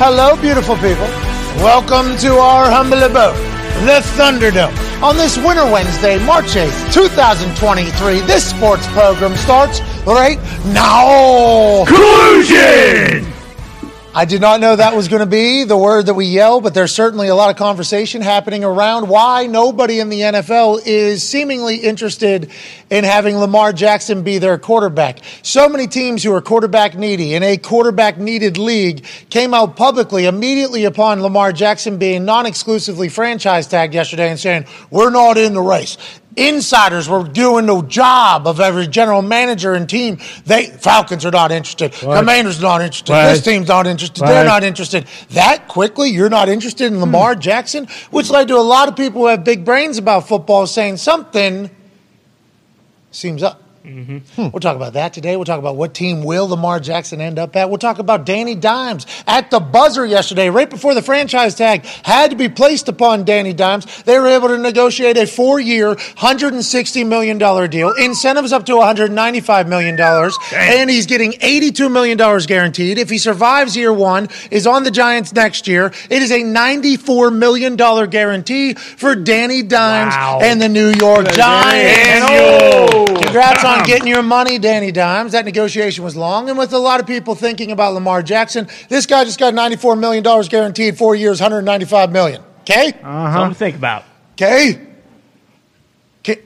Hello, beautiful people. Welcome to our humble abode, the Thunderdome. On this Winter Wednesday, March 8th, 2023, this sports program starts right now. Collusion! I did not know that was going to be the word that we yell, but there's certainly a lot of conversation happening around why nobody in the NFL is seemingly interested in having Lamar Jackson be their quarterback. So many teams who are quarterback needy in a quarterback needed league came out publicly immediately upon Lamar Jackson being non exclusively franchise tagged yesterday and saying, We're not in the race insiders were doing the job of every general manager and team. They Falcons are not interested. What? Commanders not interested. What? This team's not interested. What? They're not interested. That quickly, you're not interested in Lamar hmm. Jackson, which led to a lot of people who have big brains about football saying something seems up. Mm-hmm. We'll talk about that today. We'll talk about what team will Lamar Jackson end up at. We'll talk about Danny Dimes at the buzzer yesterday, right before the franchise tag had to be placed upon Danny Dimes. They were able to negotiate a four-year, $160 million deal, incentives up to $195 million, and he's getting $82 million guaranteed. If he survives year one, is on the Giants next year, it is a $94 million guarantee for Danny Dimes Wow. and the New York Giants. Daniel. Congrats on getting your money, Danny Dimes. That negotiation was long, and with a lot of people thinking about Lamar Jackson, this guy just got $94 million guaranteed, four years, 195 million. Okay? Uh-huh. Something to think about. Okay?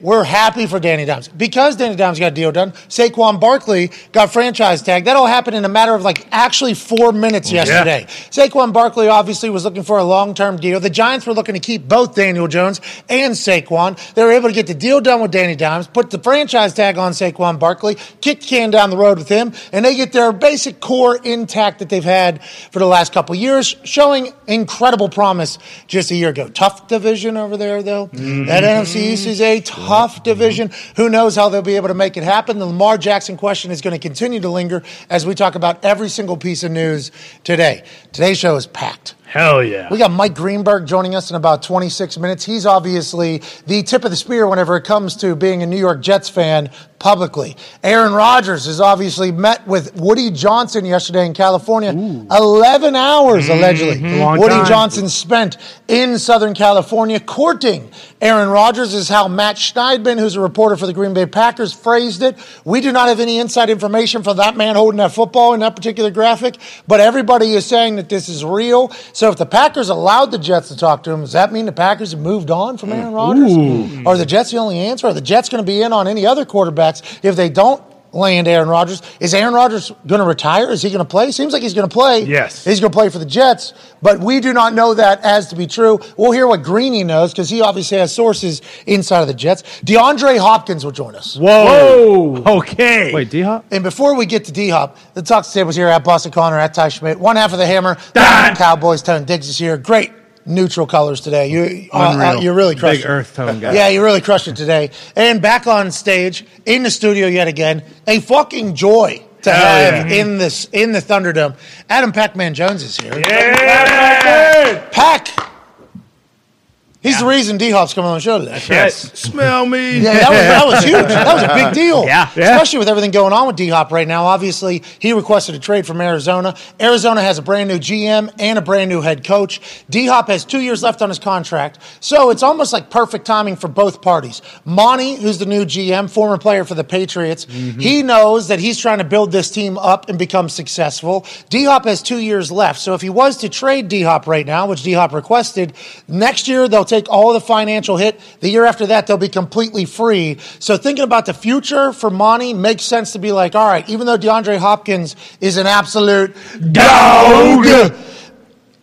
We're happy for Danny Dimes. Because Danny Dimes got a deal done, Saquon Barkley got franchise tagged. That all happened in a matter of like actually four minutes yesterday. Saquon Barkley obviously was looking for a long term deal. The Giants were looking to keep both Daniel Jones and Saquon. They were able to get the deal done with Danny Dimes, put the franchise tag on Saquon Barkley, kick can down the road with him, and they get their basic core intact that they've had for the last couple years, showing incredible promise just a year ago. Tough division over there, though. That mm-hmm. NFC East is a tough division. Who knows how they'll be able to make it happen? The Lamar Jackson question is going to continue to linger as we talk about every single piece of news today. Today's show is packed. Hell yeah. We got Mike Greenberg joining us in about 26 minutes. He's obviously the tip of the spear whenever it comes to being a New York Jets fan publicly. Aaron Rodgers has obviously met with Woody Johnson yesterday in California. 11 hours, mm-hmm. allegedly. Long Woody time. Johnson spent in Southern California courting Aaron Rodgers, is how Matt Schneidman, who's a reporter for the Green Bay Packers, phrased it. We do not have any inside information for that man holding that football in that particular graphic, but everybody is saying that this is real. So if the Packers allowed the Jets to talk to him, does that mean the Packers have moved on from Aaron mm. Rodgers? Are the Jets the only answer? Are the Jets going to be in on any other quarterbacks if they don't? Land Aaron Rodgers. Is Aaron Rodgers going to retire? Is he going to play? Seems like he's going to play. Yes. He's going to play for the Jets, but we do not know that as to be true. We'll hear what Greeny knows because he obviously has sources inside of the Jets. DeAndre Hopkins will join us. Whoa. Okay. Wait, D Hop? And before we get to D Hop, the Talks tables here at Boston Connor, at Ty Schmidt. One half of the hammer. Done. Cowboys, Tone Diggs is here. Great neutral colors today. You, uh, uh, you really crushed Big it. earth tone guy. Yeah, you really crushed it today. And back on stage, in the studio yet again, a fucking joy to Hell have yeah. in this in the Thunderdome. Adam Pac-Man Jones is here. Yeah. Pac. He's the reason D Hop's coming on the show today. Yes. Smell me. Yeah, that was, that was huge. That was a big deal. Yeah. Yeah. Especially with everything going on with D Hop right now. Obviously, he requested a trade from Arizona. Arizona has a brand new GM and a brand new head coach. D Hop has two years left on his contract. So it's almost like perfect timing for both parties. Monty, who's the new GM, former player for the Patriots, mm-hmm. he knows that he's trying to build this team up and become successful. D Hop has two years left. So if he was to trade D Hop right now, which D Hop requested, next year they'll take all the financial hit. The year after that, they'll be completely free. So thinking about the future for Monty makes sense to be like, all right, even though DeAndre Hopkins is an absolute dog.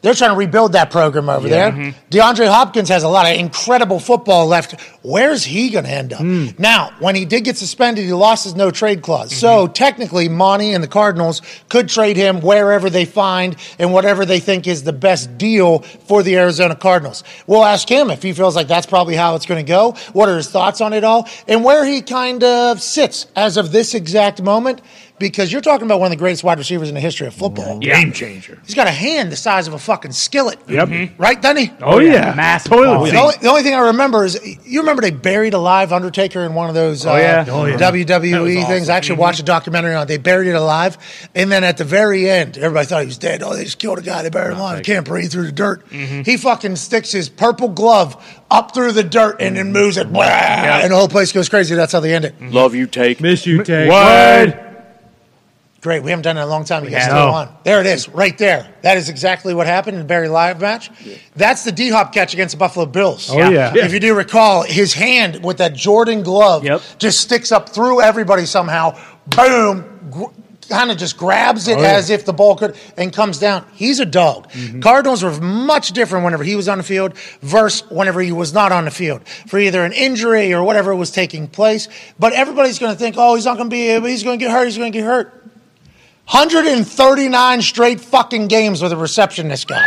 They're trying to rebuild that program over there. Mm-hmm. DeAndre Hopkins has a lot of incredible football left. Where's he going to end up? Mm. Now, when he did get suspended, he lost his no trade clause. So mm-hmm. technically, Monty and the Cardinals could trade him wherever they find and whatever they think is the best deal for the Arizona Cardinals. We'll ask him if he feels like that's probably how it's going to go. What are his thoughts on it all? And where he kind of sits as of this exact moment. Because you're talking about one of the greatest wide receivers in the history of football. Game changer. He's got a hand the size of a fucking skillet. Yep. Mm-hmm. Right, doesn't he? Oh, yeah. Massive Toilet seat. The only, the only thing I remember is you remember they buried a live Undertaker in one of those uh, yeah. Oh, yeah. Uh, oh, WWE That was things. I actually mm-hmm. watched a documentary on it. They buried it alive. And then at the very end, everybody thought he was dead. Oh, they just killed a guy. They buried him oh, alive. He can't breathe through the dirt. Mm-hmm. He fucking sticks his purple glove up through the dirt and then moves it. Blah, And the whole place goes crazy. That's how they end it. Love you, take. Miss you, take. What? Great. We haven't done it in a long time. You guys still on. There it is, right there. That is exactly what happened in the Buried Alive match. That's the D Hop catch against the Buffalo Bills. Oh, yeah. If you do recall, his hand with that Jordan glove Yep. just sticks up through everybody somehow. Boom. Kind of just grabs it Oh, yeah. as if the ball could and comes down. He's a dog. Mm-hmm. Cardinals were much different whenever he was on the field versus whenever he was not on the field for either an injury or whatever was taking place. But everybody's going to think, oh, he's not going to be, he's going to get hurt, he's going to get hurt. 139 straight fucking games with a reception, this guy.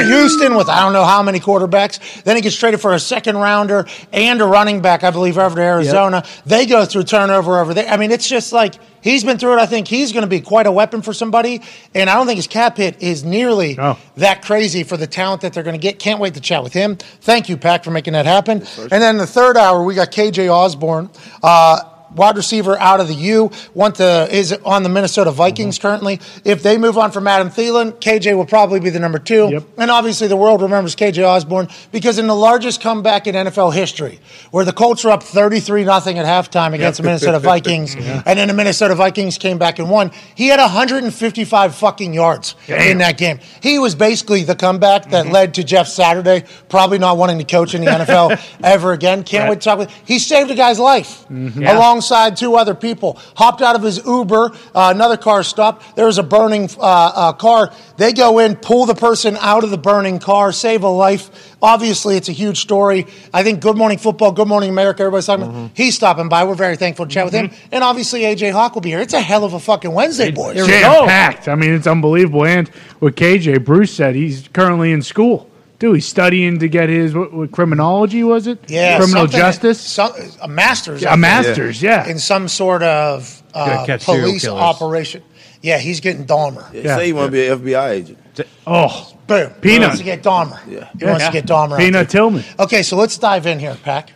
In Houston with I don't know how many quarterbacks. Then he gets traded for a second rounder and a running back, I believe, over to Arizona. They go through turnover over there. I mean, it's just like he's been through it. I think he's going to be quite a weapon for somebody. And I don't think his cap hit is nearly that crazy for the talent that they're going to get. Can't wait to chat with him. Thank you, Pack, for making that happen. And then the third hour, we got KJ Osborn. Uh, Wide receiver out of the U, went to is on the Minnesota Vikings mm-hmm. currently. If they move on from Adam Thielen, KJ will probably be the number two. Yep. And obviously, the world remembers KJ Osborn because in the largest comeback in NFL history, where the Colts were up 33 nothing at halftime against the Minnesota Vikings, and then the Minnesota Vikings came back and won, he had 155 fucking yards in that game. He was basically the comeback that mm-hmm. led to Jeff Saturday probably not wanting to coach in the NFL ever again. Can't wait to talk with He saved a guy's life mm-hmm. alongside two other people. Hopped out of his Uber, uh, another car stopped. There was a burning uh, uh, car. They go in, pull the person out of the burning car, save a life. Obviously, it's a huge story. I think Good Morning Football, Good Morning America, everybody's talking about. He's stopping by. We're very thankful to chat with him. And obviously, AJ Hawk will be here. It's a hell of a fucking Wednesday, boys. Jam packed. I mean, it's unbelievable. And what KJ Bruce said, he's currently in school. Dude, he's studying to get his what, what criminology was it? Yeah, criminal justice. some- a master's. I a think. master's, yeah. in some sort of uh, Gotta catch serial police operation. Yeah, he's getting Dahmer. They Yeah. say you want to be an FBI agent. Oh, Boom. He Peanut. wants to get Dahmer. Yeah. He wants to get Dahmer. Peanut there. Tillman. Okay, so let's dive in here, Pack.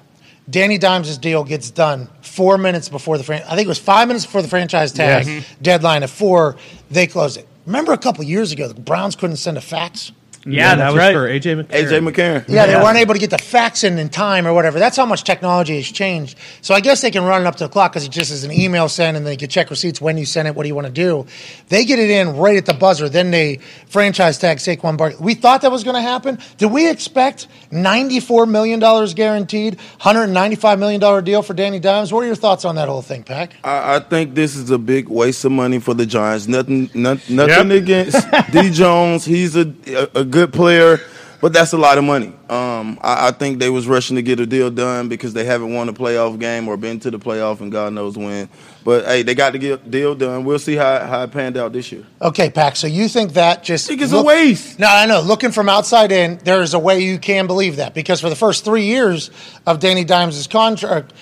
Danny Dimes' deal gets done four minutes before the fran- I think it was five minutes before the franchise tag Yes. deadline. At four, they closed it. Remember a couple years ago, the Browns couldn't send a fax. Yeah, that was right. for AJ McCarron. AJ McCarron. Yeah, they weren't able to get the fax in in time or whatever. That's how much technology has changed. So I guess they can run it up to the clock because it just is an email send and they can check receipts when you send it, what do you want to do. They get it in right at the buzzer. Then they franchise tag Saquon Barkley. We thought that was going to happen. Did we expect $94 million guaranteed, $195 million deal for Danny Dimes? What are your thoughts on that whole thing, Pack? I, I think this is a big waste of money for the Giants. Nothing, not, nothing Yep. against D. Jones. He's a, a a good player, but that's a lot of money. Um, I, I think they was rushing to get a deal done because they haven't won a playoff game or been to the playoff, and God knows when. But hey, they got to get a deal done. We'll see how how it panned out this year. Okay, Pack. So you think that just think it's a waste. No, I know. Looking from outside in, there is a way you can believe that because for the first three years of Danny Dimes' contract,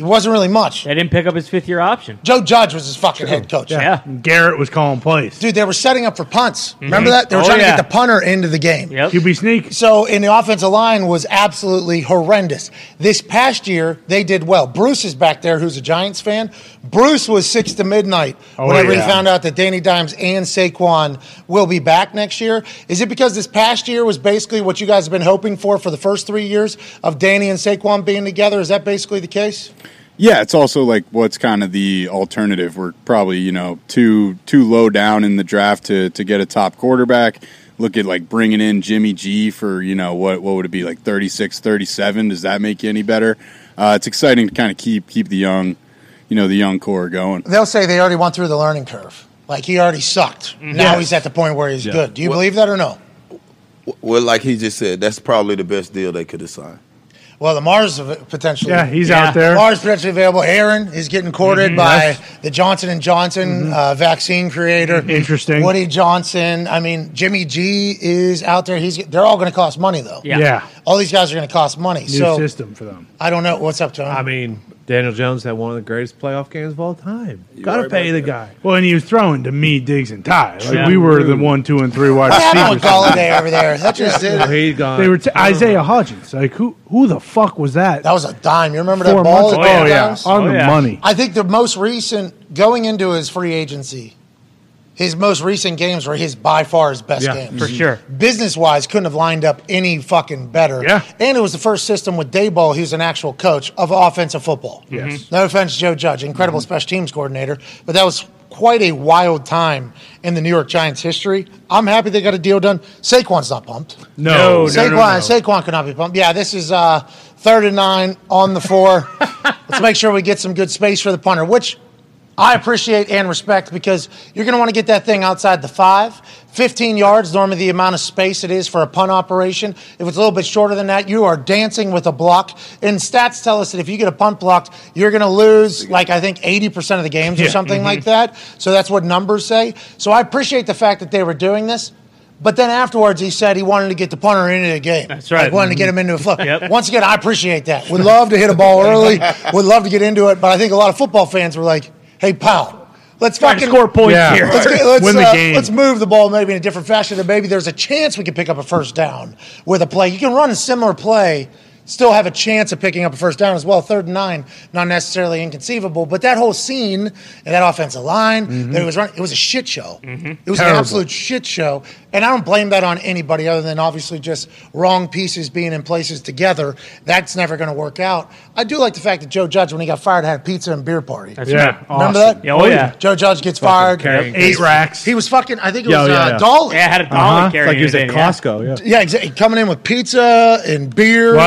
it wasn't really much. They didn't pick up his fifth year option. Joe Judge was his fucking head coach. Yeah. Garrett was calling plays. Dude, they were setting up for punts. Mm-hmm. Remember that? They were Oh, trying yeah. to get the punter into the game. Yep. QB sneak. So, in the offensive line was absolutely horrendous. This past year, they did well. Bruce is back there, who's a Giants fan. Bruce was six to midnight Oh, whenever he found out that Danny Dimes and Saquon will be back next year. Is it because this past year was basically what you guys have been hoping for for the first three years of Danny and Saquon being together? Is that basically the case? Yeah, it's also like what's kind of the alternative. We're probably you know too too low down in the draft to to get a top quarterback. Look at like bringing in Jimmy G for you know what what would it be like 36, 37? Does that make you any better? Uh, it's exciting to kind of keep keep the young, you know, the young core going. They'll say they already went through the learning curve. Like he already sucked. Now Yes. he's at the point where he's Yeah. good. Do you believe that or no? Well, like he just said, that's probably the best deal they could have signed. Well, the Mars potentially. Yeah, he's Yeah. out there. Mars potentially available. Aaron is getting courted mm-hmm. by the Johnson and Johnson mm-hmm. uh, vaccine creator. Mm-hmm. Interesting. Woody Johnson. I mean, Jimmy G is out there. He's they're all going to cost money though. Yeah. Yeah. All these guys are going to cost money. New so system for them. I don't know what's up to him. I mean, Daniel Jones had one of the greatest playoff games of all time. Gotta right pay the that. guy. Well, and he was throwing to me, Diggs, and Ty. Like Yeah. we were the one, two, and three wide What happened with receivers. Golladay over there? That just did. He gone. They were t- Isaiah Hodgins. Like who? Who the fuck was that? That was a dime. You remember Four that ball? months that ago? went Oh yeah, on Oh, the yeah. money. I think the most recent going into his free agency, his most recent games were his by far his best Yeah, games. for mm-hmm. sure. Business wise, couldn't have lined up any fucking better. Yeah. And it was the first system with Daboll, who's an actual coach of offensive football. Yes. Mm-hmm. No offense, Joe Judge, incredible mm-hmm. special teams coordinator, but that was quite a wild time in the New York Giants history. I'm happy they got a deal done. Saquon's not pumped. No, No, Saquon, no, no. Saquon could not be pumped. Yeah, this is uh, third and nine on the four. Let's make sure we get some good space for the punter, which I appreciate and respect because you're going to want to get that thing outside the five. 15 yards, normally the amount of space it is for a punt operation. If it's a little bit shorter than that, you are dancing with a block. And stats tell us that if you get a punt blocked, you're going to lose, like, I think 80% of the games or Yeah. something like mm-hmm. that. So that's what numbers say. So I appreciate the fact that they were doing this. But then afterwards, he said he wanted to get the punter into the game. That's right. Like, wanted to get mm-hmm. him into a flow. Yep. Once again, I appreciate that. Would love to hit a ball early. Would love to get into it. But I think a lot of football fans were like, "Hey, pal, let's Trying to fucking score points Yeah. here. Let's, get, let's, Win the uh, game. let's move the ball maybe in a different fashion, and maybe there's a chance we can pick up a first down with a play. You can run a similar play, still have a chance of picking up a first down as well. Third and nine, not necessarily inconceivable, but that whole scene and that offensive line that it was running, it was a shit show. It was an Mm-hmm. Absolute shit show, and I don't blame that on anybody other than obviously just wrong pieces being in places together. That's never going to work out. I do like the fact that Joe Judge, when he got fired, had a pizza and beer party. That's Yeah, right. Remember awesome. that? Yeah, oh, yeah. Joe Judge gets fired. carrying Eight racks. He was fucking. I think it Yeah, was yeah, uh, yeah. Dolly. Yeah, I had a dolly Uh-huh. Carrying like he was it at in. Costco. Yeah. Yeah, exactly. Coming in with pizza and beer, What?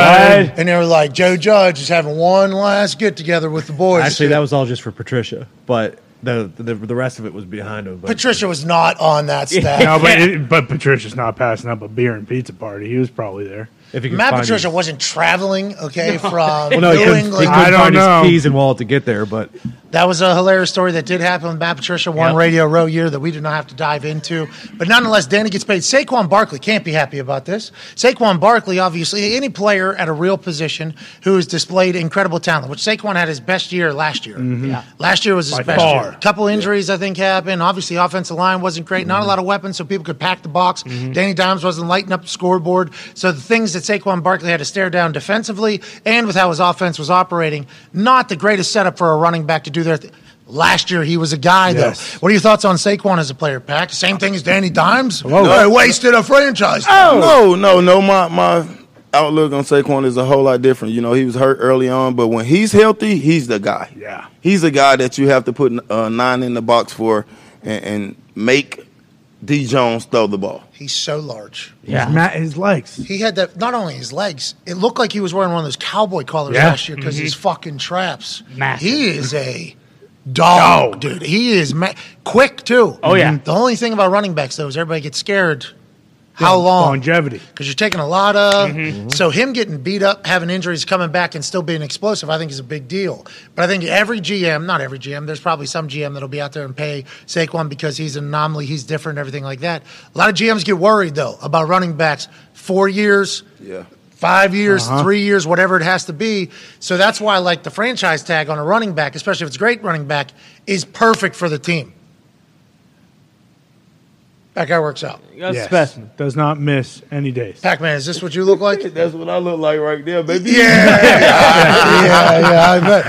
and they were like, Joe Judge is having one last get together with the boys. Actually, that was all just for Patricia, but the the, the rest of it was behind him. But Patricia was not on that staff. No, but it, but Patricia's not passing up a beer and pizza party. He was probably there. if you could Matt find Patricia his, wasn't traveling, okay, from well, no, he New couldn't, he England. couldn't I don't find know. his keys and wallet to get there. But That was a hilarious story that did happen with Matt Patricia, one Yep. radio row year that we do not have to dive into. But nonetheless, Danny gets paid. Saquon Barkley can't be happy about this. Saquon Barkley, obviously, any player at a real position who has displayed incredible talent, which Saquon had his best year last year. Yeah. Last year was his By best far. year. A couple injuries, I think, happened. Obviously, offensive line wasn't great. Mm-hmm. Not a lot of weapons, so people could pack the box. Danny Dimes wasn't lighting up the scoreboard. So the things that Saquon Barkley had to stare down defensively and with how his offense was operating, not the greatest setup for a running back to do their thing. Last year, he was a guy, Yes. though. What are your thoughts on Saquon as a player, Pack? Same thing as Danny Dimes? Whoa. They wasted a franchise. Oh, No, no, no. My my outlook on Saquon is a whole lot different. You know, he was hurt early on, but when he's healthy, he's the guy. Yeah. he's a guy that you have to put uh, nine in the box for and, and make D Jones throw the ball. He's so large. Yeah. His, ma- his legs. He had that, not only his legs, it looked like he was wearing one of those cowboy collars Yeah. last year because his mm-hmm. fucking traps. Massive. He is a dog, dude. He is ma- quick, too. Oh, yeah. The only thing about running backs, though, is everybody gets scared. How long? Longevity. Because you're taking a lot of. Mm-hmm. Mm-hmm. So him getting beat up, having injuries, coming back, and still being explosive, I think is a big deal. But I think every GM, not every GM, there's probably some GM that'll be out there and pay Saquon because he's an anomaly, he's different, everything like that. A lot of GMs get worried though about running backs. Four years, Yeah. five years, uh-huh. three years, whatever it has to be. So that's why I like the franchise tag on a running back, especially if it's a great running back, is perfect for the team. That guy works out. You got a Yes. specimen. Does not miss any days. Pac Man, is this what you look like? That's what I look like right there, baby. yeah, yeah, I bet.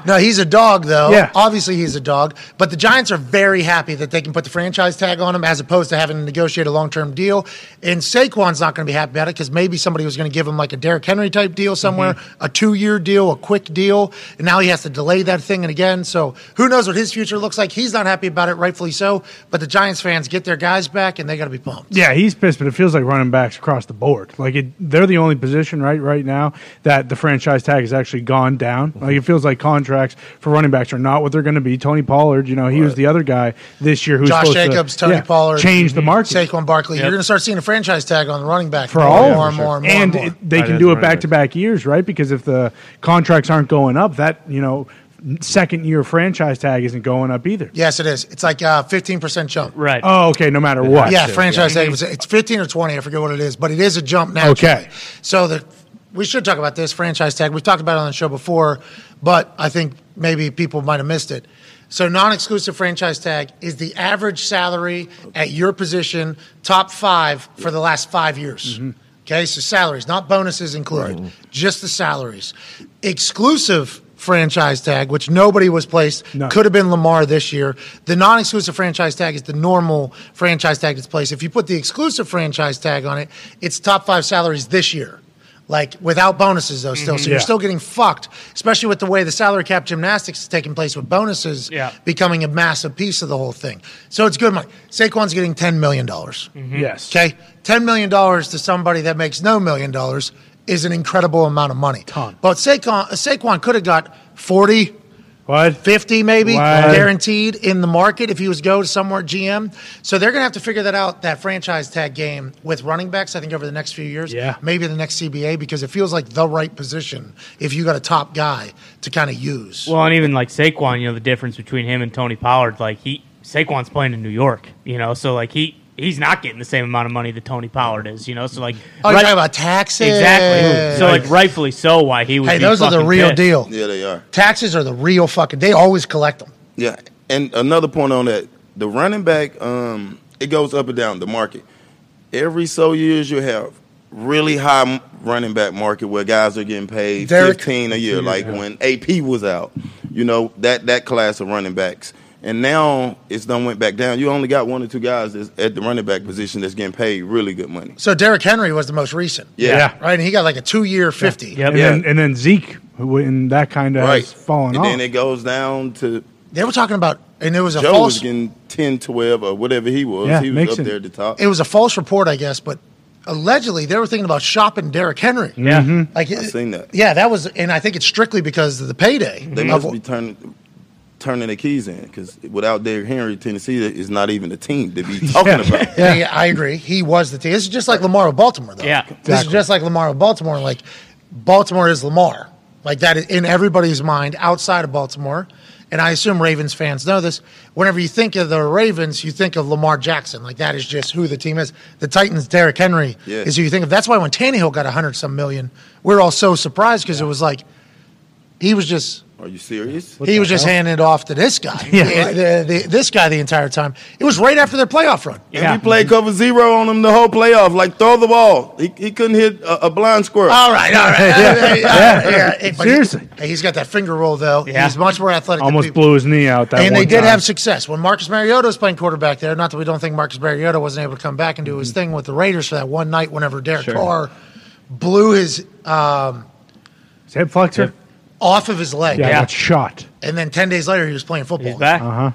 no, he's a dog, though. Yeah. Obviously, he's a dog. But the Giants are very happy that they can put the franchise tag on him as opposed to having to negotiate a long term deal. And Saquon's not going to be happy about it because maybe somebody was going to give him like a Derrick Henry type deal somewhere, mm-hmm. a two year deal, a quick deal. And now he has to delay that thing and again. So who knows what his future looks like? He's not happy about it, rightfully so. But the Giants fans get their guys back and they got to be pumped. Yeah, he's pissed, but it feels like running backs across the board. Like it, they're the only position right right now that the franchise tag has actually gone down. Mm-hmm. Like it feels like contracts for running backs are not what they're going to be. Tony Pollard, you know, he was the other guy this year who's Josh supposed to- Jacobs, Tony yeah, Pollard, change the mm-hmm. market. Saquon Barkley. You're going to start seeing a franchise tag on the running back for more all and more them. and more and more. and and more. it- they Tight can do it back to back years, right? Because if the contracts aren't going up, that you know second year franchise tag isn't going up either. Yes, it is. It's like a fifteen percent jump. Right. Oh, okay. No matter what. Yeah, to, franchise tag. It's- It's fifteen or twenty. I forget what it is, but it is a jump now. Okay. So the we should talk about this franchise tag. We've talked about it on the show before, but I think maybe people might have missed it. So, non exclusive franchise tag is the average salary at your position, top five for the last five years. Mm-hmm. Okay, so salaries, not bonuses included, just the salaries. Exclusive franchise tag, which nobody was placed, No. could have been Lamar this year. The non exclusive franchise tag is the normal franchise tag that's placed. If you put the exclusive franchise tag on it, it's top five salaries this year. Like without bonuses, though, still. Mm-hmm. So you're Yeah. still getting fucked, especially with the way the salary cap gymnastics is taking place with bonuses Yeah. becoming a massive piece of the whole thing. So it's good money. Saquon's getting $10 million. Mm-hmm. Yes. Okay? $10 million to somebody that makes no million dollars is an incredible amount of money. Ton. But Saquon, Saquon could have got 40, What? 50 maybe What? guaranteed in the market if he was go to somewhere GM. So they're going to have to figure that out, that franchise tag game with running backs, I think, over the next few years. Yeah. Maybe the next CBA because it feels like the right position if you got a top guy to kind of use. Well, and even like Saquon, you know, the difference between him and Tony Pollard, like he Saquon's playing in New York, you know, so like he he's not getting the same amount of money that Tony Pollard is, you know, so like oh, you're right- talking about taxes? exactly. So like rightfully so, why he would. Hey, be those are the real pissed. deal. Yeah, they are. Taxes are the real fucking. They always collect them. Yeah, and another point on that: the running back, um, it goes up and down the market. Every so years, you have really high running back market where guys are getting paid Derek- fifteen a year, like when AP was out. You know that that class of running backs, and now it's done went back down. You only got one or two guys that's at the running back position that's getting paid really good money. So Derrick Henry was the most recent. Yeah, Yeah. Right, and he got like a two-year fifty. Yep. And then and then Zeke, who in that kind of right. has fallen and off. then it goes down to They were talking about, and it was a Joe false. was getting 10, 12, or whatever he was. Yeah, he was makes up there at the top. it was a false report, I guess, but allegedly they were thinking about shopping Derrick Henry. Yeah. Mm-hmm. Like I seen that. Yeah, that was, and I think it's strictly because of the payday. They of- must be turning turning the keys in because without Derrick Henry, Tennessee is not even a team to be talking Yeah. about. yeah, yeah, I agree. He was the team. This is just like Lamar with Baltimore, though. Yeah, this is just like Lamar with Baltimore. Like Baltimore is Lamar, like that is in everybody's mind outside of Baltimore. And I assume Ravens fans know this. Whenever you think of the Ravens, you think of Lamar Jackson. Like that is just who the team is. The Titans, Derrick Henry Yeah. is who you think of. That's why when Tannehill got a hundred some million, we are all so surprised because it was like he was just Are you serious? he was just handing it off to this guy. Yeah. The- the- this guy the entire time. It was right after their playoff run. And Yeah. we played cover zero on him the whole playoff. Like throw the ball. He, he couldn't hit a, a blind squirrel. All right, all right. yeah. yeah. yeah. But he- Seriously. he's got that finger roll though. Yeah. He's much more athletic. Almost than blew his knee out that And one they did time. have success when Marcus Mariota was playing quarterback there. Not that we don't think Marcus Mariota wasn't able to come back and do Mm-hmm. his thing with the Raiders for that one night. Whenever Derek Sure. Carr blew his um, His hip flexor. Off of his leg, Yeah, Yeah. got shot. and then ten days later he was playing football. He's back. Uh huh.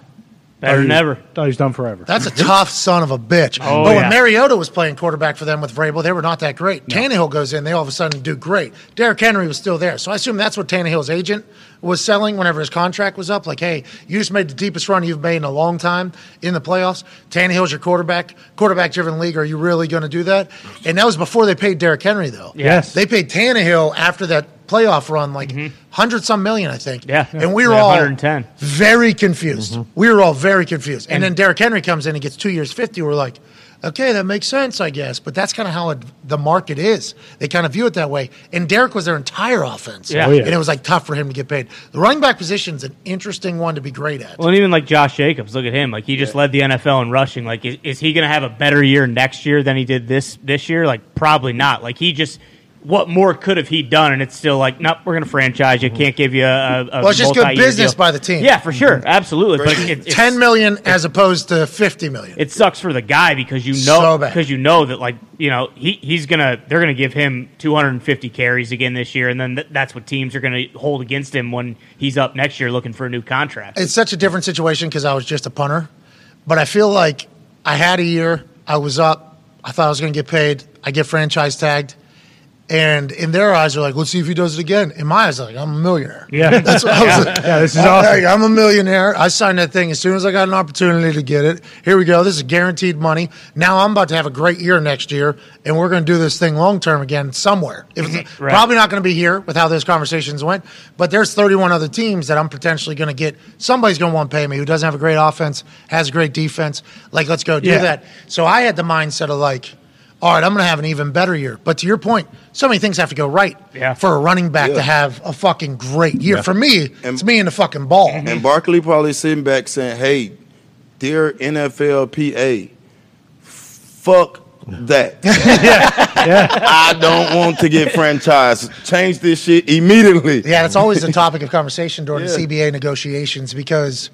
Better than ever. Thought he's done forever. That's a tough son of a bitch. Oh, but yeah. when Mariota was playing quarterback for them with Vrabel, they were not that great. Tannehill goes in, they all of a sudden do great. Derrick Henry was still there. So I assume that's what Tannehill's agent was selling whenever his contract was up. Like, hey, you just made the deepest run you've made in a long time in the playoffs. Tannehill's your quarterback, quarterback driven league. Are you really going to do that? And that was before they paid Derrick Henry, though. Yes. They paid Tannehill after that playoff run, like hundred some million, I think. Mm-hmm. Yeah. and we were Yeah, all 110. very confused. We were all very confused. And, then Derrick Henry comes in and gets two years fifty. We're like, okay, that makes sense, I guess. But that's kind of how it, the market is. They kind of view it that way. And Derrick was their entire offense. Yeah. Oh, yeah. and it was like tough for him to get paid. The running back position is an interesting one to be great at. Well, and even like Josh Jacobs, look at him. Like he just led the NFL in rushing. Like, is, is he going to have a better year next year than he did this this year? Like, probably not. Like he just. What more could have he done? And it's still like, nope, we're going to franchise you. Can't give you a. a Well, it's just good business deal. by the team. Yeah, for sure, mm-hmm. absolutely. But it, it's, Ten million as opposed to fifty million. it sucks for the guy because you know bad. because you know that like you know he he's gonna they're gonna give him 250 carries again this year, and then th- that's what teams are gonna hold against him when he's up next year looking for a new contract. it's such a different situation because I was just a punter. But I feel like I had a year. I was up. I thought I was going to get paid. I get franchise tagged. And in their eyes, they're like, let's see if he does it again. In my eyes, like, I'm a millionaire. Yeah. That's what I was like. Yeah, this is I'm awesome. like, I'm a millionaire. I signed that thing as soon as I got an opportunity to get it. Here we go. This is guaranteed money. Now I'm about to have a great year next year, and we're going to do this thing long term again somewhere. Right. Probably not going to be here with how those conversations went, but there's 31 other teams that I'm potentially going to get. Somebody's going to want to pay me who doesn't have a great offense, has a great defense. Like, let's go do Yeah. that. So I had the mindset of like, all right, I'm going to have an even better year. But to your point, so many things have to go right Yeah. for a running back Yeah. to have a fucking great year. For me, it's me and the fucking ball. And Barkley probably sitting back saying, "Hey, dear NFLPA, fuck that. yeah. I don't want to get franchised. Change this shit immediately." Yeah, it's always a topic of conversation during Yeah. the CBA negotiations because,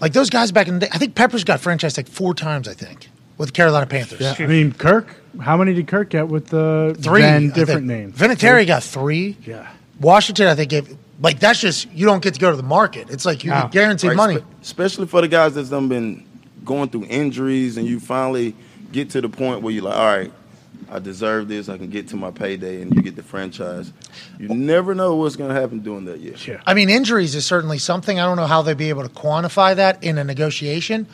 like those guys back in the day, I think Peppers got franchised like four times. I think with the Carolina Panthers. Yeah, I mean Kirk. How many did Kirk get with the Three then different names? Vinatieri got three. Yeah. Washington, I think, gave like that's just you don't get to go to the market. It's like you No. get guaranteed Right, money. spe- especially for the guys that's done been going through injuries, and you finally get to the point where you're like, "All right, I deserve this. I can get to my payday," and you get the franchise. You never know what's going to happen during that year. Yeah. I mean, injuries is certainly something. I don't know how they'd be able to quantify that in a negotiation,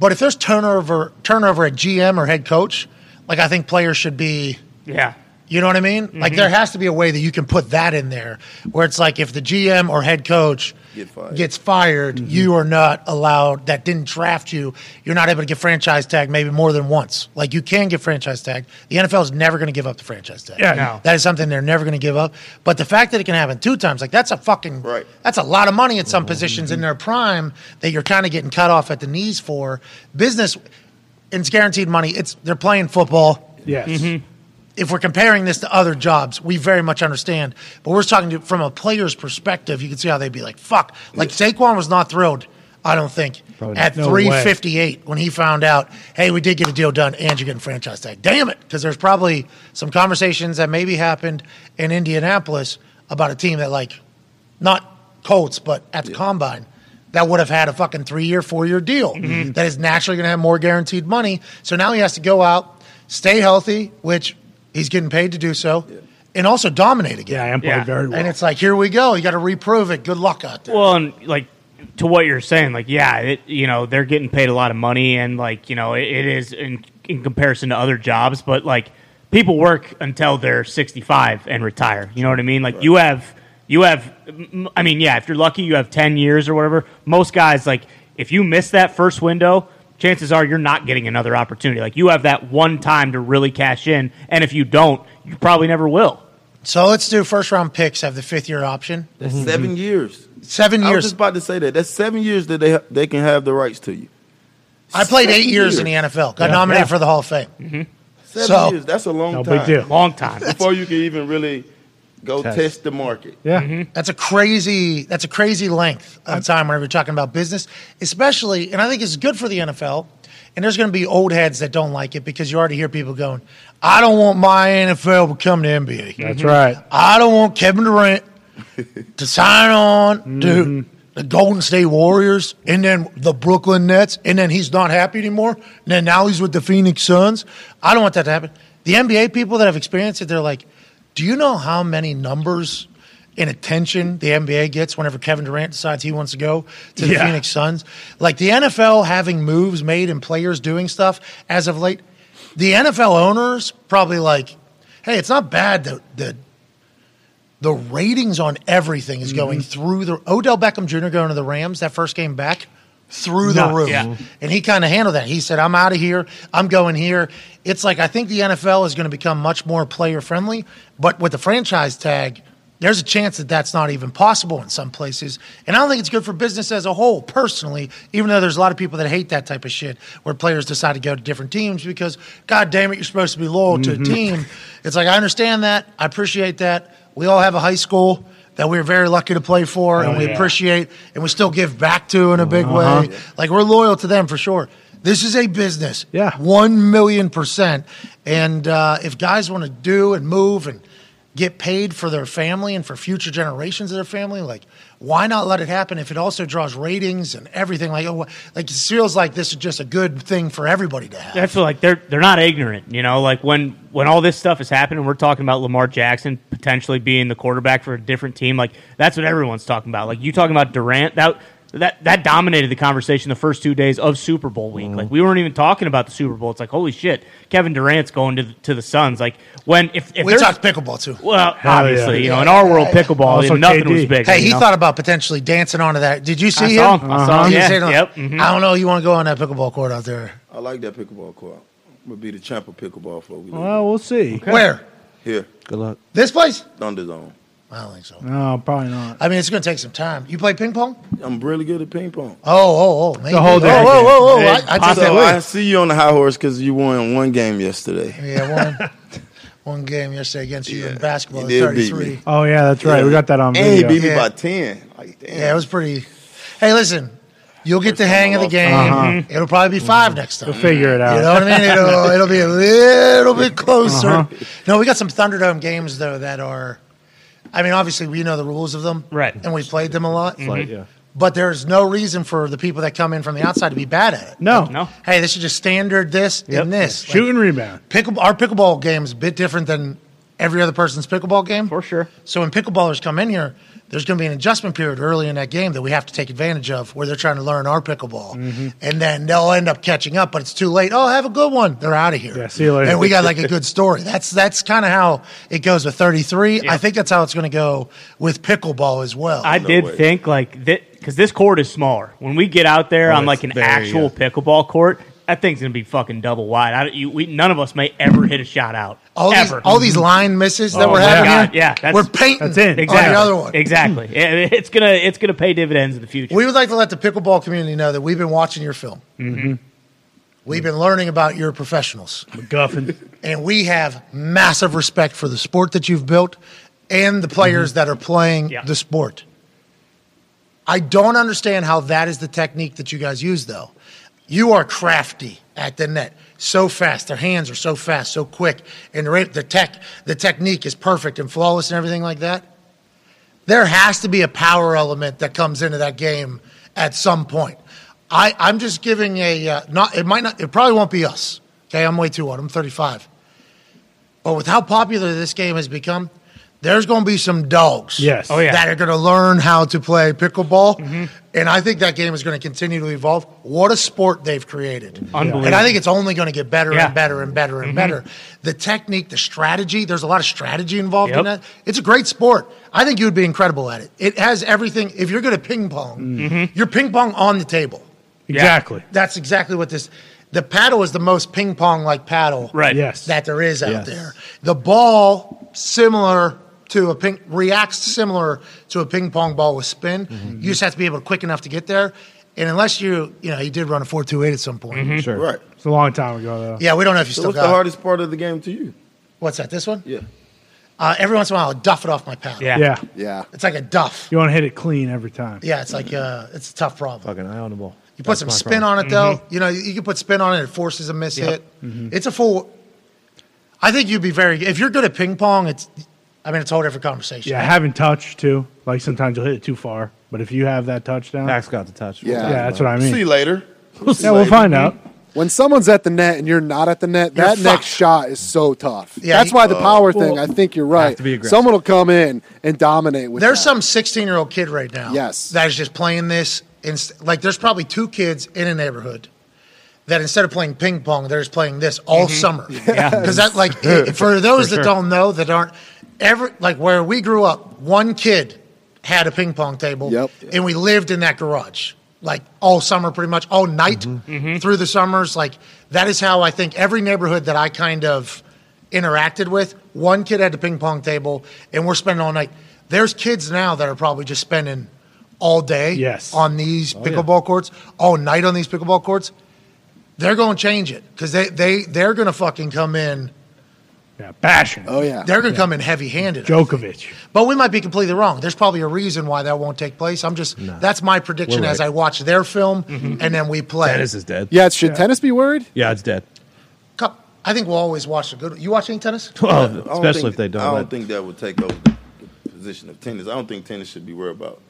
but if there's turnover turnover at GM or head coach, like I think players should be. Yeah. You know what I mean? Like mm-hmm. there has to be a way that you can put that in there, where it's like if the GM or head coach Get fired. gets fired, mm-hmm. you are not allowed. That didn't draft you. You're not able to get franchise tag maybe more than once. Like you can get franchise tag. The NFL is never going to give up the franchise tag. Yeah. No. that is something they're never going to give up. But the fact that it can happen two times, like that's a fucking Right. That's a lot of money at some mm-hmm. positions in their prime that you're kind of getting cut off at the knees for. Business, it's guaranteed money. It's they're playing football Yes. Mm-hmm. if we're comparing this to other jobs, we very much understand. But we're talking to, from a player's perspective. You can see how they'd be like, "Fuck!" Like Saquon was not thrilled. I don't think at no three way. when he found out, "Hey, we did get a deal done, and you're getting franchise tag." Damn it! Because there's probably some conversations that maybe happened in Indianapolis about a team that like, not Colts, but at the combine. That would have had a fucking three year, four year deal mm-hmm. that is naturally going to have more guaranteed money. So now he has to go out, stay healthy, which he's getting paid to do so, and also dominate again. Yeah, and played Yeah. very well. And it's like, here we go. You got to reprove it. Good luck out there. Well, and like to what you're saying, like yeah, it, you know they're getting paid a lot of money, and like you know it, it is in in comparison to other jobs, but like people work until they're 65 and retire. You know what I mean? Like you have you have, I mean, yeah, if you're lucky, you have 10 years or whatever. Most guys, like if you miss that first window. Chances are you're not getting another opportunity. Like you have that one time to really cash in, and if you don't, you probably never will. so let's do first round picks, have the fifth year option. That's mm-hmm. seven years. Seven years. I was just about to say that. That's seven years that they they can have the rights to you. I played eight Seven years in the NFL, got nominated Yeah. for the Hall of Fame. Mm-hmm. Seven So- years. That's a long no time. big deal. Long time. Before you can even really go Test. test, the market. Yeah. Mm-hmm. That's a crazy. That's a crazy length of time whenever you're talking about business, especially. And I think it's good for the NFL. And there's going to be old heads that don't like it because you already hear people going, "I don't want my NFL to become the NBA. That's mm-hmm. right. I don't want Kevin Durant to sign on to mm-hmm. the Golden State Warriors and then the Brooklyn Nets, and then he's not happy anymore. And then now he's with the Phoenix Suns. I don't want that to happen. The NBA people that have experienced it, they're like, do you know how many numbers and attention the NBA gets whenever Kevin Durant decides he wants to go to the Yeah. Phoenix Suns? Like the NFL having moves made and players doing stuff as of late. The NFL owners probably like, hey, it's not bad that the the ratings on everything is mm-hmm. going through the Odell Beckham Jr. going to the Rams that first game back through the Nuts. roof. Yeah. And he kind of handled that. He said, I'm out of here. I'm going here. It's like I think the NFL is going to become much more player friendly, but with the franchise tag, there's a chance that that's not even possible in some places. And I don't think it's good for business as a whole, personally, even though there's a lot of people that hate that type of shit where players decide to go to different teams because, God damn it, you're supposed to be loyal to a mm-hmm. team. It's like, I understand that. I appreciate that. We all have a high school that we're very lucky to play for and we yeah. appreciate and we still give back to in a big way. Like, we're loyal to them for sure. This is a business. Yeah. One million percent. And uh, if guys want to do and move and get paid for their family and for future generations of their family, like why not let it happen if it also draws ratings and everything? Like, oh, like it feels like this is just a good thing for everybody to have. That's what, like they're they're not ignorant, you know. Like when when all this stuff is happening, we're talking about Lamar Jackson potentially being the quarterback for a different team. Like that's what everyone's talking about. Like you talking about Durant that. That that dominated the conversation the first two days of Super Bowl week. Like we weren't even talking about the Super Bowl. It's like holy shit, Kevin Durant's going to the, to the Suns. Like when if, if we talked pickleball too. well, Hell obviously, yeah. you know, in our world, pickleball, Also nothing KD. was big. Hey, he know? thought about potentially dancing onto that. Did you see I him? saw him. I saw him. He was Yeah, saying, like, yep. mhm. I don't know. You want to go on that pickleball court out there? I like that pickleball court. Would be the champ of pickleball for we leave. Well, we'll see. Where? Here, Good luck. This place? Thunder Zone. I don't think so. No, probably not. I mean, it's going to take some time. You play ping pong? I'm really good at ping pong. Oh, oh, oh. Maybe. a whole oh, different whoa, whoa, whoa. I, I take that So way. I see you on the high horse because you won one game yesterday. Yeah, one, one game yesterday against you in basketball, he at 33. Oh yeah, that's right. We got that on And he beat me Yeah. by ten. Like damn. Yeah, it was pretty. Hey, listen, you'll get the hang of the game. Uh-huh. It'll probably be five next time. We'll figure it out. You know what I mean? It'll it'll be a little bit closer. Uh-huh. No, we got some Thunderdome games though that are. I mean, obviously we know the rules of them, Right. And we played them a lot. Like, yeah. But there's no reason for the people that come in from the outside to be bad at it. No, No. Hey, this is just standard this Yep. and this. shoot and rebound. Pickle, our pickleball game is a bit different than every other person's pickleball game. For sure. So when pickleballers come in here, there's going to be an adjustment period early in that game that we have to take advantage of where they're trying to learn our pickleball. Mm-hmm. And then they'll end up catching up, but it's too late. Oh, have a good one. They're out of here. Yeah, see you later. And we got like a good story. That's that's kind of how it goes with 33. I think that's how it's going to go with pickleball as well. I did way. think like that because this court is smaller. When we get out there Oh, on like an very, actual yeah. pickleball court, that thing's gonna be fucking double wide. I, you, we, none of us may ever hit a shot out. all these, all these line misses that Oh we're my having God, here, yeah, that's- we're painting that's it. on exactly. the other one. Exactly. It- it's gonna it's gonna pay dividends in the future. We would like to let the pickleball community know that we've been watching your film. Mm-hmm. We've been learning about your professionals. McGuffin. and we have massive respect for the sport that you've built and the players that are playing Yeah. the sport. I don't understand how that is the technique that you guys use, though. You are crafty at the net, so fast. Their hands are so fast, so quick, and the tech, the technique is perfect and flawless and everything like that. There has to be a power element that comes into that game at some point. I, I'm just giving a uh, not. It might not. It probably won't be us. Okay, I'm way too old. I'm 35. But with how popular this game has become, there's going to be some dogs. Yes. Oh, yeah. That are going to learn how to play pickleball, and I think that game is going to continue to evolve. What a sport they've created! Unbelievable. And I think it's only going to get better Yeah. and better and better and better. The technique, the strategy. There's a lot of strategy involved in Yep. that. It's a great sport. I think you would be incredible at it. It has everything. If you're good at ping pong, Mm-hmm. you're ping pong on the table. Exactly. That's exactly what this. The paddle is the most ping pong like paddle right. Yes. that there is out Yes. there. The ball similar to a ping reacts similar to a ping pong ball with spin. Mm-hmm. You just have to be able to quick enough to get there. And unless you, you know, he did run a four two eight at some point. Mm-hmm. Sure. Right. It's a long time ago though. Yeah, we don't know if you So still what's got. the it. hardest part of the game to you? What's that? This one? Yeah. Uh, every once in a while, I'll duff it off my paddle. Yeah. Yeah. Yeah. It's like a duff. You want to hit it clean every time. Yeah, it's like uh, it's a tough problem. Fucking eye on the ball. You put some spin on it though. You know, you can put spin on it. It forces a miss hit. It's a full. I think you'd be very. If you're good at ping pong, it's. I mean, it's a whole different conversation. Yeah, having touch too. Like sometimes you'll hit it too far, but if you have that touchdown, Max got the touch. Yeah. yeah, that's what I mean. See you later. Yeah, we'll find out. When someone's at the net and you're not at the net, You're that fucked. next shot is so tough. Yeah, That's you- why the power thing. I think you're right. to be aggressive. Someone will come in and dominate with. There's that. some 16 year old kid right now. Yes. That is just playing this. Inst- like, there's probably two kids in a neighborhood that instead of playing ping pong, they're just playing this all mm-hmm. summer. Yeah. Because that, like, i- for those that sure. don't know, that aren't ever, like, where we grew up, one kid had a ping pong table. Yep. And we lived in that garage, like, all summer, pretty much, all night Mm-hmm. through the summers. Like, that is how I think every neighborhood that I kind of interacted with, one kid had a ping pong table, and we're spending all night. There's kids now that are probably just spending all day Yes. on these pickleball courts, all night on these pickleball courts. They're going to change it because they, they, they're going to fucking come in. Yeah, bashing. Oh yeah. They're going to come in heavy handed. Djokovic. But we might be completely wrong. There's probably a reason why that won't take place. I'm just, that's my prediction We're as. I watch their film mm-hmm. and then we play. Tennis is dead. Yeah. Should tennis be worried? Yeah, it's dead. Cup- I think we'll always watch the good. You watch any tennis? Well, I don't especially think- if they don't. I don't let- think that would take over the, the position of tennis. I don't think tennis should be worried about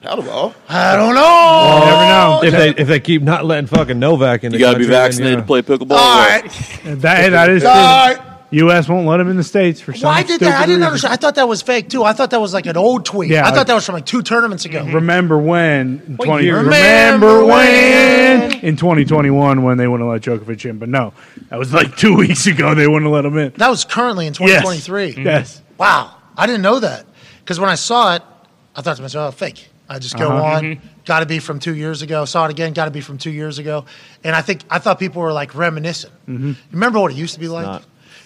paddleball. I don't know. You never know. if they if they keep not letting fucking Novak in, You the got to be country, then, vaccinated to play pickleball. All or right. what? That, that is All true. right. U.S. won't let him in the states for some Why did that? I didn't reason. understand. I thought that was fake too. I thought that was like an old tweet. Yeah, I thought that was from like two tournaments ago. Remember when? in 20, year? remember Remember when? when? In 2021 when they wouldn't let Djokovic in. But no, that was like two weeks ago they wouldn't let him in. That was currently in Yes. 2023. Mm-hmm. Yes. Wow, I didn't know that because when I saw it, I thought to myself, oh, fake. I just go Uh-huh. on, mm-hmm. Got to be from two years ago. Saw it again. Got to be from two years ago. And I think I thought people were like reminiscing. Mm-hmm. Remember what it used to be like?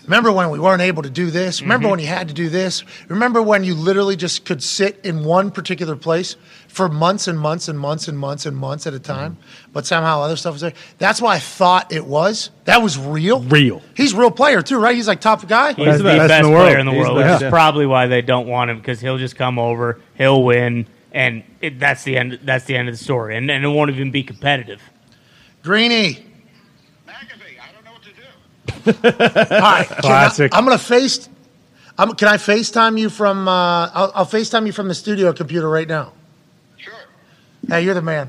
Not. Remember when we weren't able to do this? Remember mm-hmm. when you had to do this? Remember when you literally just could sit in one particular place for months and months and months and months and months at a mm-hmm. time, but somehow other stuff was there? That's why I thought it was. That was real. Real. He's a real player too, right? He's like top guy. He's Best- the best best, in the world. player in the He's world, the which best, is probably why they don't want him because he'll just come over, he'll win, and it, that's the end. That's the end of the story, and, and it won't even be competitive. Greeny. McAfee, I don't know what to do. All right, can I- Classic. I'm gonna face. I'm, can I FaceTime you from? Uh, I'll, I'll FaceTime you from the studio computer right now. Sure. Hey, you're the man.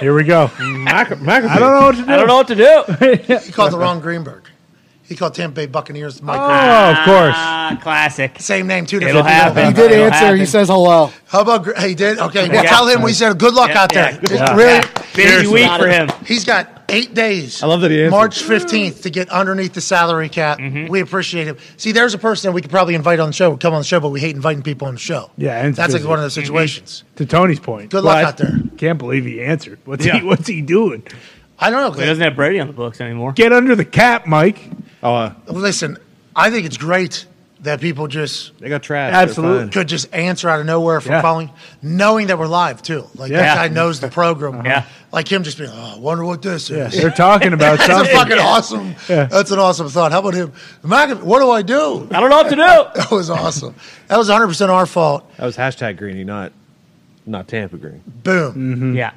Here we go. Mac- McAfee. I don't know what to do. I don't know what to do. He called the wrong Greenberg. He called Tampa Bay Buccaneers Mike. Oh, Greenberg. of course. Ah, classic. Same name, two It'll different happen. people. He did It'll answer. He says hello. How about he did? Okay, well, Yeah. tell him we said good luck Yeah, out there. yeah. Yeah. Really, Yeah. Busy week for him. he's got eight days. I love that he answered. March 15th to get underneath the salary cap. Mm-hmm. We appreciate him. See, there's a person that we could probably invite on the show, come on the show, but we hate inviting people on the show. Yeah, and it's that's like one of those Mm-hmm. situations. To Tony's point. Good luck I out there. Can't believe he answered. What's Yeah. he What's he doing? I don't know. He doesn't have Brady on the books anymore. Get under the cap, Mike. Oh, uh, Listen, I think it's great that people just they got trash. Absolutely. Could just answer out of nowhere from Yeah. calling, knowing that we're live too. Like Yeah. that guy knows the program. Yeah. Like him just being, oh, I wonder what this Yeah, is. they're talking about That's a something. fucking awesome. Yeah. That's an awesome thought. How about him? Mac, what do I do? I don't know what to do. That was awesome. That was 100 percent our fault. That was hashtag Greeny, not not Tampa Green. Boom. Mm-hmm. Yeah.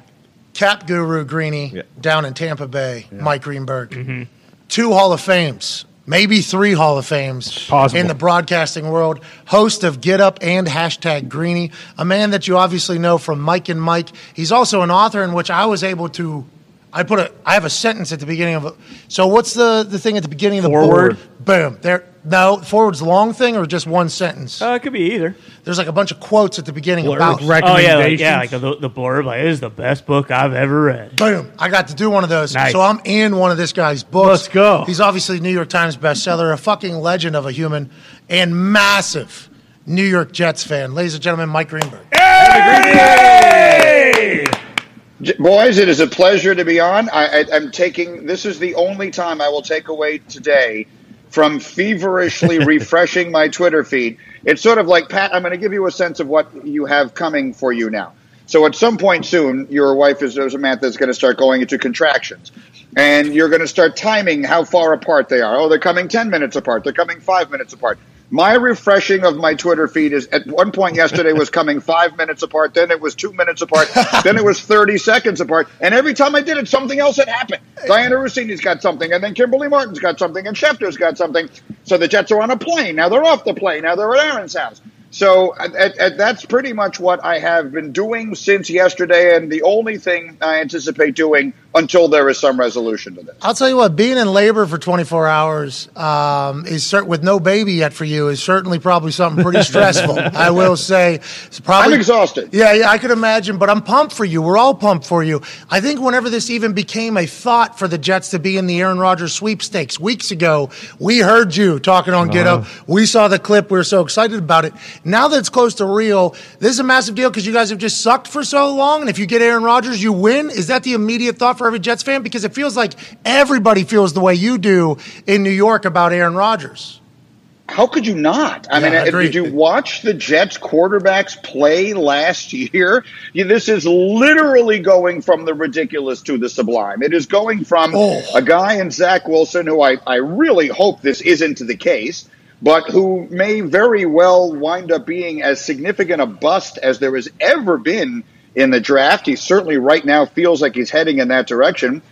Cap Guru Greeny Yeah. down in Tampa Bay. Mike Greenberg. Mm-hmm. Two Hall of Fames. Maybe three Hall of Fames Possible. in the broadcasting world. Host of Get Up and hashtag Greeny. A man that you obviously know from Mike and Mike. He's also an author in which I was able to. I put a. I have a sentence at the beginning of. A, so what's the the thing at the beginning of the Foreword. board? Boom. There. No, foreword's long thing or just one sentence. Uh, it could be either. There's like a bunch of quotes at the beginning Blurb, about. Oh yeah, like, yeah, like the, the blurb. Like, it is the best book I've ever read. Boom! I got to do one of those. Nice. So I'm in one of this guy's books. Let's go. He's obviously New York Times bestseller, a fucking legend of a human, and massive New York Jets fan. Ladies and gentlemen, Mike Greenberg. J- Boys, it is a pleasure to be on. I, I, I'm taking this is the only time I will take away today from feverishly refreshing my Twitter feed. It's sort of like Pat. I'm going to give you a sense of what you have coming for you now. So at some point soon, your wife is Samantha is going to start going into contractions, and you're going to start timing how far apart they are. Oh, they're coming ten minutes apart. They're coming five minutes apart. My refreshing of my Twitter feed is at one point yesterday was coming five minutes apart, then it was two minutes apart, then it was 30 seconds apart. And every time I did it, something else had happened. Dianna Russini's got something, and then Kimberly Martin's got something, and Schefter's got something. So the Jets are on a plane. Now they're off the plane. Now they're at Aaron's house. So at, at, at- that's pretty much what I have been doing since yesterday, and the only thing I anticipate doing until there is some resolution to this. I'll tell you what, being in labor for 24 hours um, is cert- with no baby yet for you is certainly probably something pretty stressful. I will say, it's probably I'm exhausted. Yeah, yeah, I could imagine, but I'm pumped for you. We're all pumped for you. I think whenever this even became a thought for the Jets to be in the Aaron Rodgers sweepstakes weeks ago, we heard you talking on Get Up. We saw the clip. We were so excited about it. Now that it's close to real, this is a massive deal because you guys have just sucked for so long. And if you get Aaron Rodgers, you win. Is that the immediate thought for every Jets fan? Because it feels like everybody feels the way you do in New York about Aaron Rodgers. How could you not? I Yeah, mean, I did you watch the Jets quarterbacks play last year? Yeah, this is literally going from the ridiculous to the sublime. It is going from Oh. a guy in Zach Wilson, who I, I really hope this isn't the case, but who may very well wind up being as significant a bust as there has ever been in the draft. He certainly right now feels like he's heading in that direction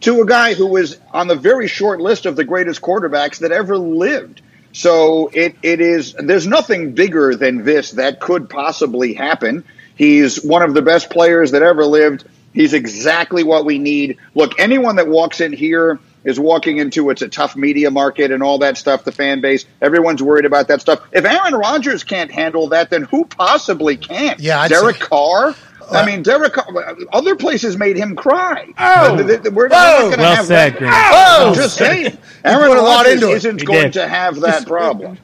to a guy who was on the very short list of the greatest quarterbacks that ever lived. So it, it is there's nothing bigger than this that could possibly happen. He's one of the best players that ever lived. He's exactly what we need. Look, anyone that walks in here is walking into it's a tough media market and all that stuff, the fan base. Everyone's worried about that stuff. If Aaron Rodgers can't handle that, then who possibly can? Yeah, I'd Derek say- Carr. I uh, mean, Derek. Carr, other places made him cry. Oh. We're not going to Well have said, that. Green. I'm just saying. Aaron put a lot Rodgers into it. isn't He going did. to have that problem.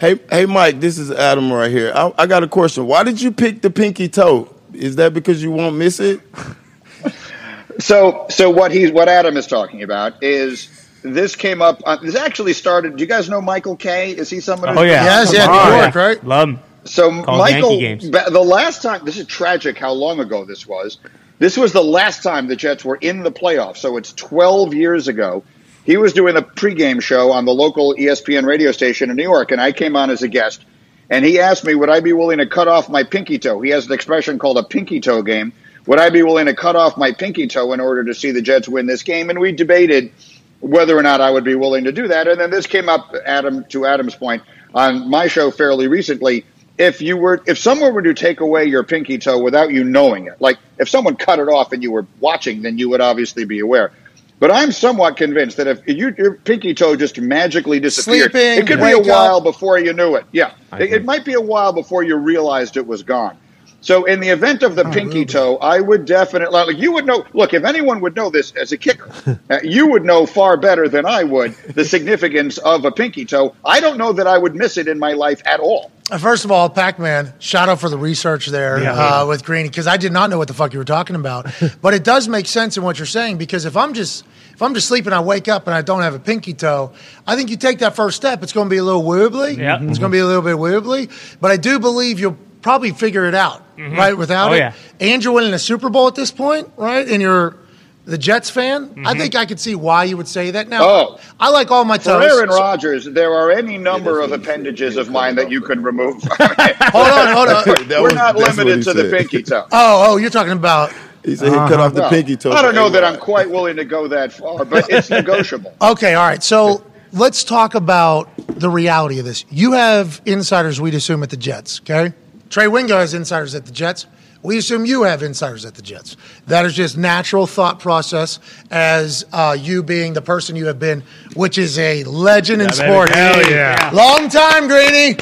Hey, hey, Mike. This is Adam right here. I, I got a question. Why did you pick the pinky toe? Is that because you won't miss it? So, so what he's what Adam is talking about is this came up. Uh, this actually started. Do you guys know Michael Kay? Is he someone? Oh yeah, Yes, yeah, New on. York, right? Love him. So Called Michael, games. ba- the last time this is tragic how long ago this was. This was the last time the Jets were in the playoffs. So it's 12 years ago. He was doing a pregame show on the local ESPN radio station in New York, and I came on as a guest. And he asked me, would I be willing to cut off my pinky toe? He has an expression called a pinky toe game. Would I be willing to cut off my pinky toe in order to see the Jets win this game? And we debated whether or not I would be willing to do that. And then this came up, Adam, to Adam's point, on my show fairly recently. If you were, if someone were to take away your pinky toe without you knowing it, like if someone cut it off and you were watching, then you would obviously be aware. But I'm somewhat convinced that if you, your pinky toe just magically disappeared, Sleeping, it could be a while up. before you knew it. Yeah, it, it might be a while before you realized it was gone. So, in the event of the pinky toe, I would definitely like you would know. Look, if anyone would know this as a kicker, uh, you would know far better than I would the significance of a pinky toe. I don't know that I would miss it in my life at all. Uh, First of all, Pac Man, shout out for the research there uh, with Greeny because I did not know what the fuck you were talking about. but it does make sense in what you're saying because if I'm just if I'm just sleeping, I wake up and I don't have a pinky toe. I think you take that first step, it's going to be a little wobbly. Yeah. It's going to be a little bit wobbly, but I do believe you'll probably figure it out mm-hmm. right without Oh, it. yeah. And you're winning a Super Bowl at this point, right? And you're the Jets fan. I mm-hmm. think I could see why you would say that. Now, Oh. I like all my For. Aaron so- Rodgers, there are any number of appendages of mine that you could remove. hold on, hold on. That We're was- not limited he to the pinky toe. Oh, oh, you're talking about He said he cut uh-huh. off the Well, pinky toe. I don't know that I'm quite willing to go that far, but it's negotiable. Okay, all right. So let's talk about the reality of this. You have insiders, we'd assume, at the Jets, okay? Trey Wingo has insiders at the Jets. We assume you have insiders at the Jets. That is just natural thought process as uh, you being the person you have been, which is a legend in baby. sports. Hell yeah. Long time, Greeny.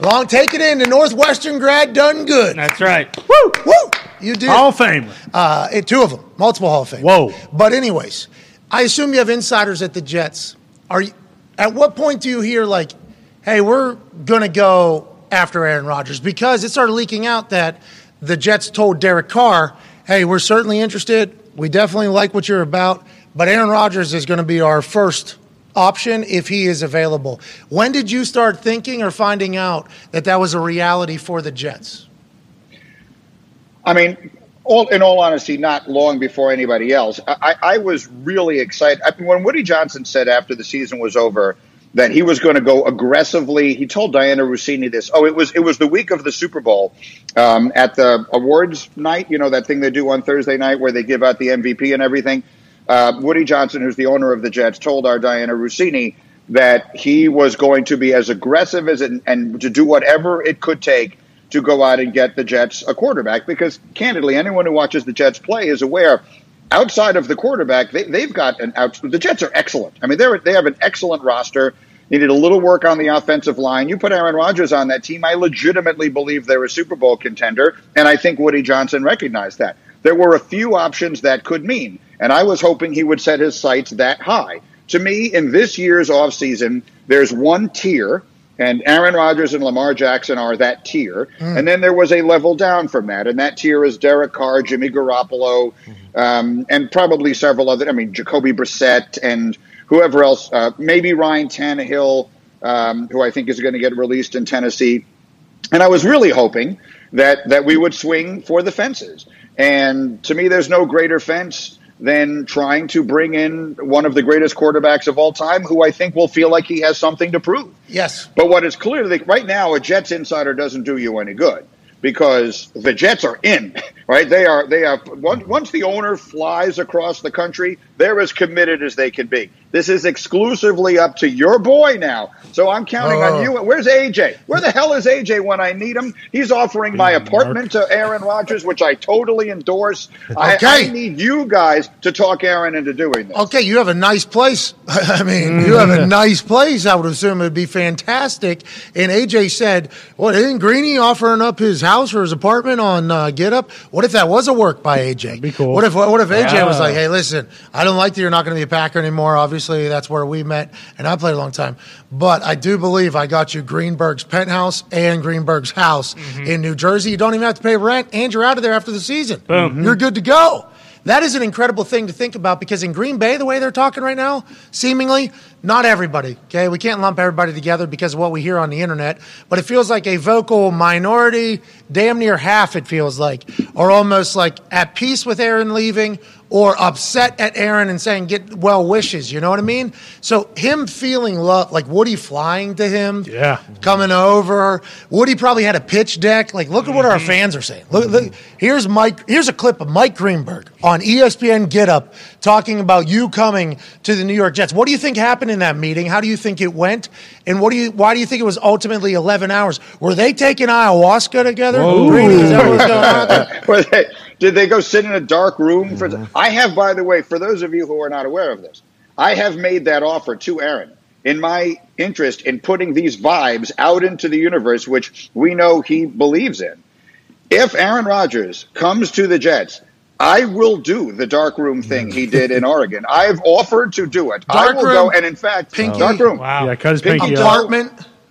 Long, take it in. The Northwestern grad done good. That's right. Woo, woo. You did. Hall of Famer. Uh, two of them, multiple Hall of Fame. Whoa. But anyways, I assume you have insiders at the Jets. Are you? At what point do you hear like, "Hey, we're gonna go after Aaron Rodgers"? Because it started leaking out that the Jets told Derek Carr, "Hey, we're certainly interested. We definitely like what you're about, but Aaron Rodgers is going to be our first Option if he is available. When did you start thinking or finding out that that was a reality for the Jets? I mean, all in all honesty, not long before anybody else. I, I was really excited I mean, when Woody Johnson said after the season was over that he was going to go aggressively. He told Dianna Russini this. Oh, it was it was the week of the Super Bowl um, at the awards night. You know that thing they do on Thursday night where they give out the MVP and everything. Uh, Woody Johnson, who's the owner of the Jets, told our Dianna Russini that he was going to be as aggressive as it, and to do whatever it could take to go out and get the Jets a quarterback. Because candidly, anyone who watches the Jets play is aware. Outside of the quarterback, they, they've got an out. The Jets are excellent. I mean, they're they have an excellent roster. Needed a little work on the offensive line. You put Aaron Rodgers on that team, I legitimately believe they're a Super Bowl contender, and I think Woody Johnson recognized that. There were a few options that could mean, and I was hoping he would set his sights that high. To me, in this year's offseason, there's one tier, and Aaron Rodgers and Lamar Jackson are that tier. Hmm. And then there was a level down from that, and that tier is Derek Carr, Jimmy Garoppolo, mm-hmm. Um, and probably several other. I mean, Jacoby Brissett and whoever else, uh, maybe Ryan Tannehill, um, who I think is going to get released in Tennessee. And I was really hoping that that we would swing for the fences. And to me, there's no greater fence than trying to bring in one of the greatest quarterbacks of all time, who I think will feel like he has something to prove. Yes. But what is clear that right now, a Jets insider doesn't do you any good because the Jets are in. Right? They are. They have. Once, once the owner flies across the country, they're as committed as they can be. This is exclusively up to your boy now. So I'm counting Oh. on you. Where's AJ? Where the hell is AJ when I need him? He's offering my apartment to Aaron Rodgers, which I totally endorse. I, Okay. I need you guys to talk Aaron into doing this. Okay, you have a nice place. I mean, you have a nice place. I would assume it would be fantastic. And AJ said, "Well, isn't Greeny offering up his house or his apartment on uh, Get Up? What if that was a work by AJ? be cool. What if what if AJ was Yeah. like, "Hey, listen, I don't like that you're not going to be a Packer anymore. Obviously, Obviously, that's where we met, and I played a long time. But I do believe I got you Greenberg's penthouse and Greenberg's house mm-hmm. in New Jersey. You don't even have to pay rent, and you're out of there after the season. Boom. Mm-hmm. You're good to go. That is an incredible thing to think about because in Green Bay, the way they're talking right now, seemingly, not everybody, okay? We can't lump everybody together because of what we hear on the internet, but it feels like a vocal minority, damn near half, it feels like, are almost like at peace with Aaron leaving or upset at Aaron and saying, get well wishes, you know what I mean? So him feeling love, like Woody flying to him, Yeah. coming over. Woody probably had a pitch deck. Like, look at what our mm-hmm. fans are saying. Look, look, here's Mike. Here's a clip of Mike Greenberg on ESPN Get Up talking about you coming to the New York Jets. What do you think happened in that meeting? How do you think it went? And what do you? Why do you think it was ultimately 11 hours? Were they taking ayahuasca together? Greeny, is that what going on? Were they- did they go sit in a dark room for? I have, by the way, for those of you who are not aware of this, I have made that offer to Aaron in my interest in putting these vibes out into the universe, which we know he believes in. If Aaron Rodgers comes to the Jets, I will do the dark room thing he did in Oregon. I've offered to do it. I Dark will room, go, and in fact, pinky. dark room, Wow. Yeah, cut his pinky deal. off.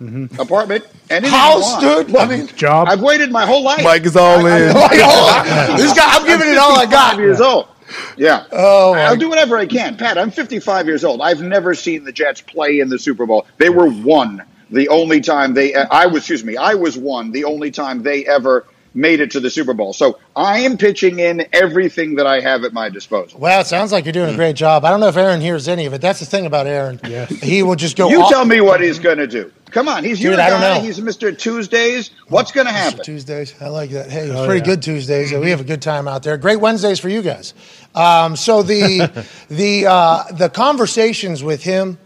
Mm-hmm. Apartment, apartment, anything house, dude. I mean, Job. I've waited my whole life. Mike is all in. like, oh, this guy. I'm giving it all I got. Five years old. Yeah. Oh, I'll do whatever I can. Pat, I'm 55 years old. I've never seen the Jets play in the Super Bowl. They were one the only time they, I was, excuse me, I was one the only time they ever made it to the Super Bowl. So I am pitching in everything that I have at my disposal. Well, it sounds like you're doing a mm. great job. I don't know if Aaron hears any of it. That's the thing about Aaron. Yes. He will just go. You off- tell me what he's going to do. Come on, he's your Dude, I don't guy. He's Mr. Tuesdays. What's going to happen? Tuesdays. I like that. Hey, it's Oh, pretty yeah. good Tuesdays. We have a good time out there. Great Wednesdays for you guys. Um, so the the uh, the conversations with him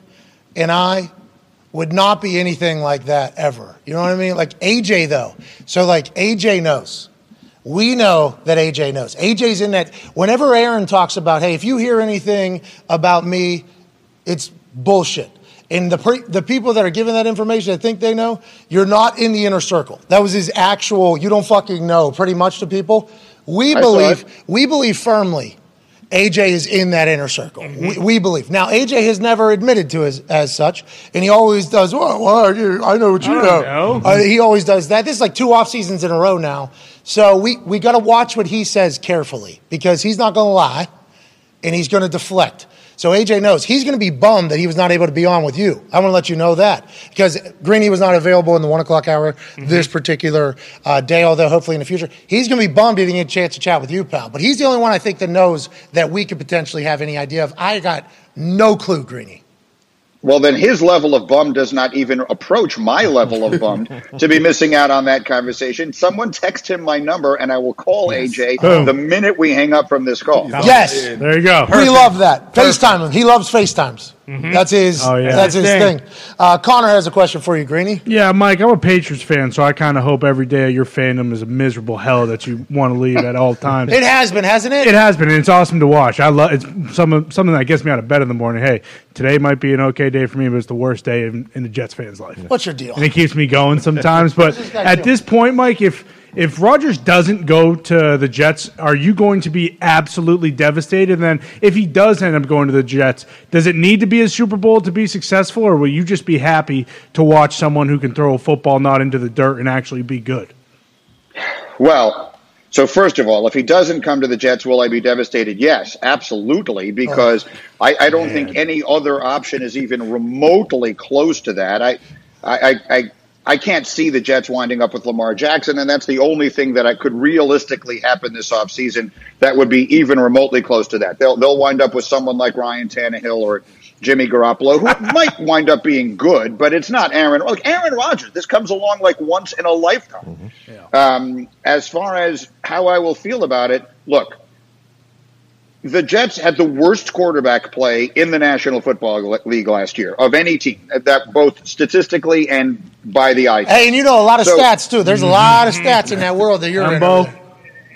and I would not be anything like that ever. You know what I mean? Like AJ though. So like AJ knows. We know that AJ knows. AJ's in that. Whenever Aaron talks about, hey, if you hear anything about me, it's bullshit. And the pre- the people that are giving that information that think they know, you're not in the inner circle. That was his actual. You don't fucking know. Pretty much to people. We I believe. We believe firmly. AJ is in that inner circle. Mm-hmm. We, we believe. Now, AJ has never admitted to as, as such, and he always does. Well, well you- I know what you I know. know. Uh, he always does that. This is like two off seasons in a row now. So we we got to watch what he says carefully because he's not going to lie, and he's going to deflect. So AJ knows he's going to be bummed that he was not able to be on with you. I want to let you know that because Greeny was not available in the one o'clock hour this particular uh, day. Although hopefully in the future he's going to be bummed he didn't get a chance to chat with you, pal. But he's the only one I think that knows that we could potentially have any idea of. I got no clue, Greeny. Well, then his level of bum does not even approach my level of bum to be missing out on that conversation. Someone text him my number, and I will call AJ Boom. the minute we hang up from this call. Yes. There you go. We love that. FaceTime him. He loves FaceTimes. That's his. Oh, yeah. That's his Thing. thing. Uh, Connor has a question for you, Greeny. Yeah, Mike, I'm a Patriots fan, so I kind of hope every day of your fandom is a miserable hell that you want to leave at all times. It has been, hasn't it? It has been, and it's awesome to watch. I love it's some something that gets me out of bed in the morning. Hey, today might be an okay day for me, but it's the worst day in, in the Jets fan's life. What's your deal? and it keeps me going sometimes. But at do? this point, Mike, if if Rodgers doesn't go to the Jets, are you going to be absolutely devastated? And then if he does end up going to the Jets, does it need to be a Super Bowl to be successful, or will you just be happy to watch someone who can throw a football not into the dirt and actually be good? Well, so first of all, if he doesn't come to the Jets, will I be devastated? Yes, absolutely, because oh, I, I don't think any other option is even remotely close to that. I, I, I, I, I can't see the Jets winding up with Lamar Jackson, and that's the only thing that I could realistically happen this offseason that would be even remotely close to that. They'll they'll wind up with someone like Ryan Tannehill or Jimmy Garoppolo, who might wind up being good, but it's not Aaron. Like Aaron Rodgers, this comes along like once in a lifetime. Um, as far as how I will feel about it, look, the Jets had the worst quarterback play in the National Football League last year of any team, uh, that both statistically and by the eye. Hey, and you know a lot of So- stats too. There's a mm-hmm. lot of stats in that world that you're in. Jumbo.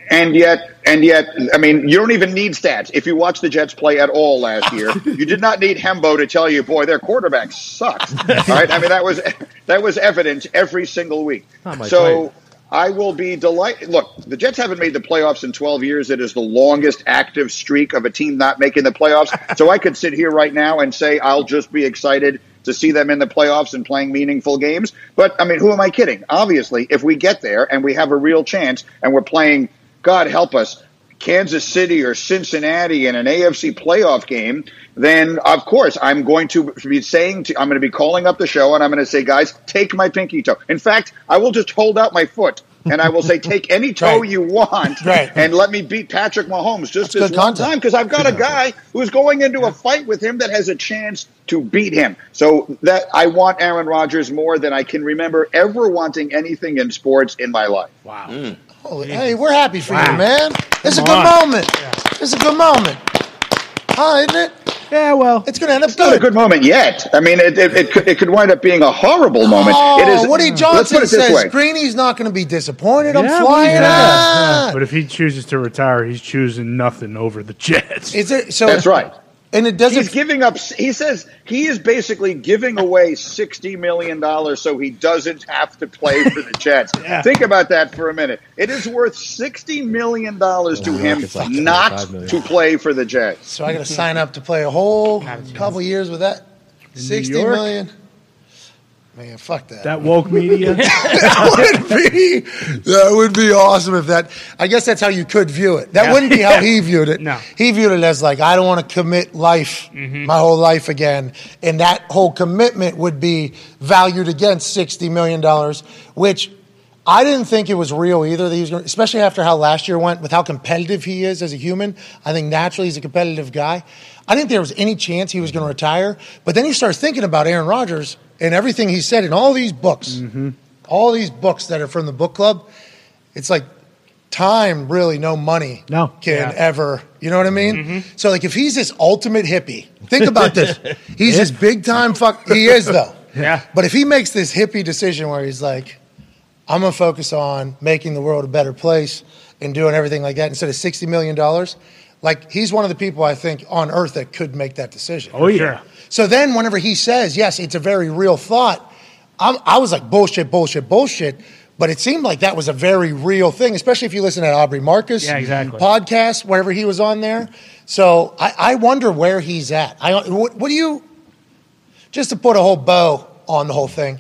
And yet, and yet, I mean, you don't even need stats. If you watch the Jets play at all last year, you did not need Hembo to tell you, boy, their quarterback sucks. all right, I mean that was that was evident every single week. Not my So, I will be delighted. Look, the Jets haven't made the playoffs in 12 years. It is the longest active streak of a team not making the playoffs. so I could sit here right now and say I'll just be excited to see them in the playoffs and playing meaningful games. But I mean, who am I kidding? Obviously, if we get there and we have a real chance and we're playing, God help us, Kansas City or Cincinnati in an AFC playoff game, then of course I'm going to be saying to, I'm going to be calling up the show and I'm going to say, guys, take my pinky toe. In fact, I will just hold out my foot and I will say, take any toe Right. you want Right. and let me beat Patrick Mahomes just That's this one content. time because I've got a guy who's going into a fight with him that has a chance to beat him. So that I want Aaron Rodgers more than I can remember ever wanting anything in sports in my life. Mm. Holy- hey, we're happy for you, man. It's a good on. moment. It's a good moment. Huh, isn't it? Yeah, well, It's going to end up It's not a good. good moment yet. I mean, it, it, it, could, it could wind up being a horrible oh, moment. Oh, it is. Woody let's Johnson put it this says way. Greeny's not going to be disappointed. I'm yeah, flying yeah, out. yeah. But if he chooses to retire, he's choosing nothing over the Jets. Is it so? That's right. And it doesn't. He's giving up. He says he is basically giving away sixty million dollars so he doesn't have to play for the Jets. Think about that for a minute. It is worth sixty million dollars to him like not to play for the Jets. so I got to sign up to play a whole couple years with that. Sixty York? million. Man, fuck that. that woke media. that would be that would be awesome if that. I guess that's how you could view it. That Yeah. wouldn't be how he viewed it. No. he viewed it as like I don't want to commit life, mm-hmm. my whole life again, and that whole commitment would be valued against sixty million dollars, which. I didn't think it was real either. That he was going, especially after how last year went with how competitive he is as a human. I think naturally he's a competitive guy. I didn't think there was any chance he was going to retire. But then he starts thinking about Aaron Rodgers and everything he said in all these books mm-hmm. all these books that are from the book club, it's like time, really, no money No. can Yeah. ever. You know what I mean? Mm-hmm. So, like, if he's this ultimate hippie, think about this. He's this big time fuck. He is though. Yeah. But if he makes this hippie decision where he's like, I'm gonna focus on making the world a better place and doing everything like that instead of sixty million dollars, like he's one of the people I think on earth that could make that decision. oh yeah. So then, whenever he says, yes, it's a very real thought, I'm, I was like, bullshit, bullshit, bullshit. But it seemed like that was a very real thing, especially if you listen to Aubrey Marcus Yeah, exactly. podcast, wherever he was on there. So I, I wonder where he's at. I, what, what do you, just to put a whole bow on the whole thing,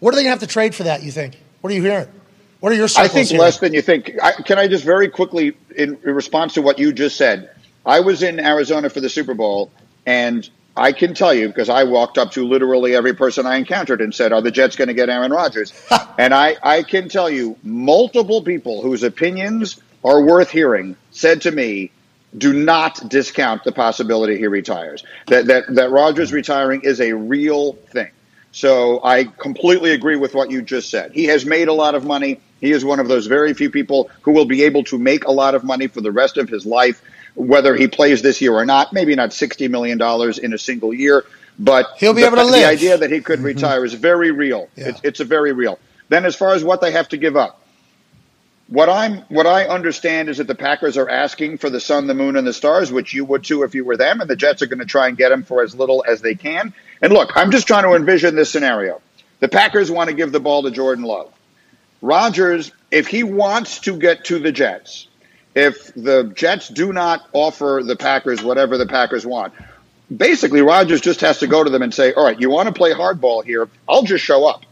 what are they going to have to trade for that, you think? What are you hearing? What are your I think hearing? less than you think. I, can I just very quickly, in, in response to what you just said, I was in Arizona for the Super Bowl, and I can tell you because I walked up to literally every person I encountered and said, "Are the Jets going to get Aaron Rodgers?" and I, I can tell you, multiple people whose opinions are worth hearing said to me, "Do not discount the possibility he retires. That that that Rodgers retiring is a real thing." So I completely agree with what you just said. He has made a lot of money. He is one of those very few people who will be able to make a lot of money for the rest of his life, whether he plays this year or not. Maybe not $60 million in a single year, but He'll be the, able to live. the idea that he could mm-hmm. retire is very real. Yeah. It's, it's a very real. Then as far as what they have to give up, what I'm what I understand is that the Packers are asking for the sun, the moon, and the stars, which you would too if you were them, and the Jets are going to try and get them for as little as they can. And look, I'm just trying to envision this scenario. The Packers want to give the ball to Jordan Love. Rodgers, if he wants to get to the Jets, if the Jets do not offer the Packers whatever the Packers want, basically Rodgers just has to go to them and say, "All right, you want to play hardball here? I'll just show up."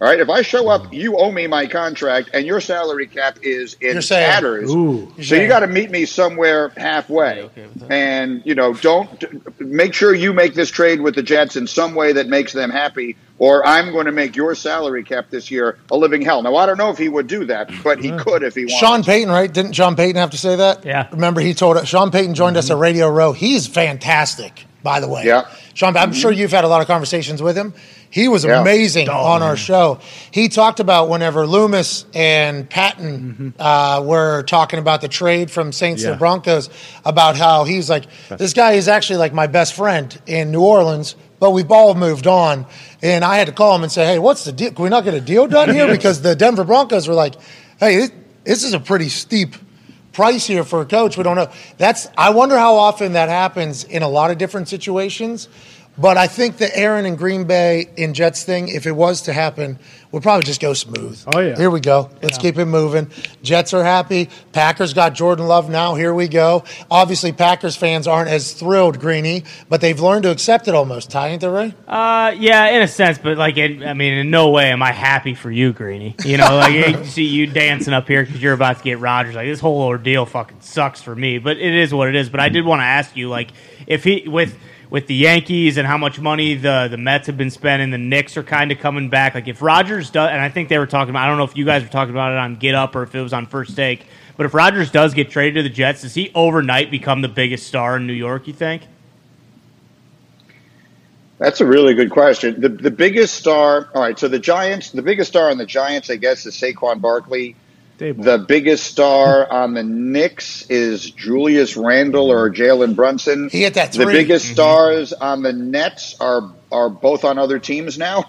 All right, if I show up, you owe me my contract, and your salary cap is in You're saying- tatters. Ooh. So you got to meet me somewhere halfway, okay and you know, don't make sure you make this trade with the Jets in some way that makes them happy, or I'm going to make your salary cap this year a living hell. Now I don't know if he would do that, but he mm-hmm. could if he wanted. Sean Payton, right? Didn't Sean Payton have to say that? Yeah. Remember, he told us. Sean Payton joined us at Radio Row. He's fantastic, by the way. Yeah. Sean, I'm sure you've had a lot of conversations with him. He was Yeah. amazing on our show. He talked about whenever Loomis and Payton uh, were talking about the trade from Saints to Yeah. the Broncos, about how he's like, this guy is actually like my best friend in New Orleans, but we've all moved on. And I had to call him and say, hey, what's the deal? Can we not get a deal done here? Because the Denver Broncos were like, hey, this, this is a pretty steep price here for a coach. We don't know. That's I wonder how often that happens in a lot of different situations. But I think the Aaron and Green Bay in Jets thing, if it was to happen, would probably just go smooth. Oh, yeah. Here we go. Let's keep it moving. Jets are happy. Packers got Jordan Love now. Here we go. Obviously, Packers fans aren't as thrilled, Greeny, but they've learned to accept it almost. Ty, ain't that right? Uh, yeah, in a sense, but like, it, I mean, in no way am I happy for you, Greeny. You know, like I see you dancing up here because you're about to get Rodgers. Like this whole ordeal fucking sucks for me, but it is what it is. But I did want to ask you, like, if he with with the Yankees and how much money the the Mets have been spending, the Knicks are kind of coming back. Like if Rodgers does, and I think they were talking about. I don't know if you guys were talking about it on Get Up or if it was on First Take. But if Rodgers does get traded to the Jets, does he overnight become the biggest star in New York? You think? That's a really good question. The the biggest star. All right, so the Giants, the biggest star on the Giants, I guess, is Saquon Barkley. Daboll. The biggest star on the Knicks is Julius Randle or Jalen Brunson. He hit that three. The three. biggest stars on the Nets are are both on other teams now.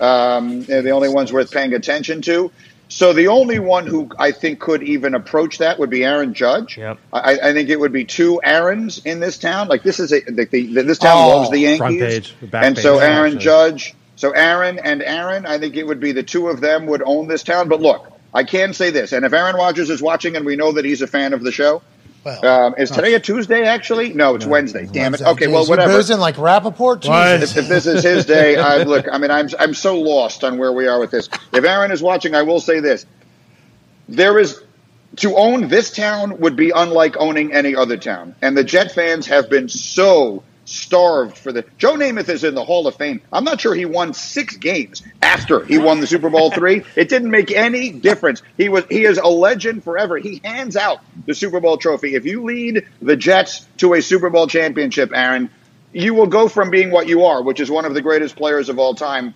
Um, they're the only ones worth paying attention to. So the only one who I think could even approach that would be Aaron Judge. Yep. I, I think it would be two Aarons in this town. Like this is a the, the, this town Oh, loves the Yankees, front page, back and page, so Aaron actually. Judge, so Aaron and Aaron, I think it would be the two of them would own this town. But look, I can say this, and if Aaron Rodgers is watching, and we know that he's a fan of the show, Well, um, is today a Tuesday? Actually, no, it's Wednesday. Damn it. Okay, well, Jeez, whatever. boozing like Rappaport? If, if this is his day, I, look, I mean, I'm I'm so lost on where we are with this. If Aaron is watching, I will say this: there is to own this town would be unlike owning any other town, and the Jet fans have been so starved for the. Joe Namath is in the Hall of Fame. I'm not sure he won six games after he won the Super Bowl three. It didn't make any difference. He was he is a legend forever. He hands out the Super Bowl trophy. If you lead the Jets to a Super Bowl championship, Aaron, you will go from being what you are, which is one of the greatest players of all time,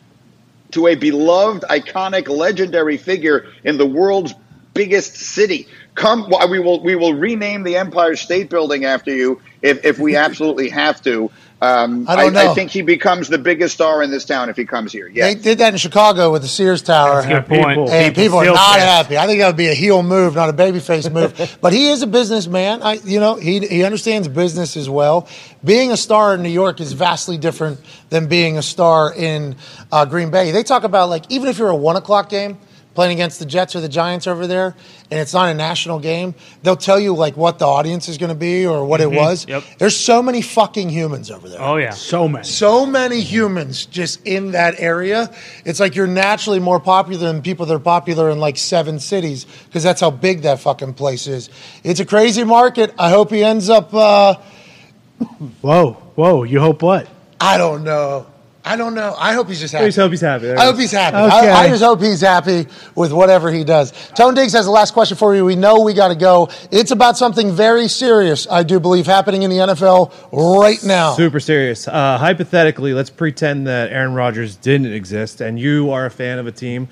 to a beloved, iconic, legendary figure in the world's biggest city. Come, well, we will we will rename the Empire State Building after you if, if we absolutely have to. Um, I don't I, know. think he becomes the biggest star in this town if he comes here. Yeah, they did that in Chicago with the Sears Tower. That's a good point. People- And people, are not pissed. happy. I think that would be a heel move, not a babyface move. but he is a businessman. I, you know, he he understands business as well. Being a star in New York is vastly different than being a star in uh, Green Bay. They talk about like even if you're a one o'clock game playing against the Jets or the Giants over there, and it's not a national game, they'll tell you like what the audience is going to be or what it was. Yep. There's so many fucking humans over there Oh yeah. So many. so many humans just in that area. It's like you're naturally more popular than people that are popular in like seven cities because that's how big that fucking place is. It's a crazy market. I hope he ends up. Uh, Whoa, whoa. You hope what? I don't know. I don't know. I hope he's just I happy. just hope he's happy. I hope he's happy. Okay. I, I just hope he's happy with whatever he does. Tone Diggs has the last question for you. We know we got to go. It's about something very serious, I do believe, happening in the NFL right now. Super serious. Uh, hypothetically, let's pretend that Aaron Rodgers didn't exist, and you are a fan of a team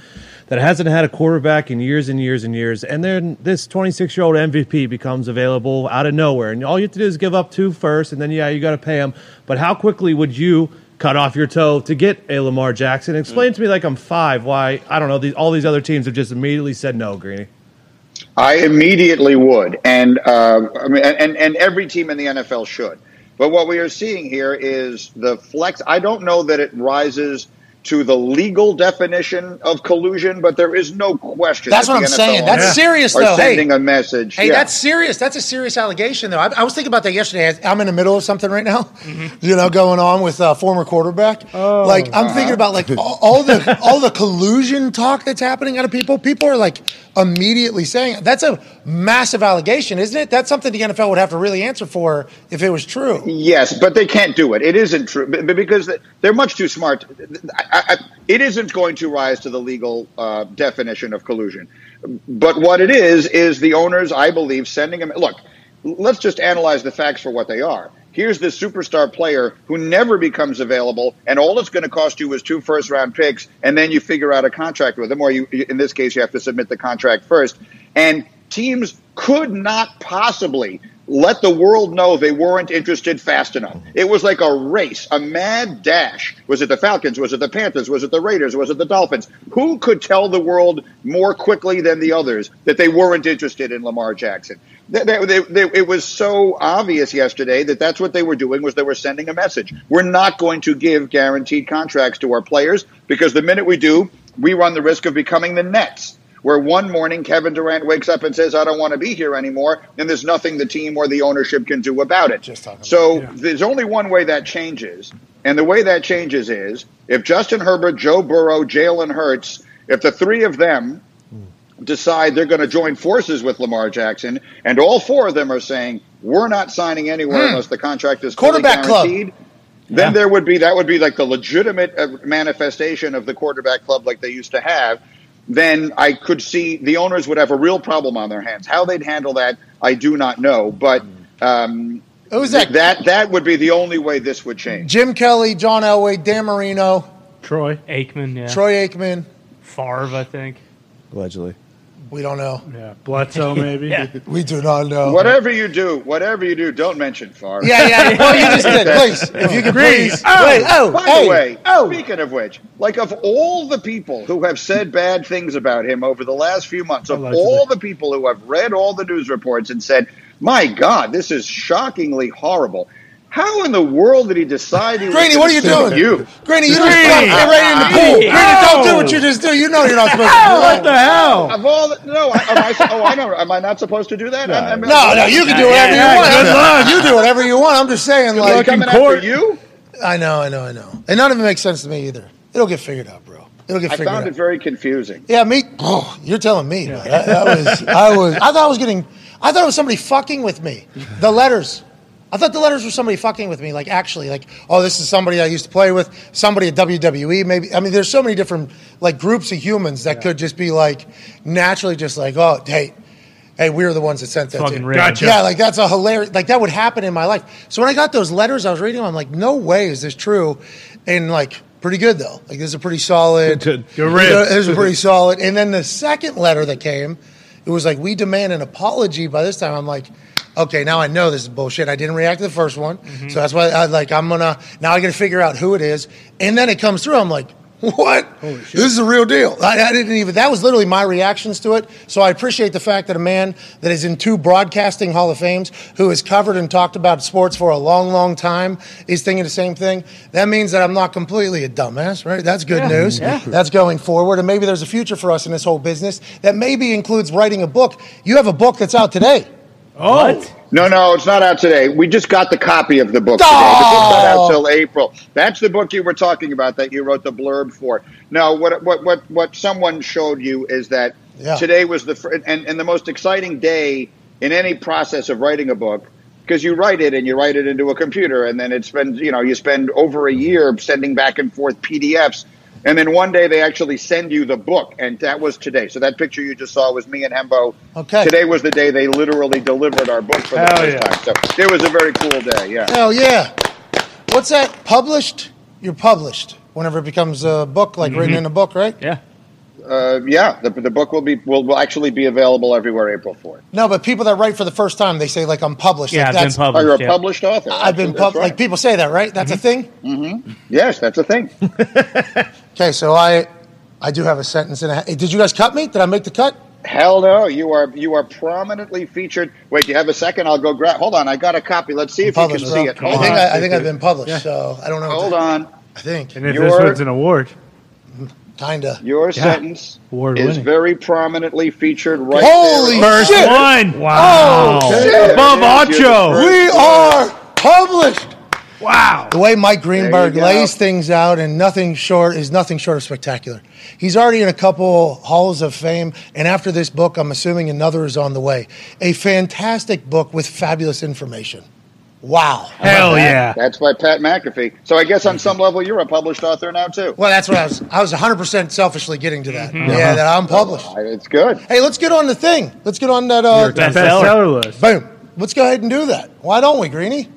that hasn't had a quarterback in years and years and years, and then this 26 year old MVP becomes available out of nowhere, and all you have to do is give up two first, and then yeah, you got to pay him. But how quickly would you? Cut off your toe to get a Lamar Jackson. Explain to me, like I'm five, why I don't know. These, all these other teams have just immediately said no, Greeny. I immediately would, and uh, I mean, and and every team in the NFL should. But what we are seeing here is the flex. I don't know that it rises to the legal definition of collusion, but there is no question. That's that what the I'm NFL saying. That's owners serious, are though. Hey. sending a message. Hey, Yeah. that's serious. That's a serious allegation, though. I, I was thinking about that yesterday. I'm in the middle of something right now, you know, going on with uh, former quarterback. like I'm thinking about like all, all the all the collusion talk that's happening out of people. People are like immediately saying that's a massive allegation, isn't it? That's something the NFL would have to really answer for if it was true. Yes, but they can't do it. It isn't true b- b- because they're much too smart. I, I, it isn't going to rise to the legal uh, definition of collusion. But what it is is the owners, I believe, sending them. Look, let's just analyze the facts for what they are. Here's this superstar player who never becomes available, and all it's going to cost you is two first round picks, and then you figure out a contract with him, or you, in this case, you have to submit the contract first. And teams could not possibly let the world know they weren't interested fast enough. Mm-hmm. It was like a race, a mad dash. Was it the Falcons? Was it the Panthers? Was it the Raiders? Was it the Dolphins? Who could tell the world more quickly than the others that they weren't interested in Lamar Jackson? They, they, they, they- it was so obvious yesterday that that's what they were doing was they were sending a message. We're not going to give guaranteed contracts to our players because the minute we do, we run the risk of becoming the Nets, where one morning Kevin Durant wakes up and says, "I don't want to be here anymore," and there's nothing the team or the ownership can do about it. Just so about- there's only one way that changes, and the way that changes is if Justin Herbert, Joe Burrow, Jalen Hurts, if the three of them decide they're going to join forces with Lamar Jackson, and all four of them are saying we're not signing anywhere unless the contract is fully Hmm. Quarterback club. guaranteed. Then there would be that would be like the legitimate uh, manifestation of the quarterback club like they used to have. Then I could see the owners would have a real problem on their hands. How they'd handle that, I do not know. But um, Who's that? that that would be the only way this would change. Jim Kelly, John Elway, Dan Marino, Troy. Aikman, yeah. Troy Aikman. Favre, I think. Allegedly. We don't know. Yeah, Bledsoe maybe. Yeah. We do not know. Whatever you do, whatever you do, don't mention Favre. Yeah, yeah. Well, you just did. Please, if you could please. Oh, Wait, oh, By hey, the way, oh. speaking of which, like of all the people who have said bad things about him over the last few months, of Allegedly. all the people who have read all the news reports and said, "My God, this is shockingly horrible," how in the world did he decide he was Granny, gonna what are you doing? You. Granny, you just get right in the pool. Hey. Granny, don't do what you just do. You know you're not supposed to do What the hell? Of all, the, no, I, am I, oh, I know. Am I not supposed to do that? I'm- I'm- No, no, you can do whatever Yeah, you want. good luck. You do whatever you want. I'm just saying, He's like, coming court. after you. I know, I know, I know. And none of it makes sense to me either. It'll get figured out, bro. It'll get figured out. I figured found out. it very confusing. Yeah, me. Oh, you're telling me. man. That, that was. I was. I thought I was getting. I thought it was somebody fucking with me. The letters. I thought the letters were somebody fucking with me. Like actually, like oh, this is somebody I used to play with. Somebody at WWE. Maybe. I mean, there's so many different like groups of humans that could just be like naturally just like oh hey. Hey, we were the ones that sent that. Fucking to. Gotcha. Yeah, like that's a hilarious. Like that would happen in my life. So when I got those letters, I was reading them. I'm like, no way is this true, and like pretty good though. Like this is a pretty solid. Good. It was pretty solid. And then the second letter that came, it was like, we demand an apology. By this time, I'm like, okay, now I know this is bullshit. I didn't react to the first one. Mm-hmm. So that's why I like, I'm to, now I got to figure out who it is. And then it comes through. I'm like, what? This is a real deal. I, I didn't even, that was literally my reactions to it. So I appreciate the fact that a man that is in two broadcasting Hall of Fames, who has covered and talked about sports for a long, long time, is thinking the same thing. That means that I'm not completely a dumbass, right? That's good news. That's going forward. And maybe there's a future for us in this whole business that maybe includes writing a book. You have a book that's out today. Oh, No, no, it's not out today. We just got the copy of the book today. The book's not out Oh. till April. That's the book you were talking about that you wrote the blurb for. No, what what what what someone showed you is that Yeah. today was the fir- and and the most exciting day in any process of writing a book because you write it and you write it into a computer and then it spends you know you spend over a year sending back and forth PDFs. And then one day they actually send you the book, and that was today. So that picture you just saw was me and Hembo. Okay. Today was the day they literally delivered our book for the Hell first yeah. time. So it was a very cool day. Yeah. Hell yeah. What's that? Published? You're published whenever it becomes a book, like mm-hmm. written in a book, right? Yeah. Uh, yeah. The, the book will be will, will actually be available everywhere April fourth. No, but people that write for the first time, they say like I'm published. Yeah, like, I've been that's, Oh, you're a yeah. published author. I've been That's pub- right. like people say that, right? That's a thing. Mm-hmm. Yes, that's a thing. Okay, so I, I do have a sentence. And a, hey, did you guys cut me? Did I make the cut? Hell no, you are you are prominently featured. Wait, do you have a second? I'll go grab. Hold on, I got a copy. Let's see if you can Published, see bro. it. I think on. I, I think I've been published. So I don't know. Hold to- on. I think and if Your- this wins an award, kinda. Your sentence Award is winning. very prominently featured right Holy there. first shit! one. Wow. Oh, shit. Above Yes, you're the Ocho. We are published. Wow. The way Mike Greenberg lays things out and nothing short is nothing short of spectacular. He's already in a couple halls of fame, and after this book, I'm assuming another is on the way. A fantastic book with fabulous information. Wow. Hell yeah. That's by Pat McAfee. So I guess on some level you're a published author now too. Well, that's what I was. I was 100 percent selfishly getting to that. Mm-hmm. Yeah, that I'm published. It's good. Hey, let's get on the thing. Let's get on that. Uh, Best- Bestseller list. boom. Let's go ahead and do that. Why don't we, Greeny?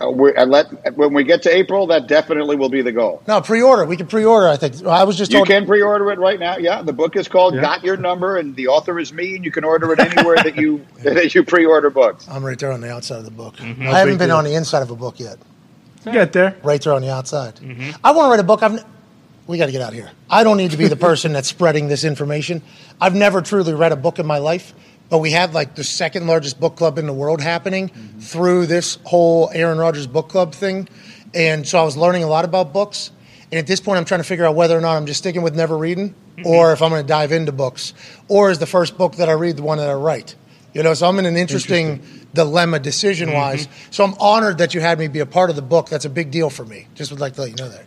Uh, we're, and let, when we get to April, that definitely will be the goal. No, pre-order. We can pre-order. I think. I was just You told. can pre-order it right now. Yeah, the book is called "Got Your Number," and the author is me, and you can order it anywhere that you that you pre-order books. I'm right there on the outside of the book. Mm-hmm. I haven't been deal. on the inside of a book yet. Get there. Right there on the outside. Mm-hmm. I want to write a book. I've. N- we got to get out of here. I don't need to be the person that's spreading this information. I've never truly read a book in my life, but we had like the second largest book club in the world happening through this whole Aaron Rodgers book club thing. And so I was learning a lot about books. And at this point, I'm trying to figure out whether or not I'm just sticking with never reading mm-hmm. or if I'm going to dive into books. Or is the first book that I read the one that I write? You know, so I'm in an interesting, dilemma decision wise. Mm-hmm. So I'm honored that you had me be a part of the book. That's a big deal for me. Just would like to let you know that.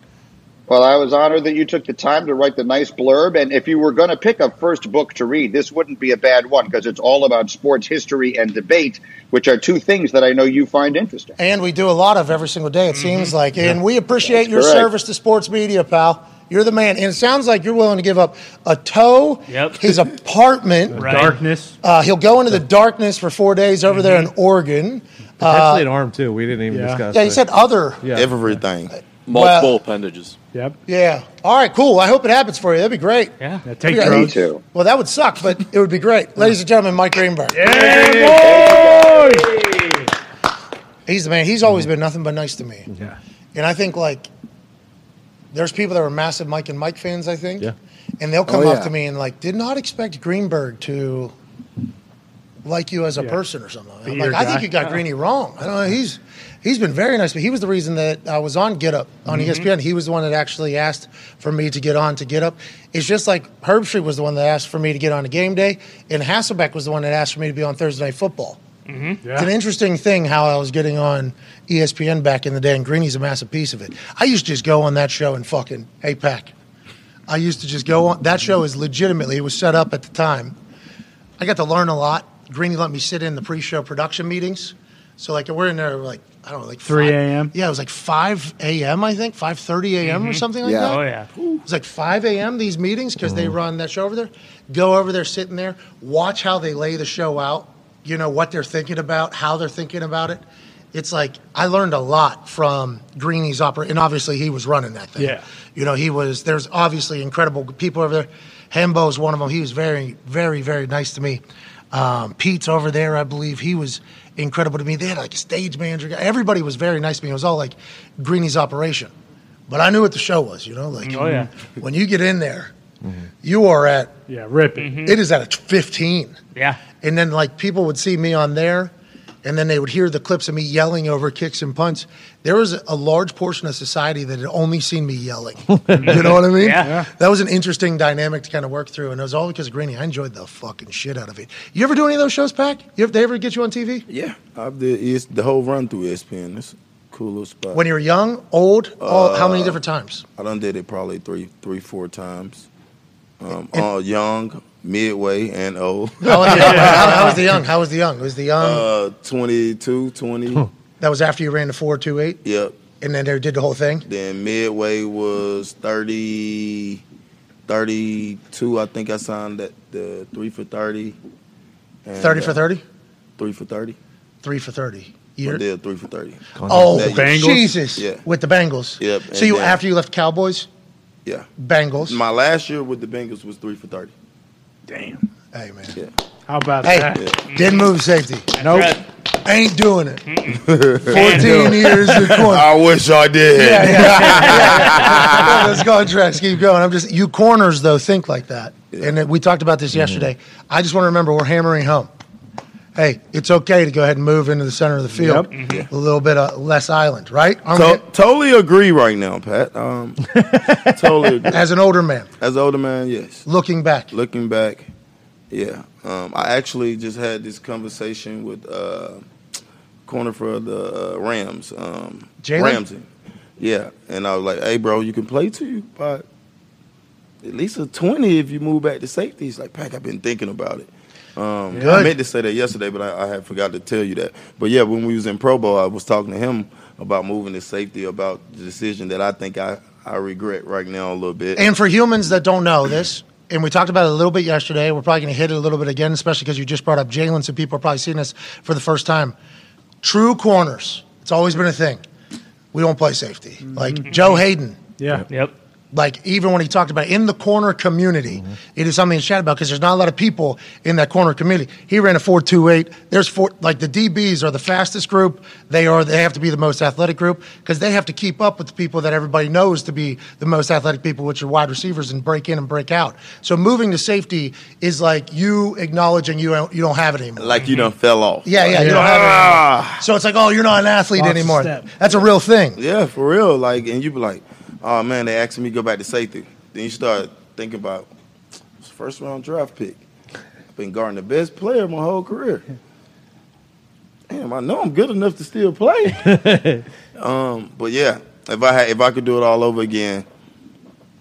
Well, I was honored that you took the time to write the nice blurb. And if you were going to pick a first book to read, this wouldn't be a bad one because it's all about sports history and debate, which are two things that I know you find interesting. And we do a lot of every single day, it seems like. And we appreciate That's your correct. service to sports media, pal. You're the man. And it sounds like you're willing to give up a toe, Yep. his apartment. Right. Darkness. Uh, he'll go into the darkness for four days over there in Oregon. Potentially an arm too. We didn't even yeah. discuss. Uh, Yeah, he said other. Yeah. Everything. Multiple Well- appendages. Yep. Yeah. All right, cool. I hope it happens for you. That'd be great. Yeah. Yeah, take Yeah, your Me too. Well, that would suck, but it would be great. Ladies and gentlemen, Mike Greenberg. He's the man. He's always been nothing but nice to me. Yeah. And I think like there's people that are massive Mike and Mike fans, I think. Yeah. And they'll come Oh, up yeah. to me and like, did not expect Greenberg to like you as a Yeah. person or something. I'm like, your I think you got Greeny wrong. I don't know. He's he's been very nice, but he was the reason that I was on Get Up on Mm-hmm. ESPN. He was the one that actually asked for me to get on to Get Up. It's just like Herbstreit was the one that asked for me to get on a game day, and Hasselbeck was the one that asked for me to be on Thursday Night Football. It's an interesting thing how I was getting on ESPN back in the day, and Greeny's a massive piece of it. I used to just go on that show and fucking, hey, Pack. I used to just go on. That show is legitimately, it was set up at the time. I got to learn a lot. Greeny let me sit in the pre show production meetings. So, like, we're in there, like, I don't know, like 3 5 a.m.? Yeah, it was like 5 a.m., I think, 5.30 a.m. or something like Yeah. that. Oh yeah. It was like 5 a.m. these meetings because they run that show over there. Go over there, sitting there, watch how they lay the show out. You know what they're thinking about, how they're thinking about it. It's like I learned a lot from Greeny's opera, and obviously he was running that thing. Yeah. you know he was. There's obviously incredible people over there. Hembo's one of them. He was very, very, very nice to me. Um, Pete's over there, I believe. He was incredible to me. They had like a stage manager. guy. Everybody was very nice to me. It was all like Greeny's operation. But I knew what the show was, you know? Like Oh, yeah. when you get in there, mm-hmm. you are at Yeah, rip it. Mm-hmm. it is at a 15. Yeah. And then like people would see me on there and then they would hear the clips of me yelling over kicks and punts. There was a large portion of society that had only seen me yelling. you know what I mean? Yeah. Yeah. That was an interesting dynamic to kind of work through. And it was all because of Greeny. I enjoyed the fucking shit out of it. You ever do any of those shows, Pack? You ever, they ever get you on TV? Yeah, I did the whole run through ESPN. It's a cool little spot. When you were young, old, all, how many different times? I done did it probably three, three, four times. Um, uh, young, midway, and old. How was, the, how, how was the young? How was the young? Was the young, Uh, 22, 20. that was after you ran the 428 Yep. and then they did the whole thing? Then midway was 30, 32. I think I signed at the three for 30. And, 30 for uh, 30? Three for 30. Three for 30. I Year? did three for 30. Oh, That. Bengals? Jesus. Yeah. With the Bengals. Yep, So you then- after you left Cowboys, Yeah. Bengals. My last year with the Bengals was three for 30. Damn. hey man. Yeah. How about Hey, that? didn't move safety. Nope. Right. Ain't doing it. 14 years in corner. I wish I did. Yeah, yeah, yeah, yeah. Those contracts keep going. I'm just you corners though think like that, and it- we talked about this mm-hmm. yesterday. I just want to remember we're hammering home. Hey, it's okay to go ahead and move into the center of the field, Yep. a little bit of less island, right? Aren't To- totally agree right now, Pat. Um, totally agree. as an older man, As an older man, yes. looking back, Looking back, yeah. Um, I actually just had this conversation with uh, corner for the uh, Rams, um, Jalen? Ramsey. Yeah, and I was like, "Hey, bro, you can play to you, but at least a twenty if you move back to safety." He's like, "Pack, I've been thinking about it." Um, I Good. meant to say that yesterday, but I, I had forgot to tell you that. But yeah, when we was in Pro Bowl, I was talking to him about moving to safety, about the decision that I think I, I regret right now a little bit. And for humans that don't know this, and we talked about it a little bit yesterday, we're probably going to hit it a little bit again, especially because you just brought up Jalen, so people are probably seeing this for the first time. True corners, it's always been a thing. We don't play safety. Like Joe Haden, Yeah. Yep. Like even when he talked about in the corner community, mm-hmm. it is something to chat about because there's not a lot of people in that corner community. He ran a four two eight. There's four like the DBs are the fastest group. They are they have to be the most athletic group because they have to keep up with the people that everybody knows to be the most athletic people, which are wide receivers and break in and break out. So moving to safety is like you acknowledging you don't, you don't have it anymore. Like you done fell off. yeah, yeah, you don't have it anymore. Ah. So it's like, oh, you're not an athlete Lost anymore. That's a real thing. Yeah, for real. Like, and you be like, oh man, they asking me to go back to safety. Then you start thinking about first round draft pick. I've been guarding the best player my whole career. Damn, I know I'm good enough to still play. um, but yeah, if I had, if I could do it all over again,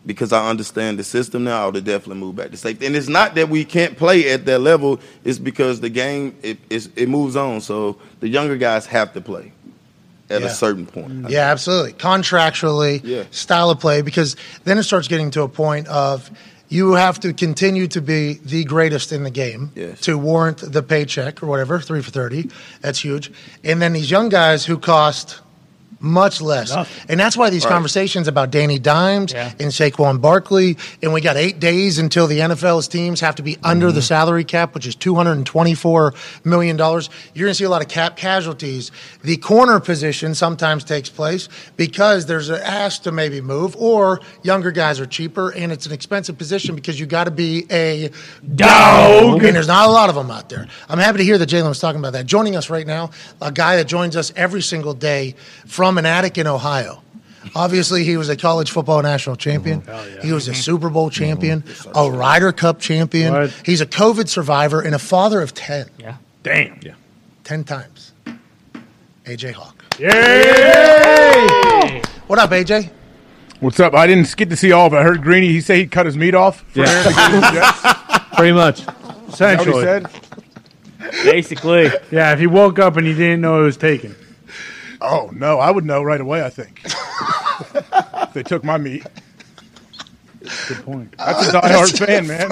because I understand the system now, I would definitely move back to safety. And it's not that we can't play at that level; it's because the game it it moves on. So the younger guys have to play at Yeah. a certain point. Mm, yeah, absolutely. Contractually, Yeah. style of play, because then it starts getting to a point of you have to continue to be the greatest in the game Yes. to warrant the paycheck or whatever, three for 30. That's huge. And then these young guys who cost much less. And that's why these Right. conversations about Danny Dimes Yeah. and Saquon Barkley, and we got eight days until the NFL's teams have to be under the mm-hmm. salary cap, which is $224 million. You're going to see a lot of cap casualties. The corner position sometimes takes place because there's an ask to maybe move, or younger guys are cheaper, and it's an expensive position because you got to be a dog. And there's not a lot of them out there. I'm happy to hear that Jalen was talking about that. Joining us right now, a guy that joins us every single day from an attic in Ohio. Obviously, he was a college football national champion. Mm-hmm. He was a Super Bowl mm-hmm. champion, a Ryder Cup champion. What? He's a COVID survivor and a father of 10. Yeah. Damn. Yeah. 10 times. AJ Hawk. Yay! What up, AJ? What's up? I didn't get to see all of it. I heard Greeny. He said he'd cut his meat off. For Yeah. Aaron to get his Jets. Pretty much. Is that what he Essentially. said? Basically. Yeah, if he woke up and he didn't know it was taken. Oh no, I would know right away. I think if they took my meat. Good point. That's a diehard fan, man.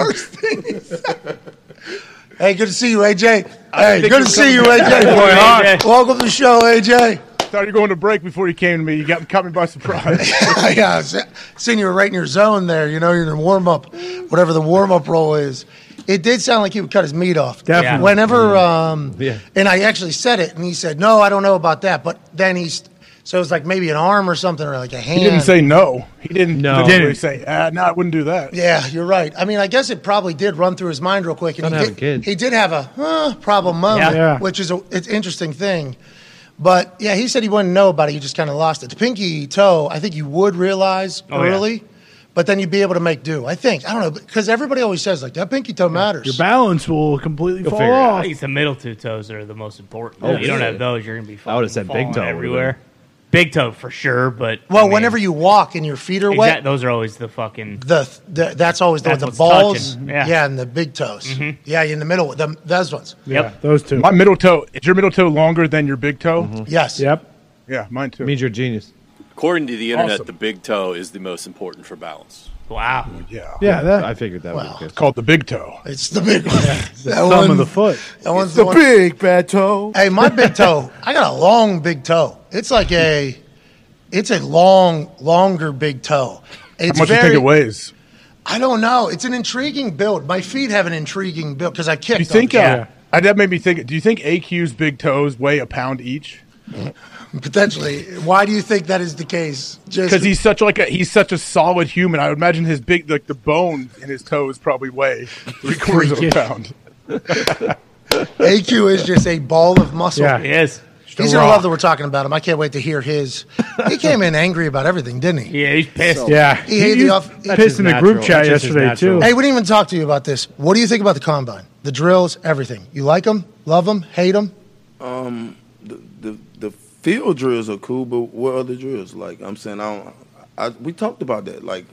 Hey, good to see you, AJ. Hey, good to see you, AJ. AJ. Welcome to the show, AJ. Thought you were going to break before you came to me. You got caught me by surprise. yeah, I se- seen you were right in your zone there. You know, you're in warm up, whatever the warm up role is. It did sound like he would cut his meat off. Definitely. Whenever, um, Yeah. and I actually said it, and he said, "No, I don't know about that." But then he's so it was like maybe an arm or something, or like a hand. he didn't say no. He didn't. No. didn't Didn't. say. Ah, no, I wouldn't do that. Yeah, you're right. I mean, I guess it probably did run through his mind real quick, and he did, he did have a huh, problem moment, Yeah. Yeah. which is a it's an interesting thing. But yeah, he said he wouldn't know about it. He just kind of lost it. The pinky toe, I think you would realize Oh, yeah. Early, but then you'd be able to make do. I think I don't know because everybody always says like that pinky toe matters. Your balance will completely fall figure it out. I off. think it's the middle two toes are the most important. Oh, you don't yeah. have those, you're gonna be. I would've said big falling toe would've everywhere. Big toe for sure, but well, I mean, whenever you walk and your feet are wet, exact, those are always the fucking. the, the that's always the, That's the what's balls, touching. Yeah. and the big toes. Mm-hmm. Yeah, in the middle, the, those ones. Yep. Those two. My middle toe. Is your middle toe longer than your big toe? Mm-hmm. Yes. Yep. Yeah, mine too. means you're a genius. According to the internet, Awesome. the big toe is the most important for balance. Wow. yeah. Yeah, that I figured that Wow. was. Called the big toe. It's the big one. that thumb one, of the foot. that one's the one. big bad toe. Hey, my big toe. I got a long big toe. It's like a, it's a long, longer big toe. It's How much do you think it weighs? I don't know. It's an intriguing build. My feet have an intriguing build because I kicked. Do you think? them. Uh, I, that made me think. Do you think AQ's big toes weigh a pound each? potentially? Why do you think that is the case? Because he's such like a he's such a solid human. I would imagine his big like the bones in his toes probably weigh three quarters of a pound. AQ is just a ball of muscle. Yeah. He is. He's gonna love that we're talking about him. I can't wait to hear his. He came in angry about everything, didn't he? Yeah, he's pissed. Yeah. He hated the off. That's pissed in the natural. group chat That's just his yesterday too. Hey, we didn't even talk to you about this. What do you think about the combine? The drills, everything. You like them? Love them? Hate them? Um, field drills are cool, but what other drills? Like I'm saying, I don't. I, we talked about that. Like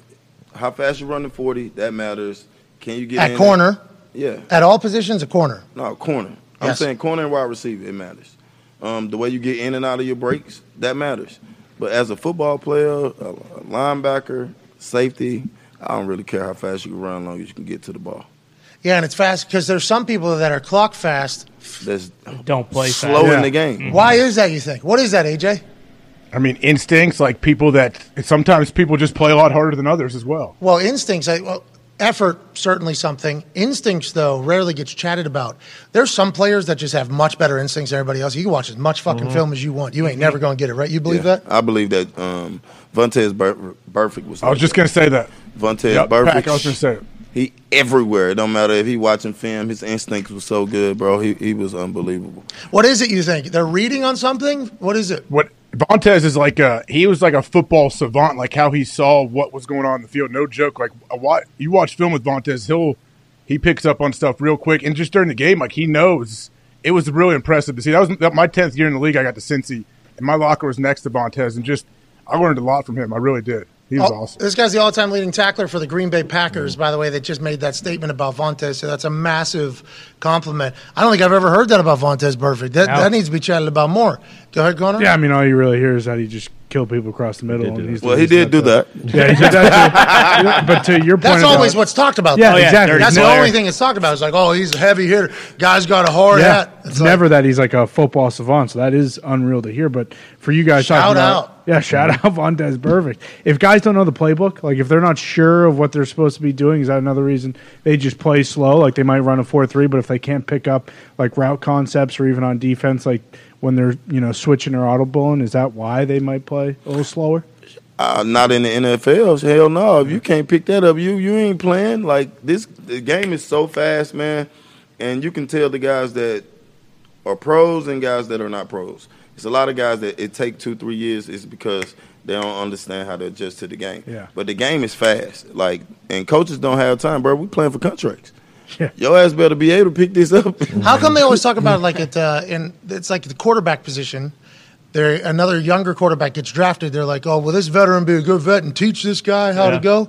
how fast you run the forty, that matters. Can you get At corner, Yeah, at all positions, a corner. no corner. I'm Yes. saying corner and wide receiver, it matters. Um, the way you get in and out of your breaks, that matters. But as a football player, a, a linebacker, safety, I don't really care how fast you can run, as long as you can get to the ball. Yeah, and it's fast because there's some people that are clock fast. That's Don't play slow fast. in the game. Why is that? You think? What is that, AJ? I mean, instincts like people that sometimes people just play a lot harder than others as well. Well, instincts, I, well, effort certainly something. Instincts, though, rarely gets chatted about. There's some players that just have much better instincts than everybody else. You can watch as much fucking Mhm. film as you want. You ain't never going to get it right. You believe Yeah, that? I believe that um, Vontaze Bur- Burfict was. I was just gonna say that. Vontaze Yep, Burfict. I was gonna say it. He everywhere. It don't matter if he watching film. His instincts was so good, bro. He he was unbelievable. What is it you think? They're reading on something? What is it? What Vontaze is like a he was like a football savant, like how he saw what was going on in the field. No joke. Like a wa- you watch film with Vontaze, he'll he picks up on stuff real quick, and just during the game, like he knows. It was really impressive to see. That was that, my tenth year in the league. I got to Cincy, and my locker was next to Vontaze, and just I learned a lot from him. I really did. He was Oh, awesome. This guy's the all-time leading tackler for the Green Bay Packers. By the way, they just made that statement about Vontaze, so that's a massive compliment. I don't think I've ever heard that about Vontaze Burfict. That, No. that needs to be chatted about more. Go ahead, Connor. Yeah, I mean, all you really hear is that he just killed people across the middle. and he's Well, he did do that. Yeah, he did that too. but to your point, That's about- always what's talked about. Yeah, though. exactly. That's Player. the only thing that's talked about. It's like, oh, he's a heavy hitter. Guy's got a hard yeah, hat. it's never that he's like a football savant. So that is unreal to hear. But for you guys, Shout talking about- out. yeah, shout out Vontaze Burfict. If guys don't know the playbook, like if they're not sure of what they're supposed to be doing, is that another reason they just play slow? Like they might run a four three, but if they can't pick up like route concepts or even on defense, like when they're you know switching or audible, is that why they might play a little slower? Uh, not in the NFL. Hell no. If you can't pick that up, you you ain't playing. Like this, the game is so fast, man, and you can tell the guys that are pros and guys that are not pros. It's a lot of guys that it take two, three years. Is because they don't understand how to adjust to the game. Yeah. But the game is fast. Like, and coaches don't have time, bro. We playing for contracts. Yeah. Your ass better be able to pick this up. How come they always talk about like it uh, in it's like the quarterback position? There, another younger quarterback gets drafted. They're like, oh, will this veteran be a good vet and teach this guy how Yeah. to go?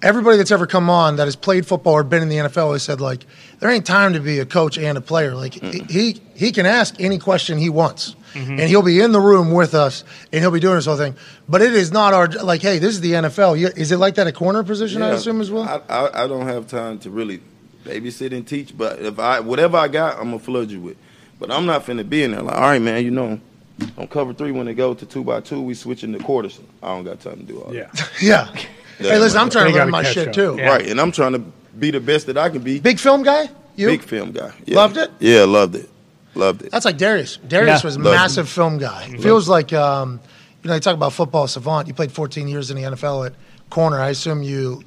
Everybody that's ever come on that has played football or been in the NFL has said like, there ain't time to be a coach and a player. Like he he can ask any question he wants, and he'll be in the room with us, and he'll be doing this whole thing. But it is not our like, hey, this is the NFL. Is it like that a corner position? I assume as well. I, I, I don't have time to really babysit and teach, but if I whatever I got, I'm gonna flood you with. But I'm not finna be in there like, all right, man, you know, on cover three when they go to two by two, we switching the quarters. I don't got time to do all Yeah. that. yeah. Yeah. Hey, listen, I'm trying They to learn gotta my shit up. too. Right, and I'm trying to be the best that I can be. Big film guy. You Big film guy. Yeah. Loved it? Yeah, loved it. Loved it. That's like Darius. Darius Yeah. was a Loved massive film guy. Feels like um, you know, you talk about football savant. You played 14 years in the NFL at corner. I assume you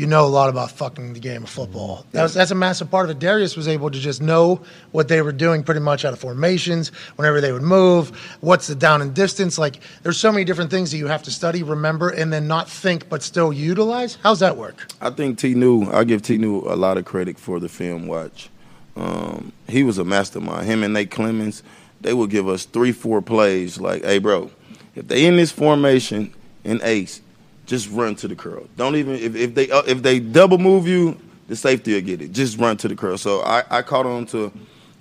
you know a lot about fucking the game of football. That was, that's a massive part of it. Darius was able to just know what they were doing pretty much out of formations, whenever they would move, what's the down and distance. Like there's so many different things that you have to study, remember, and then not think but still utilize. How's that work? I think T New. I give T New a lot of credit for the film watch. Um, he was a mastermind. Him and Nate Clements, they would give us three, four plays. Like, hey, bro, if they in this formation in ace, just run to the curl. Don't even if, if they uh, if they double move you, the safety will get it. Just run to the curl. So I, I caught on to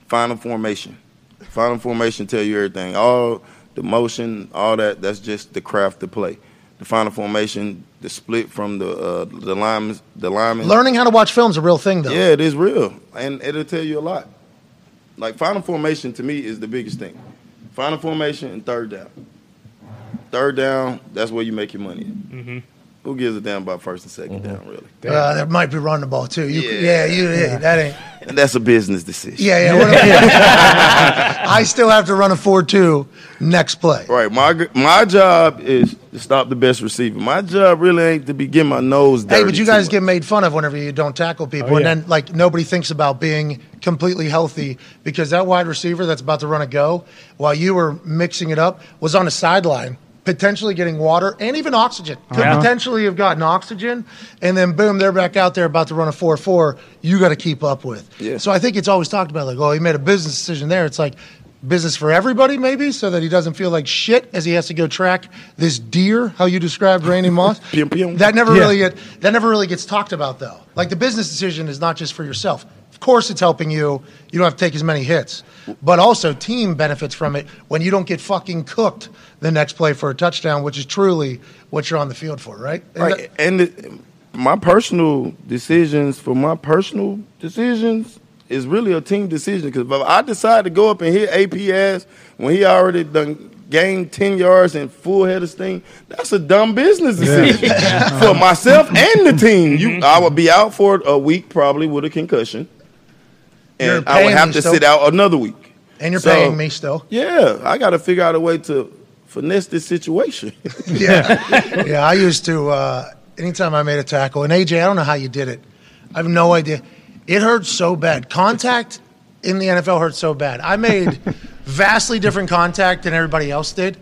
final formation. Final formation tell you everything. All the motion, all that. That's just the craft to play. The final formation, the split from the uh, the linemen, the linemen. Learning how to watch film's a real thing, though. Yeah, it is real, and it'll tell you a lot. Like final formation to me is the biggest thing. Final formation and third down. Third down, that's where you make your money. Mm-hmm. Who gives a damn about first and 2nd down, really? Uh, that might be running the ball too. You, yeah, Yeah. you, yeah, that ain't. And that's a business decision. Yeah, yeah. what am- I still have to run a four-two next play. Right. My my job is to stop the best receiver. My job really ain't to be getting my nose dirty. Hey, but you guys much. get made fun of whenever you don't tackle people, Oh, and then like nobody thinks about being completely healthy because that wide receiver that's about to run a go, while you were mixing it up, was on a sideline. Potentially getting water and even oxygen. Oh, Could Yeah. potentially have gotten oxygen, and then boom, they're back out there about to run a 4 4. You got to keep up with. Yeah. So I think it's always talked about like, oh, he made a business decision there. It's like business for everybody, maybe, so that he doesn't feel like shit as he has to go track this deer, how you described Randy Moss. Pew, pew. That never Yeah. really get that never really gets talked about though. Like the business decision is not just for yourself. Of course, it's helping you. You don't have to take as many hits, but also team benefits from it when you don't get fucking cooked the next play for a touchdown, which is truly what you're on the field for, right? And Right. that- And it, my personal decisions for my personal decisions is really a team decision. Because if I decide to go up and hit AP ass when he already done gained ten yards and full head of steam, that's a dumb business decision for myself and the team. You, mm-hmm. I would be out for a week probably with a concussion, You're and I would have to still. sit out another week. And you're So- paying me still. Yeah, I got to figure out a way to finesse this situation. Yeah. yeah, I used to, uh, anytime I made a tackle, and AJ, I don't know how you did it. I have no idea. It hurt so bad. Contact in the NFL hurt so bad. I made vastly different contact than everybody else did,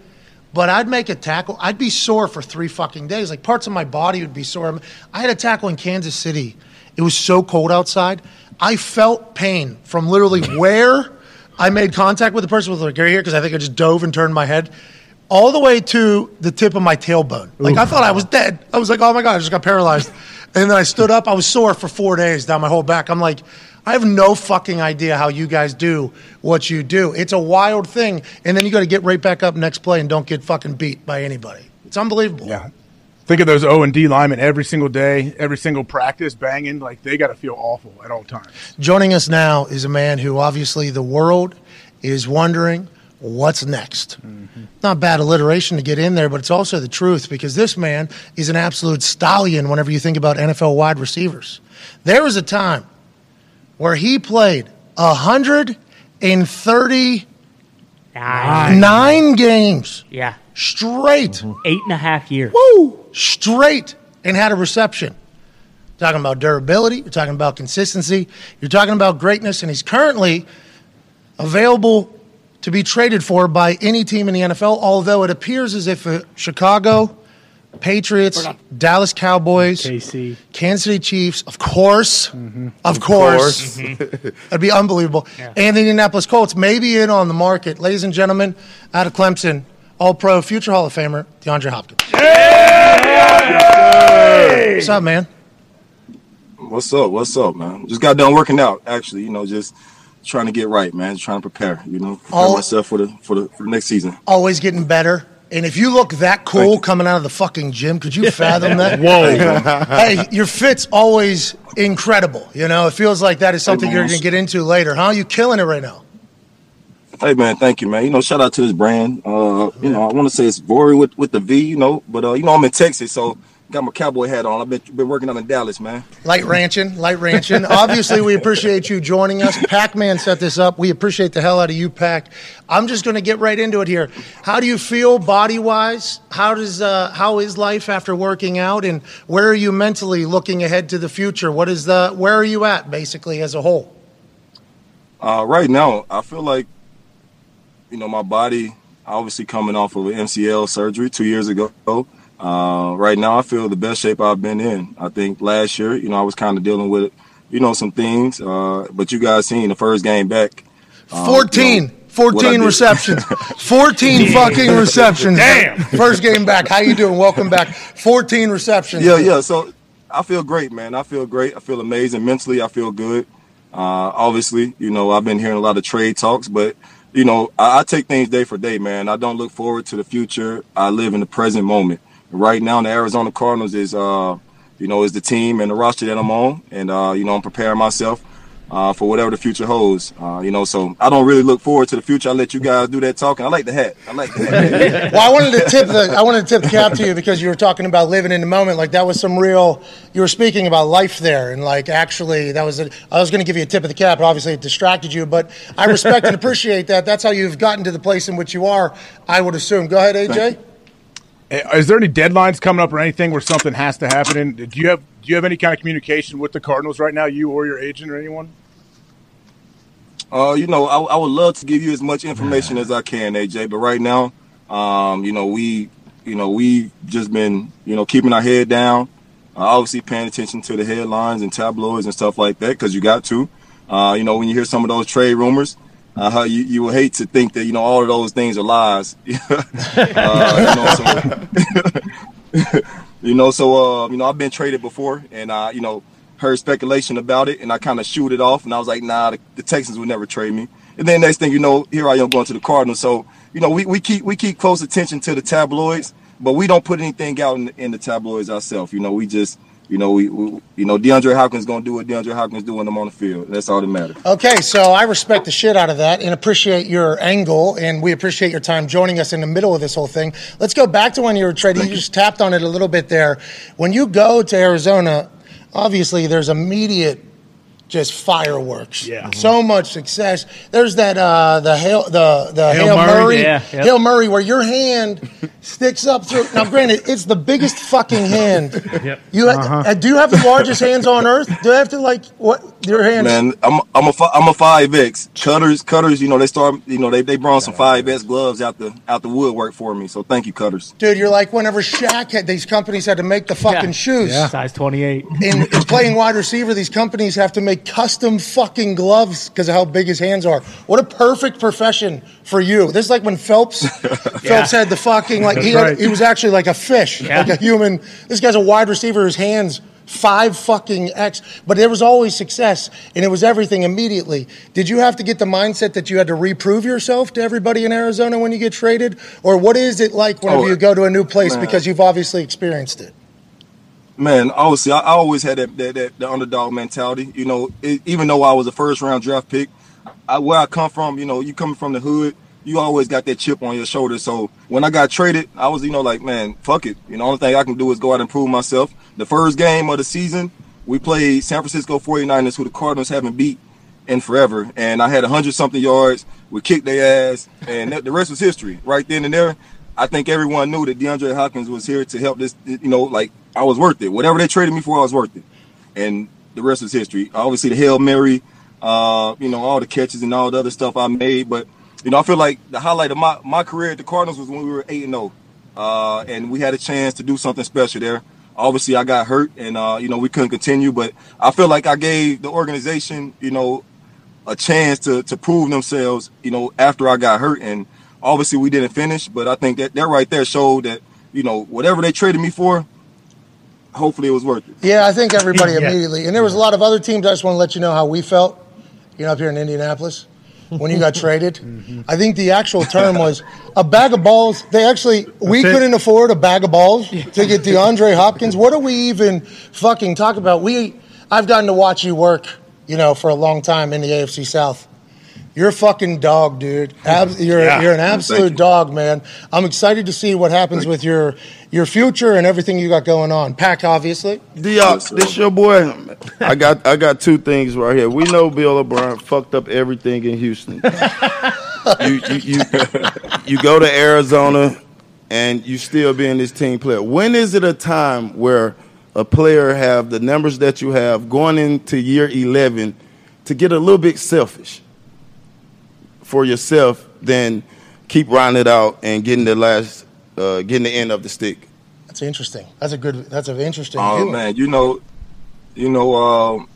but I'd make a tackle. I'd be sore for three fucking days. Like parts of my body would be sore. I had a tackle in Kansas City. It was so cold outside. I felt pain from literally where I made contact with the person with like right here because I think I just dove and turned my head all the way to the tip of my tailbone. Like I thought I was dead. I was like, oh my god, I just got paralyzed. And then I stood up. I was sore for four days down my whole back. I'm like, I have no fucking idea how you guys do what you do. It's a wild thing. And then you got to get right back up next play and don't get fucking beat by anybody. It's unbelievable. Yeah. Think of those O and D linemen every single day, every single practice, banging. Like they got to feel awful at all times. Joining us now is a man who obviously the world is wondering what's next. Mm-hmm. Not bad alliteration to get in there, but it's also the truth because this man is an absolute stallion whenever you think about NFL wide receivers. There was a time where he played 139 Nine. games Yeah. straight. Mm-hmm. Eight and a half years. Woo! Straight and had a reception. Talking about durability, you're talking about consistency, you're talking about greatness, and he's currently available to be traded for by any team in the NFL, although it appears as if uh, Chicago, Patriots, Dallas Cowboys, KC. Kansas City Chiefs, of course, of course, that'd be unbelievable, and the Indianapolis Colts may be in on the market. Ladies and gentlemen, out of Clemson, All Pro, future Hall of Famer, DeAndre Hopkins. What's up, man? What's up? What's up, man? Just got done working out. Actually, you know, just trying to get right, man. Just trying to prepare. You know, prepare Oh. myself for the for the for the next season. Always getting better. And if you look that cool coming out of the fucking gym, could you fathom that? Whoa. hey, your fit's always incredible. You know, it feels like that is something you're going to get into later. Huh? You killing it right now. Hey, man, thank you, man. You know, shout out to this brand. Uh, you know, I want to say it's Vory with with the V. You know, but uh, you know, I'm in Texas, so got my cowboy hat on. I've been been working out in Dallas, man. Light ranching, light ranching. Obviously, we appreciate you joining us. Pac Man set this up. We appreciate the hell out of you, Pac. I'm just going to get right into it here. How do you feel body wise? How does uh, how is life after working out, and where are you mentally looking ahead to the future? What is the where are you at basically as a whole? Uh, right now, I feel like, you know, my body obviously coming off of an MCL surgery two years ago. Uh, right now, I feel the best shape I've been in. I think last year, you know, I was kind of dealing with, you know, some things. Uh, but you guys seen the first game back. uh, 14. you know, 14 did. receptions. 14 fucking receptions. Damn. First game back. How you doing? Welcome back. 14 receptions. Yeah, yeah. So I feel great, man. I feel great. I feel amazing. Mentally, I feel good. Uh, obviously, you know, I've been hearing a lot of trade talks, but you know, I, I take things day for day, man. I don't look forward to the future. I live in the present moment. Right now, the Arizona Cardinals is, uh, you know, is the team and the roster that I'm on, and uh, you know, I'm preparing myself uh, for whatever the future holds. Uh, you know, so I don't really look forward to the future. I let you guys do that talking. I like the hat. I like the hat. Well, I wanted to tip the I wanted to tip the cap to you because you were talking about living in the moment. Like that was some real. You were speaking about life there, and like actually, that was. A, I was going to give you a tip of the cap, but obviously it distracted you. But I respect and appreciate that. That's how you've gotten to the place in which you are. I would assume. Go ahead, AJ. Eh, Is there any deadlines coming up or anything where something has to happen? And do you have do you have any kind of communication with the Cardinals right now, you or your agent or anyone? Uh, you know, I, I would love to give you as much information as I can, AJ. But right now, um, you know, we, you know, we just been, you know, keeping our head down. Uh, obviously, paying attention to the headlines and tabloids and stuff like that because you got to. Uh, you know, when you hear some of those trade rumors, uh, you you will hate to think that you know all of those things are lies. uh, you know, so, you know, so uh, you know, I've been traded before, and I, you know, heard speculation about it, and I kind of shoot it off, and I was like, nah, the, the Texans would never trade me. And then next thing you know, here I am going to the Cardinals. So you know, we, we keep we keep close attention to the tabloids, but we don't put anything out in, in the tabloids ourselves. You know, we just you know, we, we you know DeAndre Hopkins gonna do what DeAndre Hopkins do when I'm on the field. That's all that matters. Okay, so I respect the shit out of that and appreciate your angle, and we appreciate your time joining us in the middle of this whole thing. Let's go back to when you were trading. You just tapped on it a little bit there. When you go to Arizona, obviously there's immediate just fireworks. Yeah. So much success. There's that uh the hail the the Hail Hail, Murray, Murray, yeah, yep. Hail Murray where your hand sticks up through now granted it's the biggest fucking hand. Yep. You uh do you have the largest hands on earth? Do I have to like what your hands Man, I'm I'm a fi- I'm a five X cutters cutters. You know they start you know they they brought some five X gloves out the out the woodwork for me. So thank you, cutters. Dude, you're like whenever Shaq had these companies had to make the fucking Yeah. shoes. Size 28. In, in playing wide receiver, these companies have to make custom fucking gloves because of how big his hands are. What a perfect profession for you. This is like when Phelps Phelps had the fucking like he, That's had, right. he was actually like a fish, Yeah. like a human. This guy's a wide receiver. His hands five fucking X, but there was always success and it was everything immediately. Did you have to get the mindset that you had to reprove yourself to everybody in Arizona when you get traded, or what is it like whenever Oh, you go to a new place man. because you've obviously experienced it? Man, obviously, I, always had that, that, that the underdog mentality. You know, it, even though I was a first round draft pick, I, where I come from, you know, you coming from the hood, you always got that chip on your shoulder. So when I got traded, I was, you know, like, man, fuck it. You know, only thing I can do is go out and prove myself. The first game of the season, we played San Francisco 49ers, who the Cardinals haven't beat in forever. And I had 100 something yards. We kicked their ass, and the rest was history. Right then and there, I think everyone knew that DeAndre Hopkins was here to help this, you know, like, I was worth it. Whatever they traded me for, I was worth it. And the rest is history. Obviously, the Hail Mary, uh, you know, all the catches and all the other stuff I made. But, you know, I feel like the highlight of my, my career at the Cardinals was when we were 8 and 0. Uh, and we had a chance to do something special there. Obviously, I got hurt and, uh, you know, we couldn't continue. But I feel like I gave the organization, you know, a chance to, to prove themselves, you know, after I got hurt. And obviously, we didn't finish. But I think that that right there showed that, you know, whatever they traded me for, hopefully it was worth it. Yeah, I think everybody Yeah. immediately. And there was a lot of other teams. I just want to let you know how we felt, you know, up here in Indianapolis when you got traded. Mm-hmm. I think the actual term was a bag of balls. They actually, we That's it. couldn't afford a bag of balls to get DeAndre Hopkins. What are we even fucking talking about? We, I've gotten to watch you work, you know, for a long time in the AFC South. You're a fucking dog, dude. Abs- you're Yeah. you're an absolute you. dog, man. I'm excited to see what happens with your your future and everything you got going on. Pack, obviously. Diop, uh, Yes, this your boy. I got I got two things right here. We know Bill O'Brien fucked up everything in Houston. you, you you you go to Arizona and you still being this team player. When is it a time where a player have the numbers that you have going into year eleven to get a little bit selfish for yourself than keep riding it out and getting the last uh, getting the end of the stick? That's interesting. That's a good. That's an interesting. Oh view. man, you know, you know, um,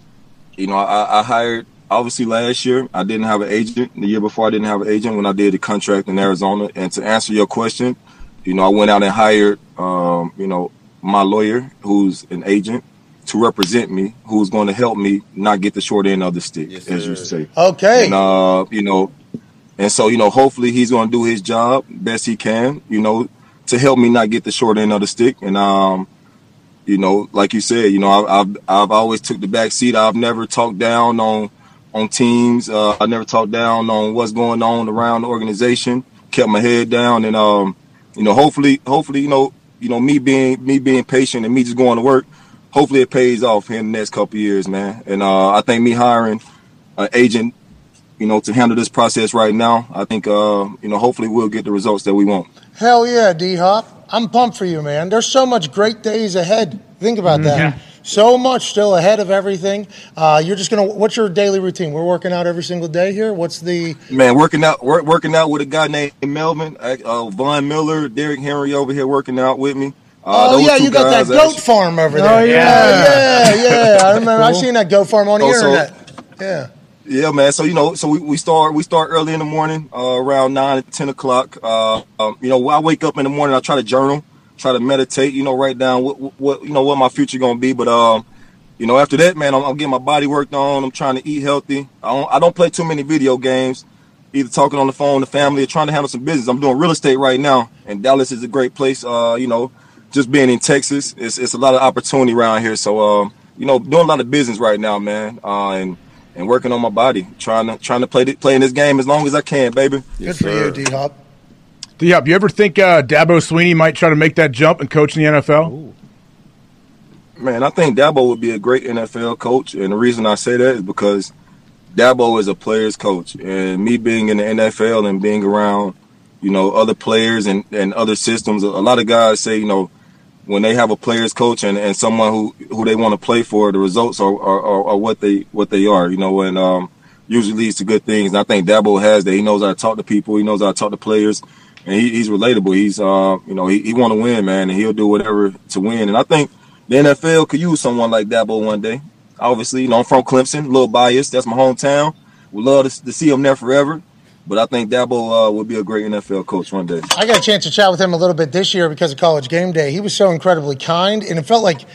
you know, I, I hired obviously last year. I didn't have an agent. The year before, I didn't have an agent when I did the contract in Arizona. And to answer your question, you know, I went out and hired, um, you know, my lawyer, who's an agent, to represent me, who's going to help me not get the short end of the stick, Yes, as you say. Okay. And uh, you know, and so you know, hopefully he's going to do his job best he can. You know, to help me not get the short end of the stick. And um, you know, like you said, you know, I, I've I've always took the back seat. I've never talked down on on teams. Uh, I never talked down on what's going on around the organization. Kept my head down, and um, you know, hopefully, hopefully, you know, you know, me being me being patient and me just going to work. Hopefully, it pays off in the next couple years, man. And uh, I think me hiring an agent, you know, to handle this process right now, I think, uh, you know, hopefully we'll get the results that we want. Hell yeah, D Hop. I'm pumped for you, man. There's so much great days ahead. Think about that. So much still ahead of everything. Uh, you're just gonna. What's your daily routine? We're working out every single day here. What's the? Man, working out, work, working out with a guy named Melvin, uh, Von Miller, Derrick Henry over here working out with me. Uh, oh yeah, you got that goat actually- farm over there. Oh, there. yeah. yeah, yeah. I remember. I seen that goat farm on the Oh, so- internet. Yeah. Yeah, man. So you know, so we, we start we start early in the morning, uh, around nine ten o'clock. Uh, um, you know, I wake up in the morning, I try to journal, try to meditate. You know, write down what, what- what you know what my future gonna be. But um, you know, after that, man, I'm, I'm getting my body worked on. I'm trying to eat healthy. I don't I don't play too many video games. Either talking on the phone, the family, or trying to handle some business. I'm doing real estate right now, and Dallas is a great place. Uh, you know, just being in Texas, it's it's a lot of opportunity around here. So um, you know, doing a lot of business right now, man, uh, and and working on my body, trying to trying to play th- playing this game as long as I can, baby. Good for you, D Hop. D Hop, you ever think uh, Dabo Swinney might try to make that jump and coach in the NFL? Man, I think Dabo would be a great NFL coach, and the reason I say that is because Dabo is a player's coach, and me being in the NFL and being around, you know, other players and, and other systems, a lot of guys say, you know, when they have a player's coach and, and someone who, who they want to play for, the results are, are, are, are what they what they are, you know, and um, usually leads to good things. And I think Dabo has that. He knows how to talk to people. He knows how to talk to players, and he, he's relatable. He's uh, you know, he, he want to win, man, and he'll do whatever to win. And I think the NFL could use someone like Dabo one day. Obviously, you know, I'm from Clemson, a little biased. That's my hometown. Would love to, to see him there forever. But I think Dabo uh, would be a great NFL coach one day. I got a chance to chat with him a little bit this year because of college game day. He was so incredibly kind, and it felt like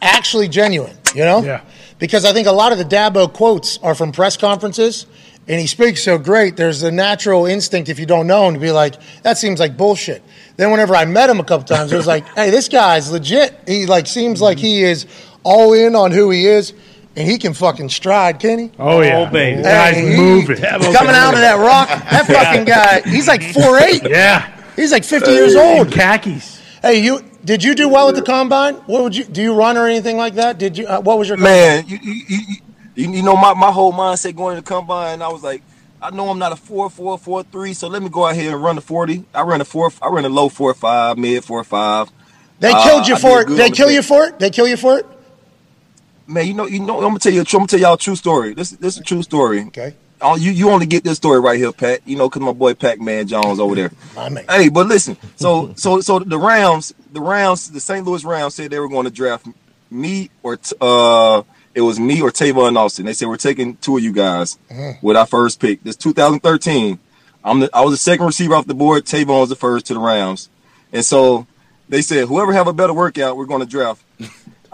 actually genuine, you know? Yeah. Because I think a lot of the Dabo quotes are from press conferences, and he speaks so great. There's a natural instinct, if you don't know him, to be like, that seems like bullshit. Then whenever I met him a couple times, it was like, hey, this guy's legit. He like seems like he is all in on who he is. And he can fucking stride, can he? Oh yeah, Oh, baby. Guys he- moving. Coming out of that rock, that fucking guy, he's like four eight. Yeah, He's like 50 years old. khakis. Hey, you did you do well at the combine? What would you do? You run or anything like that? Did you? Uh, what was your Man, you you, you, you you know my, my whole mindset going to the combine, I was like, I know I'm not a four four four three, so let me go out here and run the forty. I ran a four, I ran a low four five, mid four five. They Uh, killed you I for it. They on the kill you for it. They kill you for it. Man, you know, you know, I'm gonna tell you, I'm gonna tell y'all a true story. This this is a true story. Okay. Oh, you you only get this story right here, Pat. You know, cause my boy Pac Man Jones over there. My man. Hey, but listen, so so so the Rams, the Rams, the St. Louis Rams said they were going to draft me or t- uh, it was me or Tavon Austin. They said we're taking two of you guys with our first pick. This 2013. I'm the, I was the second receiver off the board. Tavon was the first to the Rams, and so they said whoever have a better workout, we're going to draft.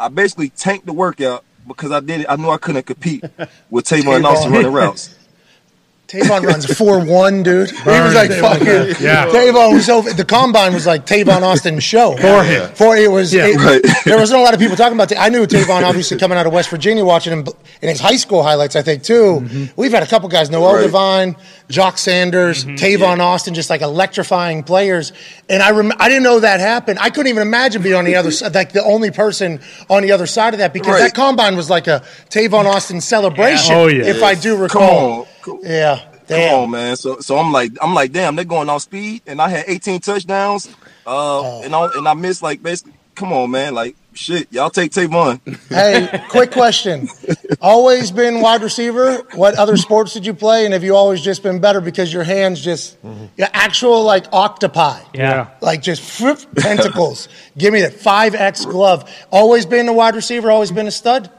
I basically tanked the workout because I did it. I knew I couldn't compete with Tavon Austin Tavon. running routes. Tavon runs four one, dude. He was like fucking. Yeah. Tavon was over. The combine was like Tavon Austin's show For him. For it was. Yeah. it- Right. There wasn't a lot of people talking about. Ta- I knew Tavon obviously coming out of West Virginia, watching him in his high school highlights. I think too. Mm-hmm. We've had a couple guys, Noel Right. Devine, Jock Sanders, mm-hmm. Tavon Austin, just like electrifying players. And I rem- I didn't know that happened. I couldn't even imagine being on the other side, like the only person on the other side of that because Right. that combine was like a Tavon Austin celebration. Oh, yeah. If I do Come recall. On. Come- Yeah. Come on, man. So so I'm like I'm like damn, they're going off speed, and I had 18 touchdowns, uh, and I and I missed like basically. Come on, man. Like shit, y'all take Tavon. Hey, quick question. Always been wide receiver? What other sports did you play? And have you always just been better because your hands just, your actual like octopi? Yeah. Like just flip tentacles. Give me that 5X glove. Always been a wide receiver? Always been a stud?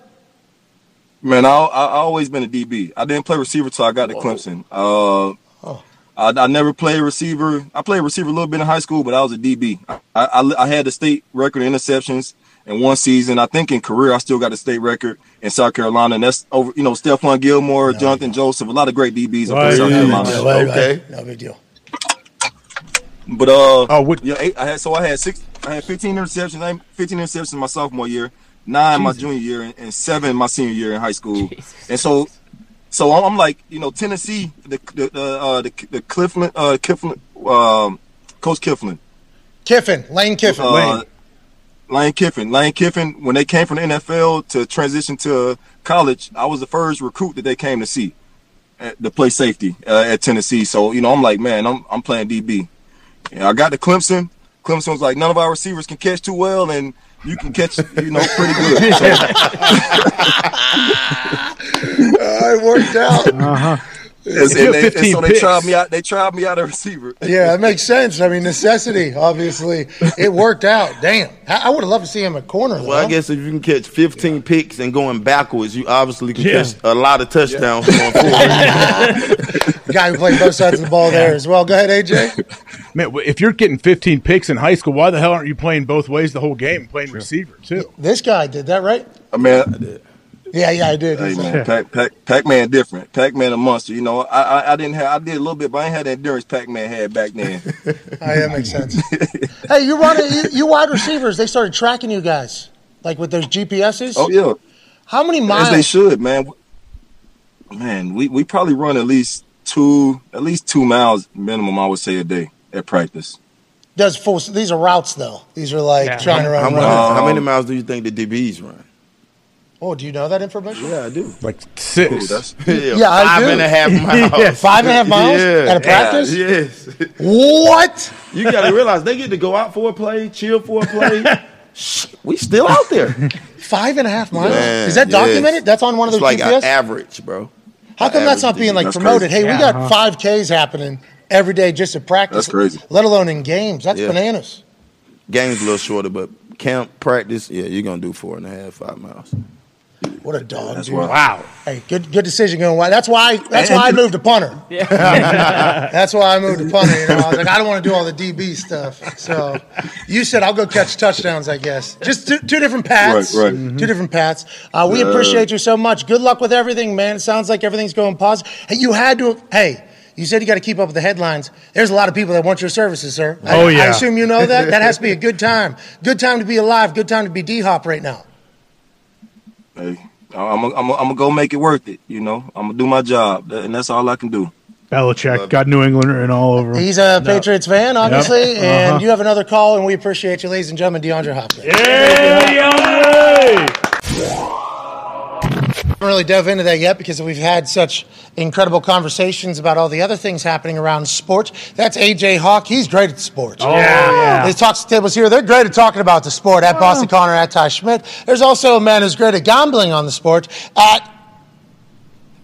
Man, I I, I always been a DB. I didn't play receiver till I got to Clemson. Uh, I, I never played receiver. I played receiver a little bit in high school, but I was a DB. I, I, I had the state record in interceptions in one season. I think in career I still got the state record in South Carolina, and that's over. You know, Stephon Gilmore, Jonathan Joseph, a lot of great DBs up Right, in South yeah, Carolina. Yeah, right, Okay. right. No big deal. But uh, Oh, what- yeah, eight, I had so I had six, I had 15 interceptions, I had 15 interceptions my sophomore year, nine my junior year, and, and seven my senior year in high school. And so, so I'm, I'm like, you know, Tennessee, the the the, uh, the, the Clifton, uh, Kifflin, um, Coach Kifflin, Kiffin, Lane Kiffin. uh, Lane Kiffin, Lane Kiffin. When they came from the NFL to transition to college, I was the first recruit that they came to see at, to play safety uh, at Tennessee. So you know, I'm like, man, I'm I'm playing DB. And I got to Clemson. Clemson was like, none of our receivers can catch too well, and you can catch, you know, pretty good. So, Uh, it worked out. and, you and have they, and 15 so they picks. tried me out. They tried me out a receiver. Yeah, that makes sense. I mean, necessity, obviously. It worked out. Damn. I, I would have loved to see him at corner, though. Well, I guess if you can catch 15 picks and going backwards, you obviously can Yeah. catch a lot of touchdowns going forward. The guy who played both sides of the ball there as well. Go ahead, AJ. Man, if you're getting 15 picks in high school, why the hell aren't you playing both ways the whole game, playing receiver too? This guy did that, right? I mean, Yeah, yeah, I did. Hey man, Pac, Pac, Pac-Man different. Pac-Man a monster. You know, I, I I didn't have I did a little bit, but I ain't had the endurance Pac-Man had back then. Oh, that makes sense. hey, you running you, you wide receivers? They started tracking you guys like with those GPSs. oh yeah, How many miles? as they should, man. Man, we, we probably run at least two at least two miles minimum. I would say a day at practice. Does full? These are routes though. These are like Yeah. trying to How, run. many, runs. how um, many miles do you think the DBs run? Oh, do you know that information? Yeah, I do. Like Ooh, six. that's Yeah, Yeah, I five do. and a half miles. Five and a half miles Yeah. at a practice. Yes. What? You got to realize they get to go out for a play, chill for a play. Shit, we still out there. Five and a half miles? Man, Is that yes. documented? That's on one of It's those like GPS. average, bro. How come that's not being like That's promoted? crazy. Hey, we Yeah, got huh? five Ks happening every day just at practice. That's crazy. Let alone in games. That's Yeah. bananas. Game's a little shorter, but camp practice, yeah, you're gonna do four and a half, five miles. What a dog, That's dude. why- Wow. Hey, good good decision going wide. That's why that's why I moved to punter. that's why I moved to punter. You know, I was like, I don't want to do all the DB stuff. So you said I'll go catch touchdowns. I guess just two, two different paths. Right, right. Two different paths. Uh, we appreciate you so much. Good luck with everything, man. It sounds like everything's going positive. Hey, you had to. Hey. You said you got to keep up with the headlines. There's a lot of people that want your services, sir. I- Oh, yeah. I assume you know that. That has to be a good time. Good time to be alive. Good time to be D Hop right now. Hey, I'm gonna I'm gonna- I'm gonna go make it worth it. You know, I'm gonna do my job, and that's all I can do. Belichick got New England and all over him. He's a Patriots fan, obviously, Yep. and Uh-huh. you have another call, and we appreciate you, ladies and gentlemen, DeAndre Hopkins. Haven't really dove into that yet because we've had such incredible conversations about all the other things happening around sports. That's AJ Hawk. He's great at sports. Oh, yeah. His talks tables here, they're great at talking about the sport at Boston Connor, at Ty Schmidt. There's also a man who's great at gambling on the sport at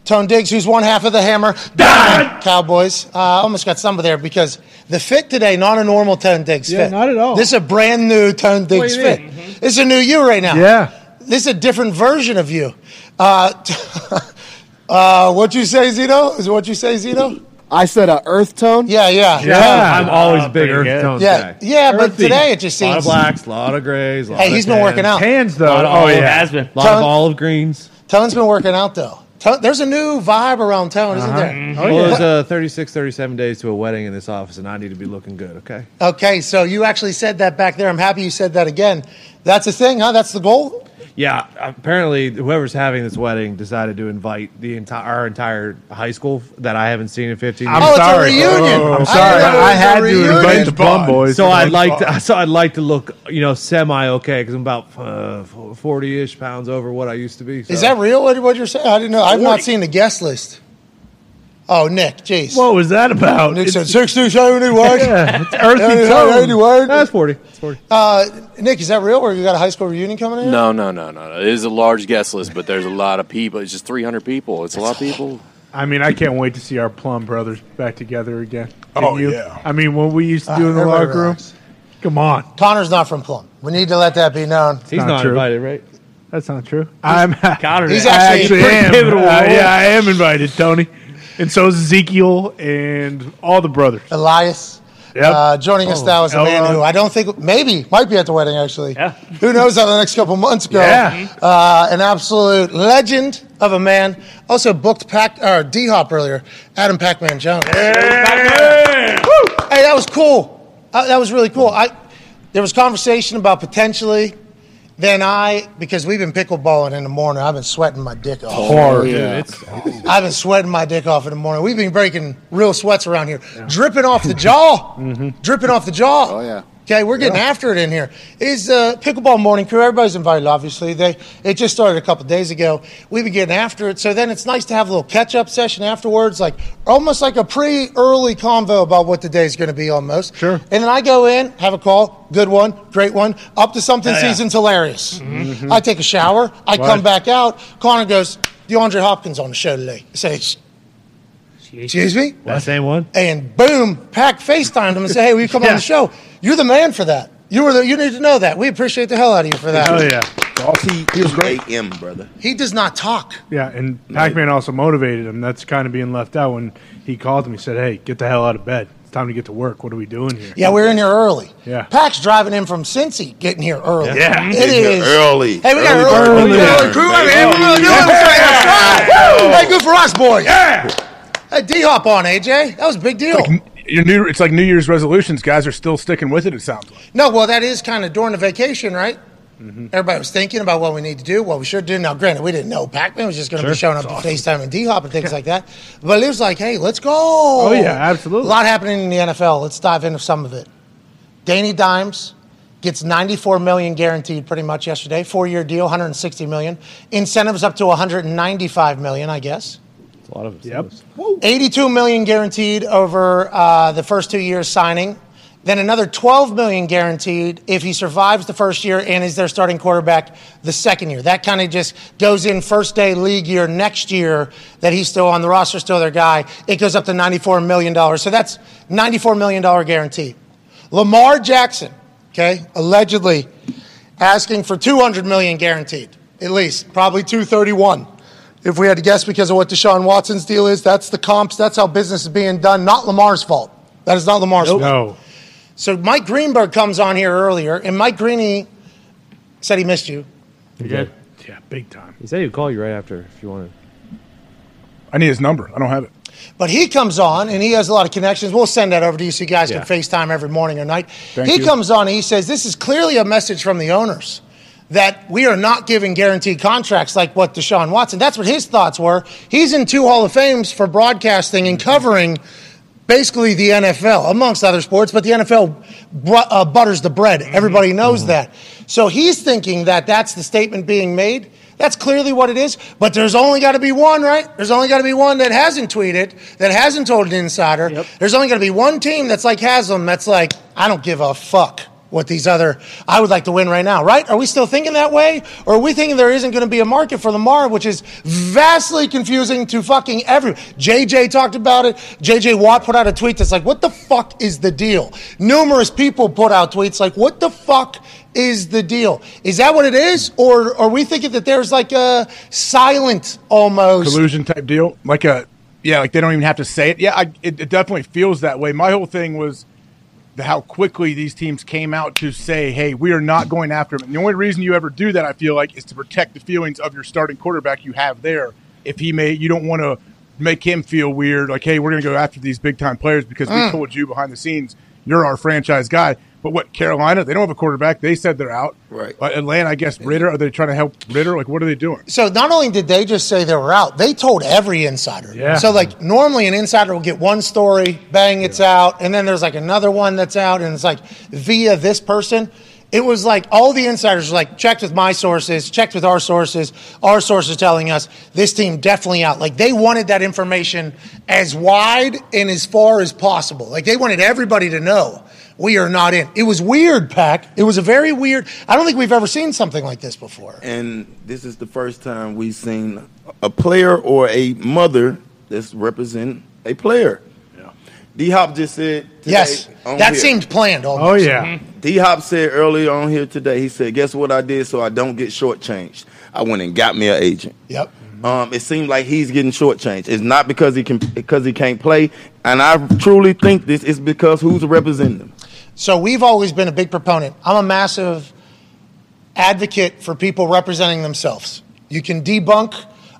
Tone Diggs, who's one half of the Hammer Down Cowboys. Uh, almost got some stumbled there because the fit today, not a normal Tone Diggs Yeah, fit. not at all. This is a brand new Tone Diggs do you fit. This is a new you right now. Yeah. This is a different version of you. Uh, uh, what you say, Zito? Is it what you say, Zito? I said a earth tone. Yeah, yeah, Yeah. I'm always a big earth good. tones yeah, guy. yeah. But today it just seems A lot of blacks, a lot of grays. lot Hey, of he's been tans, working out. Hands though. lot Oh yeah. has been. A lot Tone- of olive greens. Tone's been working out though. Tone, there's a new vibe around Tone, isn't there? Oh, well, it's uh, 36, 37 days to a wedding in this office, and I need to be looking good, okay? Okay, so you actually said that back there. I'm happy you said that again. That's the thing, huh? That's the goal. Yeah, apparently whoever's having this wedding decided to invite the entire our entire high school that I haven't seen in 15 years. I'm Oh, it's a sorry. reunion. Oh, I I'm sorry. didn't know it I, had to invite the Plum Bond. Boys. so I'd like to, so I'd like to look, you know, semi okay because I'm about uh, forty ish pounds over what I used to be. So. Is that real? What, what you're saying? I didn't know. I've not seen the guest list. Oh, Nick, jeez. What was that about? Nick It's- said 60, 70 what? yeah, it's earthy 80 tone. what? That's forty. It's forty. Uh, Nick, is that real? Where you got a high school reunion coming in? No, no, no, no, no. It is a large guest list, but there's a lot of people. It's just 300 people. It's a lot of people. I mean, I can't wait to see our Plum brothers back together again. Can Oh, you? yeah. I mean, what we used to Ah, do in the everybody locker room. relax. Come on, Connor's not from Plum. We need to let that be known. He's not not, true. invited, right? that's not true. I'm. Connor, He's actually actually pretty am. pivotal Uh, yeah, I am invited, Tony, and so is Ezekiel and all the brothers. Elias. Yep. Uh, joining us now is a man who I don't think maybe might be at the wedding actually. Yeah. Who knows how the next couple months go? Yeah. Uh, an absolute legend of a man. Also booked Pac or D Hop earlier. Adam Pac-Man Jones. Woo! Hey, that was cool. Uh, that was really cool. I there was conversation about potentially. Then I, because we've been pickleballing in the morning, I've been sweating my dick off. Hard. Oh, Dude, it's I've been sweating my dick off in the morning. We've been breaking real sweats around here, dripping off the jaw, mm-hmm. dripping off the jaw. Oh, yeah. Okay, we're getting after it in here. Is uh, pickleball morning crew? Everybody's invited, obviously. They it just started a couple days ago. We've been getting after it, so then it's nice to have a little catch up session afterwards, like almost like a pre early convo about what the day's going to be, almost. Sure. And then I go in, have a call, good one, great one, up to something Yeah, yeah. season's hilarious. I take a shower, I come back out. Connor goes, DeAndre Hopkins on the show today. I say, excuse me? that same one. And boom, Pack FaceTimed him and said, hey, will you come on the show? You're the man for that. You were the, you need to know that. We appreciate the hell out of you for that. Oh yeah, Saucy. He was great. AM, brother. He does not talk. yeah. And Pac-Man also motivated him. That's kind of being left out when he called him. He said, "Hey, get the hell out of bed. It's time to get to work. What are we doing here? Yeah, we're in here early. Yeah. Pack's driving in from Cincy, getting here early. Yeah. it Getting here is early. Hey, we got Early early, bird we got early early crew. bird. Hey, we're doing Yeah. That's right. Hey, good for us, boys. Yeah. Hey, D Hop on AJ. That was a big deal. Your new, it's like New Year's resolutions. Guys are still sticking with it. It sounds like. No, well, that is kind of during the vacation, right? Mm-hmm. Everybody was thinking about what we need to do, what we should do. Now, granted, we didn't know Pac-Man was just going to be showing up to FaceTime and D-Hop and things like that. But it was like, hey, let's go. Oh, yeah, absolutely. A lot happening in the NFL. Let's dive into some of it. Danny Dimes gets 94 million guaranteed pretty much yesterday. Four-year deal, 160 million. Incentives up to 195 million, I guess. A lot of Yep. 82 million guaranteed over uh, the first two years signing. Then another 12 million guaranteed if he survives the first year and is their starting quarterback the second year. That kind of just goes in first day league year next year that he's still on the roster, still their guy. It goes up to 94 million dollars. So that's 94 million dollar guarantee. Lamar Jackson, okay, allegedly asking for 200 million guaranteed, at least, probably 231. If we had to guess because of what Deshaun Watson's deal is, that's the comps, that's how business is being done, not Lamar's fault. That is not Lamar's fault. No. So Mike Greenberg comes on here earlier, and Mike Greeny said he missed you. He did. Yeah, big time. He said he'd call you right after if you wanted. I need his number. I don't have it. But he comes on and he has a lot of connections. We'll send that over to you so you guys Yeah. can FaceTime every morning or night. Thank he you. comes on and he says, This is clearly a message from the owners that we are not giving guaranteed contracts like what Deshaun Watson. That's what his thoughts were. He's in two Hall of Fames for broadcasting and covering basically the NFL, amongst other sports, but the NFL br- uh, butters the bread. Everybody knows that. So he's thinking that that's the statement being made. That's clearly what it is. But there's only got to be one, right? There's only got to be one that hasn't tweeted, that hasn't told an insider. There's only got to be one team that's like Haslam that's like, I don't give a fuck what these other, I would like to win right now, right? Are we still thinking that way? Or are we thinking there isn't going to be a market for Lamar, which is vastly confusing to fucking everyone? JJ talked about it. JJ Watt put out a tweet that's like, what the fuck is the deal? Numerous people put out tweets like, what the fuck is the deal? Is that what it is? Or are we thinking that there's like a silent almost? collusion type deal. Like a yeah, like they don't even have to say it. Yeah, I, it, it definitely feels that way. My whole thing was how quickly these teams came out to say, "Hey, we are not going after him." And the only reason you ever do that, I feel like, is to protect the feelings of your starting quarterback you have there. If he may, you don't want to make him feel weird. Like, hey, we're going to go after these big time players because we Mm. told you behind the scenes you're our franchise guy. But what Carolina? They don't have a quarterback. They said they're out. Right. But Atlanta, I guess Ridder. Are they trying to help Ridder? Like, what are they doing? So not only did they just say they were out, they told every insider. Yeah. So like normally an insider will get one story, bang, it's out, and then there's like another one that's out, and it's like via this person. It was like all the insiders were like checked with my sources, checked with our sources, our sources telling us this team definitely out. Like they wanted that information as wide and as far as possible. Like they wanted everybody to know we are not in. It was weird, Pack. It was a very weird. I don't think we've ever seen something like this before. And this is the first time we've seen a player or a mother that's representing a player. D Hop just said today Yes, on that here- seemed planned. Almost. Oh, yeah. D Hop said earlier on here today, he said, Guess what I did so I don't get shortchanged? I went and got me an agent. Yep. Um, it seemed like he's getting shortchanged. It's not because he can because he can't play, and I truly think this is because who's representing him. So we've always been a big proponent. I'm a massive advocate for people representing themselves. You can debunk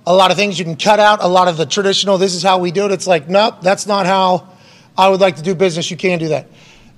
a lot of things. You can cut out a lot of the traditional, this is how we do it. It's like, nope, that's not how I would like to do business. You can't do that.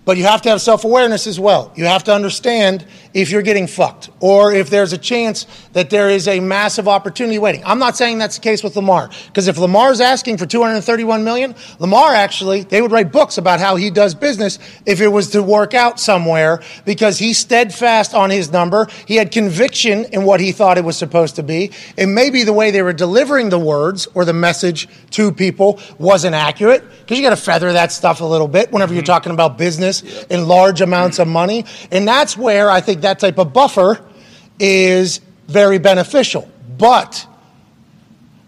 But you have to have self awareness as well. You have to understand if you're getting fucked or if there's a chance that there is a massive opportunity waiting. I'm not saying that's the case with Lamar because if Lamar's asking for 231 million, Lamar actually, they would write books about how he does business if it was to work out somewhere because he's steadfast on his number. He had conviction in what he thought it was supposed to be. And maybe the way they were delivering the words or the message to people wasn't accurate because you got to feather that stuff a little bit whenever you're mm-hmm. talking about business in large amounts of money. And that's where I think that type of buffer is very beneficial. But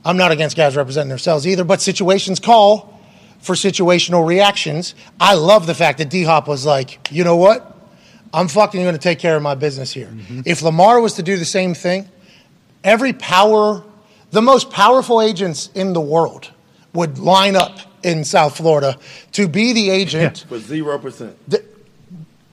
I'm not against guys representing themselves either, but situations call for situational reactions. I love the fact that D Hop was like, you know what? I'm fucking going to take care of my business here. Mm-hmm. If Lamar was to do the same thing, every power, the most powerful agents in the world would line up in South Florida to be the agent. For zero percent.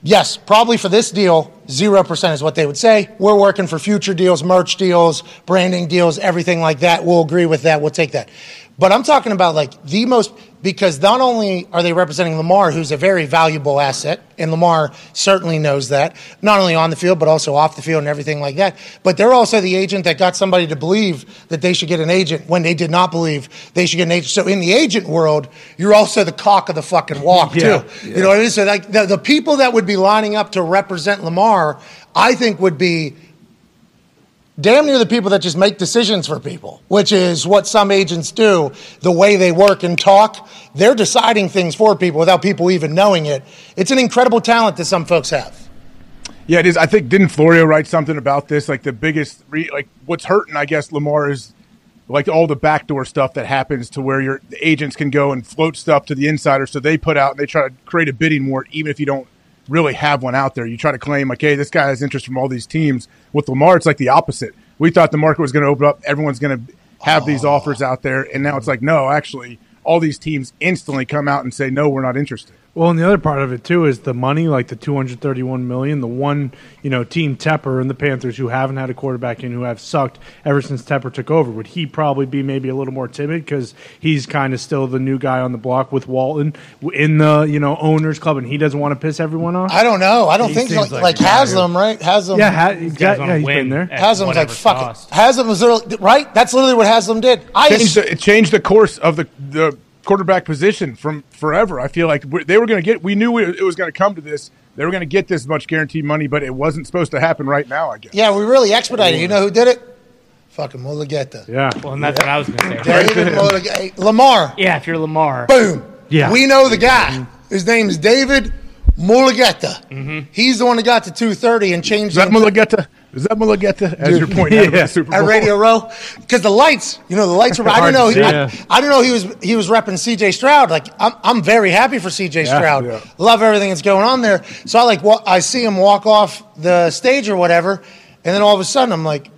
Yes, probably for this deal, 0% is what they would say. We're working for future deals, merch deals, branding deals, everything like that. We'll agree with that. We'll take that. But I'm talking about like the most, because not only are they representing Lamar, who's a very valuable asset, and Lamar certainly knows that, not only on the field, but also off the field and everything like that, but they're also the agent that got somebody to believe that they should get an agent when they did not believe they should get an agent. So in the agent world, you're also the cock of the fucking walk, Yeah. too. You know what I mean? So like the, the people that would be lining up to represent Lamar, I think would be damn near the people that just make decisions for people, which is what some agents do, the way they work and talk. They're deciding things for people without people even knowing it. It's an incredible talent that some folks have. Yeah, it is. I think didn't Florio write something about this? Like the biggest, re, like what's hurting, I guess, Lamar is like all the backdoor stuff that happens to where your agents can go and float stuff to the insiders, so they put out and they try to create a bidding war, even if you don't really have one out there. You try to claim like, hey, this guy has interest from all these teams. With Lamar, it's like the opposite. We thought the market was going to open up, everyone's going to have these oh. offers out there, and now it's like, no, actually, all these teams instantly come out and say, no, we're not interested. Well, and the other part of it too is the money, like the two hundred thirty-one million. The one, you know, team Tepper and the Panthers who haven't had a quarterback in who have sucked ever since Tepper took over. Would he probably be maybe a little more timid because he's kind of still the new guy on the block with Walton in the you know owners club, and he doesn't want to piss everyone off. I don't know. I don't He think like, like like a guy Haslam, right? Haslam. Yeah, ha- exactly. wanna Yeah, he's win been there. at Haslam's like fuck cost. it. Haslam was literally, right. That's literally what Haslam did. I changed the, changed the course of the the quarterback position from forever. I feel like they were going to get. We knew it was going to come to this. They were going to get this much guaranteed money, but it wasn't supposed to happen right now. I guess. yeah, we really expedited. You know who did it? Fucking Mulugheta. Yeah. Well, and that's what I was going to say. David Mulugheta. Hey, Lamar. Yeah, if you're Lamar. Boom. Yeah. We know the guy. His name is David Mulugheta. He's the one that got to 230 and changed Is that the- Mulugheta? Is that Mulugheta? As you're pointing out about Yeah. the Super at Radio Row because the lights, you know, the lights were. I Hard didn't know. to He, see. I, Yeah. I didn't know he was he was repping C.J. Stroud. Like I'm, I'm very happy for C.J. Yeah, Stroud. yeah. Love everything that's going on there. So I like wa- I see him walk off the stage or whatever, and then all of a sudden I'm like,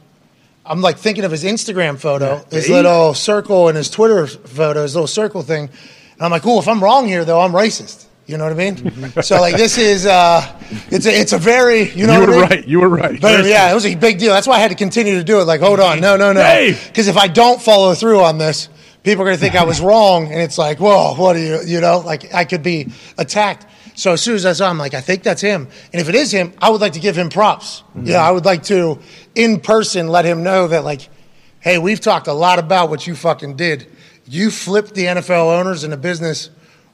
I'm like thinking of his Instagram photo, his little circle, and his Twitter photo, his little circle thing. And I'm like, oh, If I'm wrong here, though, I'm racist. You know what I mean? so like this is uh, it's a it's a very you know You what I were mean? right. You were right. But yeah, it was a big deal. That's why I had to continue to do it. Like, hold on, no, no, no. Because if I don't follow through on this, people are going to think I was wrong, and it's like, whoa, what are you? You know, like I could be attacked. So as soon as I saw him, like, I think that's him. And if it is him, I would like to give him props. Yeah, I would like to, in person, let him know that, like, hey, we've talked a lot about what you fucking did. You flipped the NFL owners and the business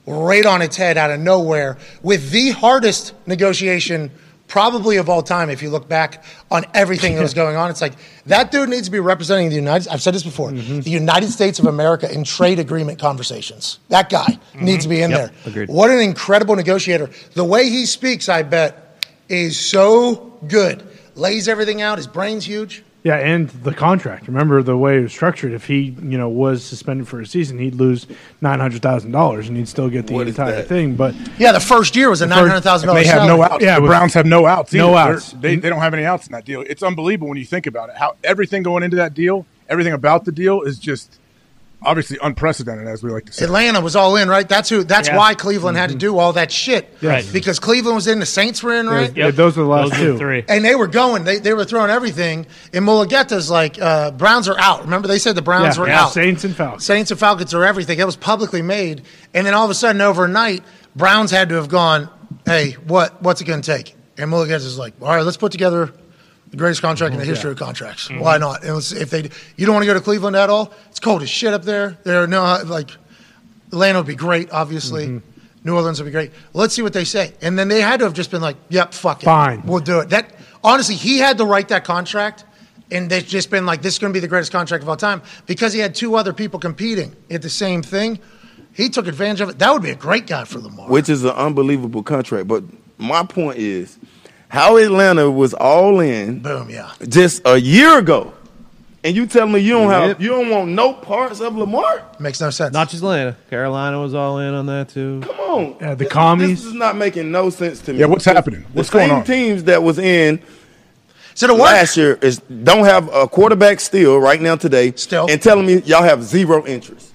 right on its head out of nowhere with the hardest negotiation probably of all time if you look back on everything that was going on. It's like that dude needs to be representing the united i've said this before mm-hmm. the united states of america in trade agreement conversations. That guy mm-hmm. needs to be in there. Agreed. what an incredible negotiator. The way he speaks i bet is so good. Lays everything out. His brain's huge Yeah, and the contract. Remember the way it was structured. If he, you know, was suspended for a season, he'd lose nine hundred thousand dollars, and he'd still get the What is entire that? thing. But yeah the first year was a $900000 They have no outs. Yeah, the with- Browns have no outs. No either. outs. They're- They, they don't have any outs in that deal. It's unbelievable when you think about it. How everything going into that deal, everything about the deal is just obviously unprecedented, as we like to say. Atlanta was all in, right? That's who. That's Yeah. why Cleveland had to mm-hmm. do all that shit, Right. Because Cleveland was in, the Saints were in, right? yeah, those are the last Those two. three. And they were going. They, they were throwing everything. And Mulugheta's like, uh, Browns are out. Remember, they said the Browns Yeah, were yeah, out. Saints and Falcons. Saints and Falcons are everything. It was publicly made. And then all of a sudden, overnight, Browns had to have gone, hey, what what's it going to take? And Mulugheta's is like, all right, let's put together the greatest contract in the mm-hmm. history of contracts. Mm-hmm. Why not? And let's- if they, you don't want to go to Cleveland at all. It's cold as shit up there. There are no uh, like Atlanta would be great, obviously. Mm-hmm. New Orleans would be great. Let's see what they say. And then they had to have just been like, "Yep, fuck it, Fine. we'll do it." That honestly, he had to write that contract, and they've just been like, "This is going to be the greatest contract of all time," because he had two other people competing at the same thing. He took advantage of it. That would be a great guy for Lamar. which is an unbelievable contract. But my point is, how Atlanta was all in Boom, yeah. just a year ago, and you telling me you don't have Yep. you don't want no parts of Lamar? Makes no sense. Not just Atlanta. Carolina was all in on that too. Come on, Yeah, the This- commies. This is not making no sense to me. Yeah, what's happening? What's the going same on? Teams that was in so the work. last year is don't have a quarterback still right now today. Still. and telling me y'all have zero interest.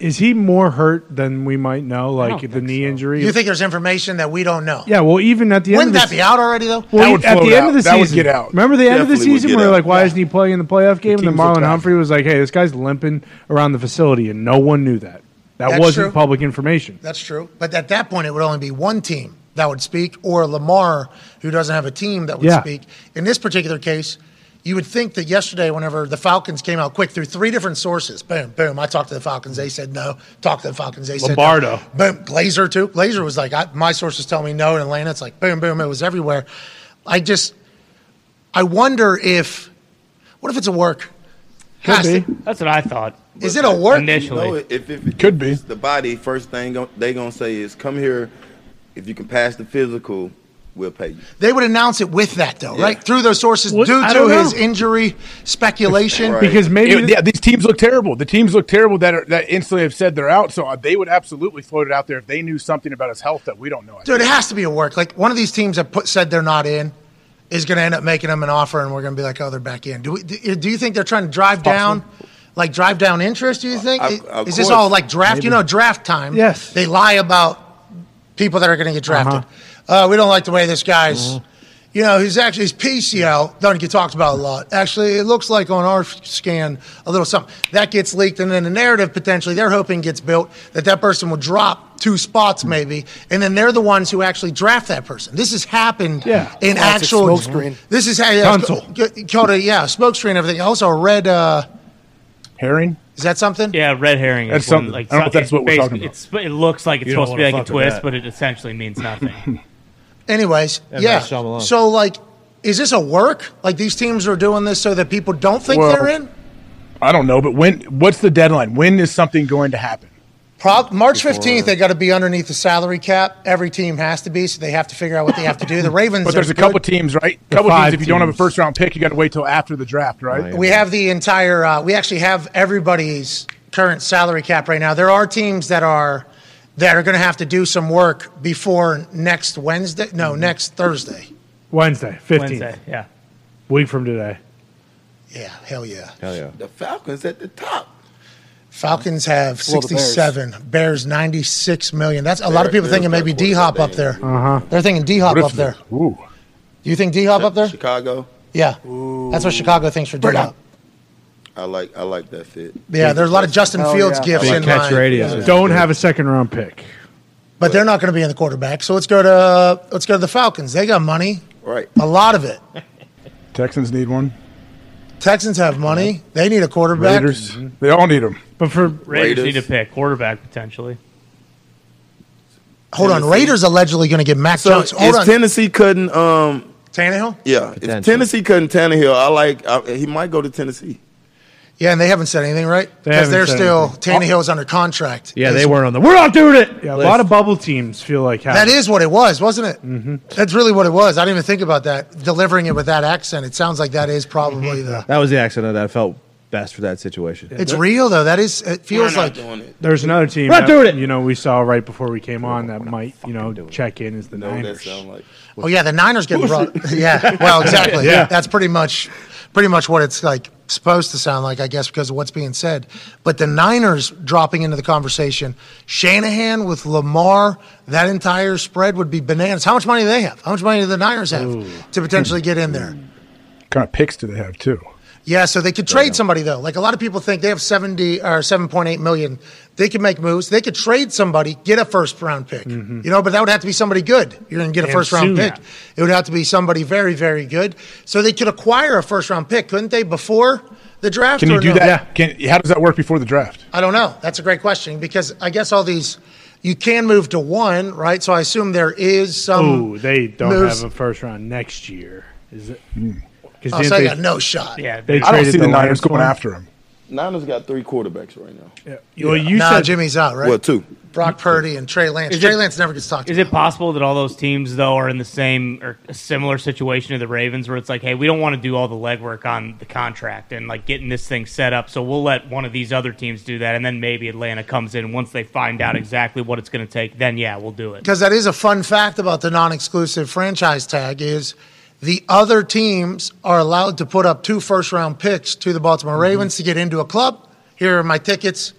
Is he more hurt than we might know, like the knee injury? You think there's information that we don't know? Yeah, well, even at the end Wouldn't of that the be out already though? Well, That would at the float end of the out. That would season, get out. remember the end of the Definitely would season get where out. like, why isn't he playing in the playoff game? And then teams look Marlon bad. Humphrey was like, "Hey, this guy's limping around the facility," and no one knew that. That That's wasn't true. public information. That's true. But at that point, it would only be one team that would speak, or Lamar, who doesn't have a team that would Yeah. speak. In this particular case, you would think that yesterday, whenever the Falcons came out quick through three different sources, boom, boom, I talked to the Falcons, they said no. Talked to the Falcons, they said Lombardo. no. Boom, Glazer too. Glazer was like, I, my sources tell me no in Atlanta. It's like boom, boom, it was everywhere. I just, I wonder if, what if it's a work? Has be. to- That's what I thought. Is it a work? Initially. You know, if, if it Could be. the body, first thing gon- they gonna say is, "Come here. If you can pass the physical, we'll pay you." They would announce it with that, though, Yeah. right? Through those sources, What? due to his injury speculation. Right. Because maybe It- yeah, these teams look terrible. The teams look terrible that are, that instantly have said they're out. So uh, they would absolutely float it out there if they knew something about his health that we don't know. Dude, it has to be a work. Like one of these teams that put, said they're not in is going to end up making them an offer, and we're going to be like, oh, they're back in. Do we, do, do you think they're trying to drive down, like drive down interest? Do you think? Of- of is this course. all like draft? You know, draft time. Yes. They lie about people that are going to get drafted. Uh we don't like the way this guy's. You know, he's actually his PCL doesn't get talked about a lot. Actually, it looks like on our scan a little something that gets leaked, and then the narrative potentially they're hoping gets built that that person will drop two spots maybe, and then they're the ones who actually draft that person. This has happened Yeah. in Classic actual smokescreen. This is how yeah, Tunsil. sp- called a yeah smokescreen and everything. Also, a red uh, Herring. is that something? Yeah, red herring. That's is one, something. like, I don't know if that's what we're talking about. It's, it looks like it's You supposed to be like a twist, that. but it essentially means nothing. Anyways, Yeah, yeah. Night Shyamalan. So like, is this a work? Like these teams are doing this so that people don't think Well- they're in? I don't know, but when? What's the deadline? When is something going to happen? Pro- March 15th, they got to be underneath the salary cap. Every team has to be, so they have to figure out what they have to do. The Ravens, But there's are a couple teams, right? The couple teams. five If you don't have a first round pick, you got to wait till after the draft, right? We have the entire. Uh, we actually have everybody's current salary cap right now. There are teams that are that are going to have to do some work before next Wednesday. No, next Thursday. Wednesday, fifteenth, Wednesday, yeah. week from today. Yeah, hell yeah. Hell yeah. The Falcons at the top. Falcons have Well, the Bears. 67. Bears 96 million. That's a lot of Bears- people thinking Bears maybe got D Hop up there. Uh huh. They're thinking D Hop up there. Ooh. Do you think D Hop up there? Chicago. Yeah, that's what Chicago thinks for D Hop. I like I like that fit. Yeah, there's a lot of Justin Hell Fields yeah. gifts in catch mine. radius. Don't have a second round pick. but they're not going to be in the quarterback. So let's go to let's go to the Falcons. They got money, Right. a lot of it. Texans need one. Texans have money. They need a quarterback. Raiders. They all need them. But for Raiders, Raiders. need to pick quarterback potentially. Hold on, Tennessee. Raiders allegedly going to get Mac So Jones. Hold is on, Tennessee cutting? Um, Tannehill. yeah, if Potentially. Tennessee cutting Tannehill, I like. I, he might go to Tennessee. Yeah, and they haven't said anything, right? Because haven't they're said still anything. Tannehill is under contract. Yeah, Is- they weren't on the. We're not doing it. yeah, a list. lot of bubble teams feel like have That is what it was, wasn't it? Mm-hmm. That's really what it was. I didn't even think about that. Delivering it with that accent, it sounds like that is probably the. That was the accent that I felt best for that situation. It's real though. That is. It feels We're like. doing it. There's another team We're not that, doing it. you know we saw right before we came on that might you know check in as the Know what that Niners. sound like? Oh yeah, the Niners getting brought. Yeah, well, exactly. Yeah. that's pretty much, pretty much what it's like supposed to sound like, I guess, because of what's being said. But the Niners dropping into the conversation, Shanahan with Lamar, that entire spread would be bananas. How much money do they have? How much money do the Niners have to potentially get in there? kind of picks do they have too? Yeah, so they could trade somebody though. Like a lot of people think they have seventy or seven point eight million. They could make moves. They could trade somebody, get a first round pick. Mm-hmm. You know, but that would have to be somebody good. You're going to get a And first round soon. pick. It would have to be somebody very, very good. So they could acquire a first round pick, couldn't they, before the draft? Can you do no? that? Can how does that work before the draft? I don't know. That's a great question because I guess all these you can move to one, right? So I assume there is some. Ooh, they don't moves. have a first round next year. Is it? Hmm. Because Oh, so I got no shot. Yeah, They I don't see the, the Niners going one. after him. Niners got three quarterbacks right now. Yeah. Well, you nah, said Jimmy's out, right? Well, two. Brock Purdy and Trey Lance. Is Trey it- Lance never gets talked to. Is about. it possible that all those teams though are in the same or a similar situation to the Ravens, where it's like, hey, we don't want to do all the legwork on the contract and like getting this thing set up, so we'll let one of these other teams do that, and then maybe Atlanta comes in once they find out exactly what it's going to take. Then yeah, we'll do it. because that is a fun fact about the non-exclusive franchise tag is the other teams are allowed to put up two first round picks to the Baltimore mm-hmm. Ravens to get into a club. Here are my tickets.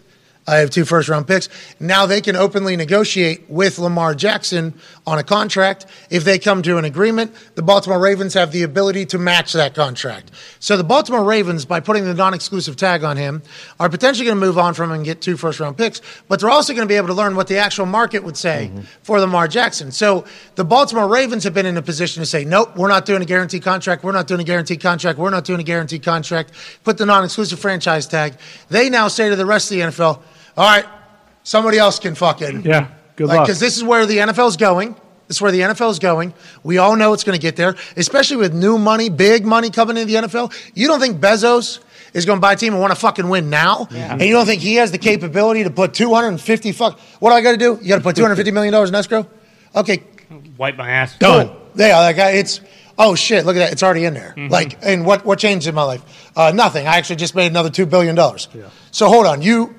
I have two first round picks. Now they can openly negotiate with Lamar Jackson on a contract. If they come to an agreement, the Baltimore Ravens have the ability to match that contract. So the Baltimore Ravens, by putting the non exclusive tag on him, are potentially going to move on from him and get two first round picks, but they're also going to be able to learn what the actual market would say mm-hmm. for Lamar Jackson. So the Baltimore Ravens have been in a position to say, nope, we're not doing a guaranteed contract. We're not doing a guaranteed contract. We're not doing a guaranteed contract. Put the non exclusive franchise tag. They now say to the rest of the NFL, all right, somebody else can fucking. Yeah, good luck. Because this is where the NFL is going. This is where the NFL is going. We all know it's going to get there, especially with new money, big money coming into the NFL. You don't think Bezos is going to buy a team and want to fucking win now? And you don't think he has the capability to put 250 fuck. What do I got to do? You got to put 250 million dollars in escrow? Okay, Wipe my ass. done. Yeah, like I, it's oh shit, look at that, it's already in there. Like, and what what changed in my life? Uh, nothing. I actually just made another two billion dollars. Yeah. So hold on, you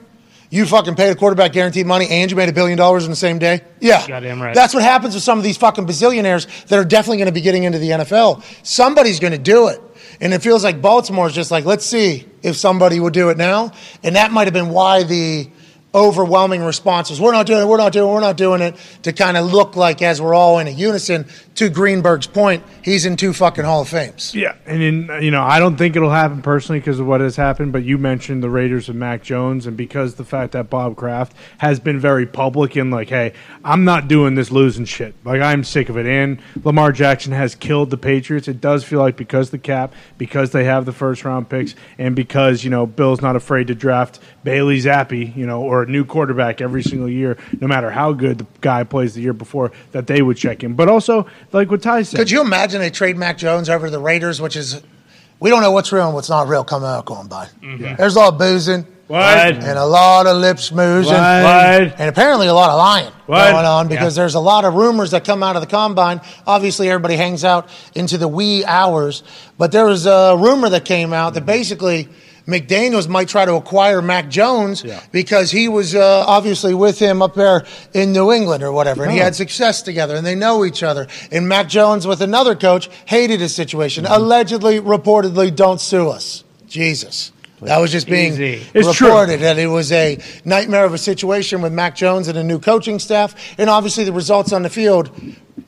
you fucking paid a quarterback guaranteed money and you made a billion dollars in the same day? Yeah, Goddamn right. That's what happens with some of these fucking bazillionaires that are definitely going to be getting into the NFL. Somebody's going to do it. And it feels like Baltimore's just like, let's see if somebody would do it now. And that might have been why the overwhelming responses. we're not doing it, we're not doing it, we're not doing it, to kind of look like, as we're all in a unison, to Greenberg's point, he's in two fucking Hall of Fames. Yeah, and in, you know, I don't think it'll happen personally because of what has happened. But you mentioned the Raiders and Mac Jones, and because the fact that Bob Kraft has been very public and like, hey, I'm not doing this losing shit. Like I'm sick of it. And Lamar Jackson has killed the Patriots. It does feel like because the cap, because they have the first round picks, and because you know Bill's not afraid to draft Bailey Zappe, you know, or a new quarterback every single year, no matter how good the guy plays the year before, that they would check in. But also, like what Ty said, Could you imagine they trade Mac Jones over to the Raiders, which is, we don't know what's real and what's not real coming out going by. Mm-hmm. There's a lot of boozing. What? And a lot of lip schmoozing. What? And apparently a lot of lying What? going on because there's a lot of rumors that come out of the combine. Obviously, everybody hangs out into the wee hours. But there was a rumor that came out that basically McDaniels might try to acquire Mac Jones because he was uh, obviously with him up there in New England or whatever, and he Oh. had success together, and they know each other. And Mac Jones with another coach hated his situation. Allegedly, reportedly, don't sue us. Jesus. That was just being Easy. It's true. reported that it was a nightmare of a situation with Mac Jones and a new coaching staff, and obviously the results on the field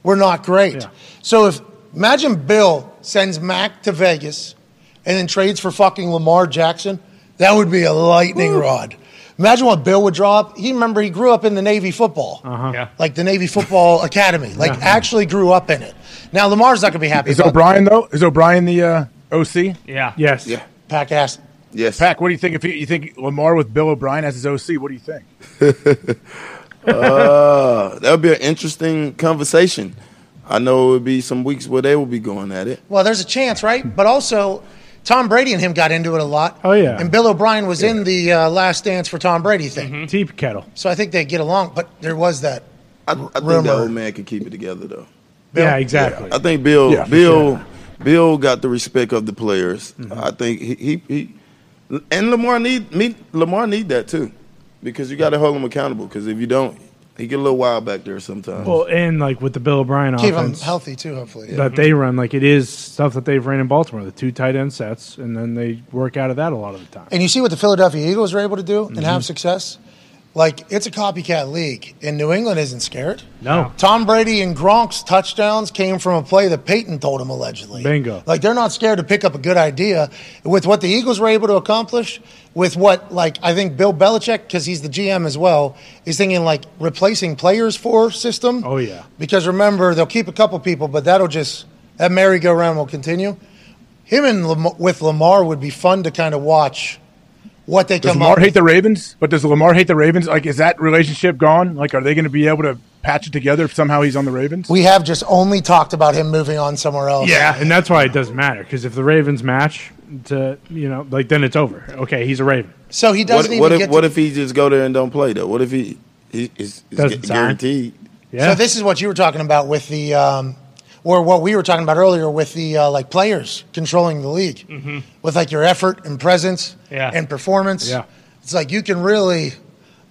were not great. So if imagine Bill sends Mac to Vegas and then trades for fucking Lamar Jackson, that would be a lightning rod. Imagine what Bill would draw up. He remember he grew up in the Navy football, Yeah. like the Navy Football Academy, like actually grew up in it. Now Lamar's not going to be happy. Is about O'Brien though? Is O'Brien the uh, OC? Yeah. yes, Yeah. Pack ass. Yes. Pack, what do you think? If he, you think Lamar with Bill O'Brien as his OC, what do you think? Uh, that would be an interesting conversation. I know it would be some weeks where they will be going at it. Well, there's a chance, right? But also, Tom Brady and him got into it a lot. Oh, yeah. And Bill O'Brien was in the uh, Last Dance for Tom Brady thing, Tea kettle. so I think they get along. But there was that. I, I think Rumor. the old man could keep it together though. Yeah, exactly. I think Bill Yeah, Bill sure. Bill got the respect of the players. Mm-hmm. I think he, he he and Lamar need me Lamar need that too. Because you got to hold him accountable because if you don't, he get a little wild back there sometimes. Well, and like with the Bill O'Brien offense. Keep him offense healthy too, hopefully. Yeah. that they run, like it is stuff that they've ran in Baltimore, the two tight end sets, and then they work out of that a lot of the time. And you see what the Philadelphia Eagles are able to do and Mm-hmm. have success. Like it's a copycat league, and New England isn't scared. No. Tom Brady and Gronk's touchdowns came from a play that Peyton told him allegedly. Bingo. Like they're not scared to pick up a good idea with what the Eagles were able to accomplish. With what, like I think Bill Belichick, because he's the GM as well, is thinking like replacing players for system. Oh, yeah. Because remember, they'll keep a couple people, but that'll just that merry-go-round will continue. Him and Lam- with Lamar would be fun to kind of watch what they Does come Does Lamar up hate with. the Ravens? But does Lamar hate the Ravens? Like, is that relationship gone? Like, are they going to be able to patch it together if somehow he's on the Ravens? We have just only talked about him moving on somewhere else. Yeah, and that's why it doesn't matter because if the Ravens match, to you know, like then it's over. Okay, he's a Raven. So he doesn't what even if get. what to, if he just go there and don't play though? What if he he is, is Doesn't gu- sign. guaranteed? Yeah, So this is what you were talking about with the, um, or what we were talking about earlier with the uh, like players controlling the league with like your effort and presence Yeah. and performance. Yeah. It's like you can really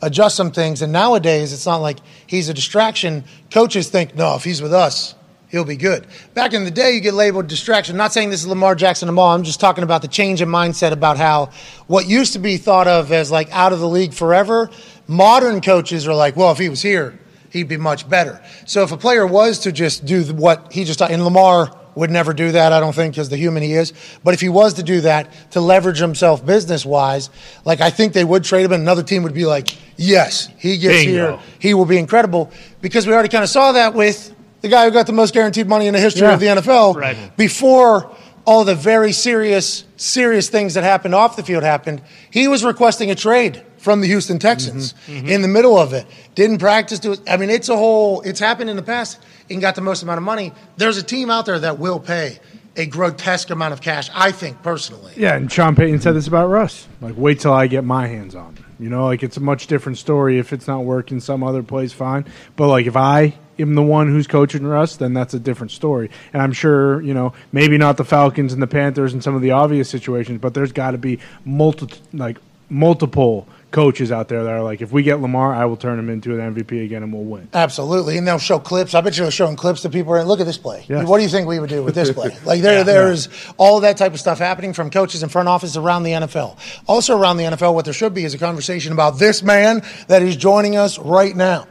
adjust some things. And nowadays, it's not like he's a distraction. Coaches think, no, if he's with us, he'll be good. Back in the day, you get labeled distraction. I'm not saying this is Lamar Jackson tomorrow. I'm just talking about the change in mindset about how what used to be thought of as like out of the league forever, modern coaches are like, well, if he was here, he'd be much better. So if a player was to just do what he just, and Lamar would never do that, I don't think, because the human he is. But if he was to do that to leverage himself business wise, like I think they would trade him, and another team would be like, yes, he gets Bingo. here, he will be incredible. Because we already kind of saw that with the guy who got the most guaranteed money in the history Yeah. of the NFL Right. before all the very serious, serious things that happened off the field happened. He was requesting a trade from the Houston Texans mm-hmm. Mm-hmm. in the middle of it. Didn't practice. Do it. I mean, it's a whole. It's happened in the past and got the most amount of money. There's a team out there that will pay a grotesque amount of cash. I think personally. Yeah, and Sean Payton said this about Russ. Like, wait till I get my hands on. You know, like it's a much different story if it's not working some other place, fine. But like if I am the one who's coaching Russ, then that's a different story. And I'm sure, you know, maybe not the Falcons and the Panthers and some of the obvious situations, but there's got to be multi like multiple coaches out there that are like, if we get Lamar, I will turn him into an MVP again and we'll win. Absolutely, and they'll show clips. I bet you they're showing clips to people. And look at this play. Yes. What do you think we would do with this play? Like there, there is all that type of stuff happening from coaches and front office around the NFL. Also around the NFL, what there should be is a conversation about this man that is joining us right now.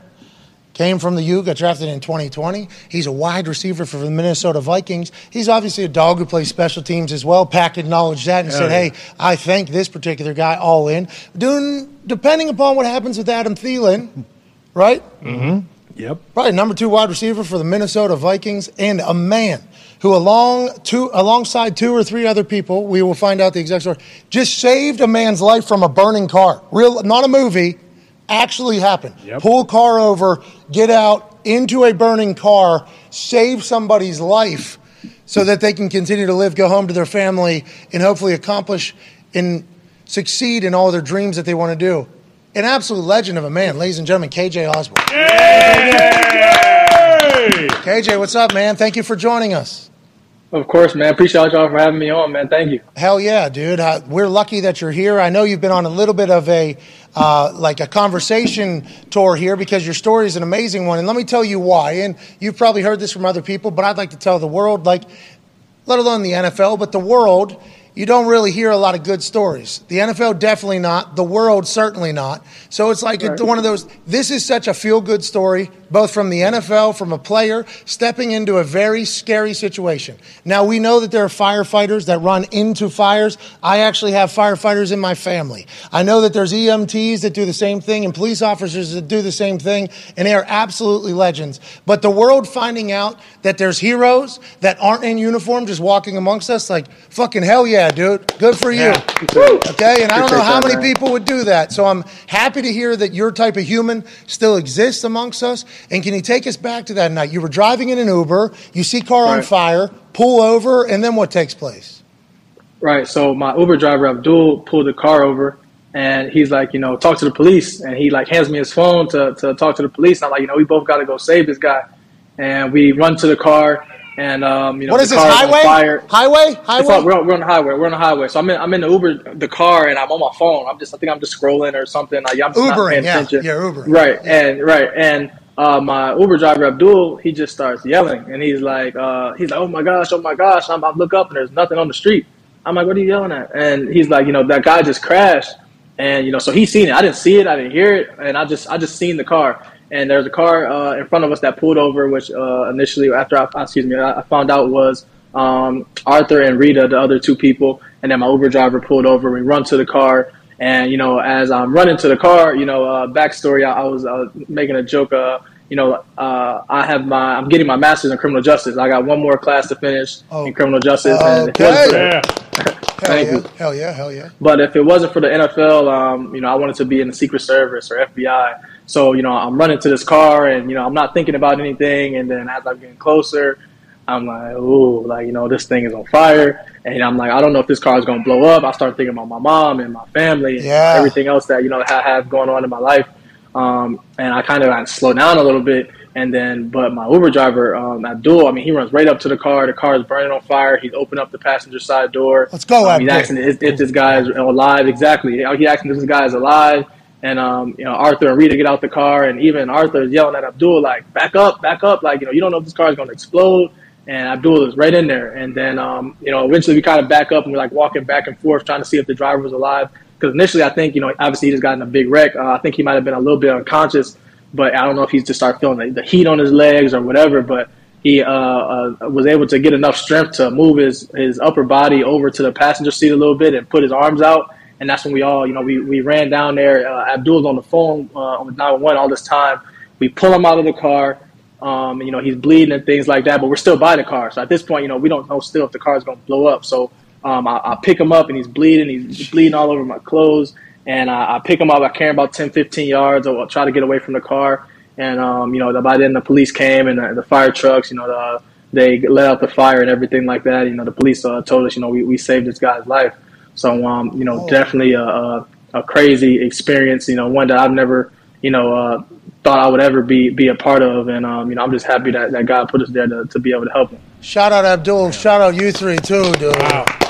Came from the U, got drafted in 2020. He's a wide receiver for the Minnesota Vikings. He's obviously a dog who plays special teams as well. Pack acknowledged that and said, yeah. hey, I thank this particular guy all in. Doing, depending upon what happens with Adam Thielen, right? Mm-hmm. Yep. Probably number two wide receiver for the Minnesota Vikings, and a man who, along two, alongside two or three other people, we will find out the exact story, just saved a man's life from a burning car. Real, not a movie, actually happen. Yep. Pull a car over, get out into a burning car, save somebody's life, so that they can continue to live, go home to their family, and hopefully accomplish and succeed in all their dreams that they want to do. An absolute legend of a man, ladies and gentlemen, KJ Osborn. KJ, what's up, man? Thank you for joining us. Of course, man. Appreciate y'all for having me on, man. Thank you. Hell yeah, dude. Uh, we're lucky that you're here. I know you've been on a little bit of a uh, like a conversation tour here because your story is an amazing one, and let me tell you why. And you've probably heard this from other people, but I'd like to tell the world, like, let alone the NFL, but the world. You don't really hear a lot of good stories. The NFL definitely not. The world certainly not. So it's like it's one of those. This is such a feel good story, both from the NFL, from a player stepping into a very scary situation. Now we know that there are firefighters that run into fires. I actually have firefighters in my family. I know that there's EMTs that do the same thing and police officers that do the same thing, and they are absolutely legends. But the world finding out that there's heroes that aren't in uniform just walking amongst us, like fucking hell yeah, dude. Good for you. Okay, and I don't know how many people would do that. So I'm happy to hear that your type of human still exists amongst us. And can you take us back to that night? You were driving in an Uber, you see car on fire, pull over, and then what takes place? Right. So my Uber driver Abdul pulled the car over, and he's like, you know, talk to the police, and he like hands me his phone to to talk to the police. And I'm like, you know, we both got to go save this guy, and we run to the car, and um, you know, What is this highway? Highway? Highway? we're, on, we're on the highway. We're on the highway. So I'm in, I'm in the Uber, the car, and I'm on my phone. I'm just, I think I'm just scrolling or something. Like, I'm just Ubering, yeah. attention. You're Ubering. Right, and right, and uh, my Uber driver Abdul, he just starts yelling, and he's like, uh, he's like, oh my gosh, oh my gosh. I'm, I look up and there's nothing on the street. I'm like, what are you yelling at? And he's like, you know, that guy just crashed, and you know, so he's seen it. I didn't see it, I didn't hear it, and I just, I just seen the car. And there's a car uh, in front of us that pulled over, which uh, initially, after I, excuse me, I I found out was um, Arthur and Rita, the other two people, and then my Uber driver pulled over. We run to the car, and you know, as I'm running to the car, you know, uh, backstory, I, I was uh, making a joke. Uh, you know, uh, I have my, I'm getting my master's in criminal justice. I got one more class to finish in criminal justice. and if it wasn't for- Hell Thank yeah. you. Hell yeah, hell yeah. but if it wasn't for the NFL, um, you know, I wanted to be in the Secret Service or FBI. So, you know, I'm running to this car and, you know, I'm not thinking about anything. And then as I'm getting closer, I'm like, ooh, like, you know, this thing is on fire. And I'm like, I don't know if this car is going to blow up. I start thinking about my mom and my family and Yeah. everything else that, you know, I have going on in my life. Um, and I kind of slow down a little bit. And then, but my Uber driver, um, Abdul, I mean, he runs right up to the car. The car is burning on fire. He's opened up the passenger side door. Let's go, Um, he's asking if, if this guy is alive. Exactly. He asking if this guy is alive. And um, you know, Arthur and Rita get out the car, and even Arthur is yelling at Abdul like, "Back up, back up!" Like you know, you don't know if this car is going to explode. And Abdul is right in there. And then um, you know, eventually we kind of back up and we're like walking back and forth, trying to see if the driver was alive. Because initially, I think you know, obviously he just got in a big wreck. Uh, I think he might have been a little bit unconscious, but I don't know if he's just started feeling the, the heat on his legs or whatever. But he uh, uh, was able to get enough strength to move his, his upper body over to the passenger seat a little bit and put his arms out. And that's when we all, you know, we, we ran down there. Uh, Abdul's on the phone uh, with 911 all this time. We pull him out of the car. Um, you know, he's bleeding and things like that, but we're still by the car. So at this point, you know, we don't know still if the car is going to blow up. So um, I, I, pick him up and he's bleeding. He's bleeding all over my clothes. And I, I pick him up. I carry him about 10, 15 yards. Or I'll try to get away from the car. And um, you know, by then the police came and the, the fire trucks. You know, the, they let out the fire and everything like that. You know, the police uh, told us, you know, we, we saved this guy's life. So, um, you know, oh. definitely a, a, a, crazy experience. You know, one that I've never, you know, uh, thought I would ever be be a part of. And um, you know, I'm just happy that, that God put us there to, to be able to help him. Shout out Abdul. Shout out you three too, dude. Wow.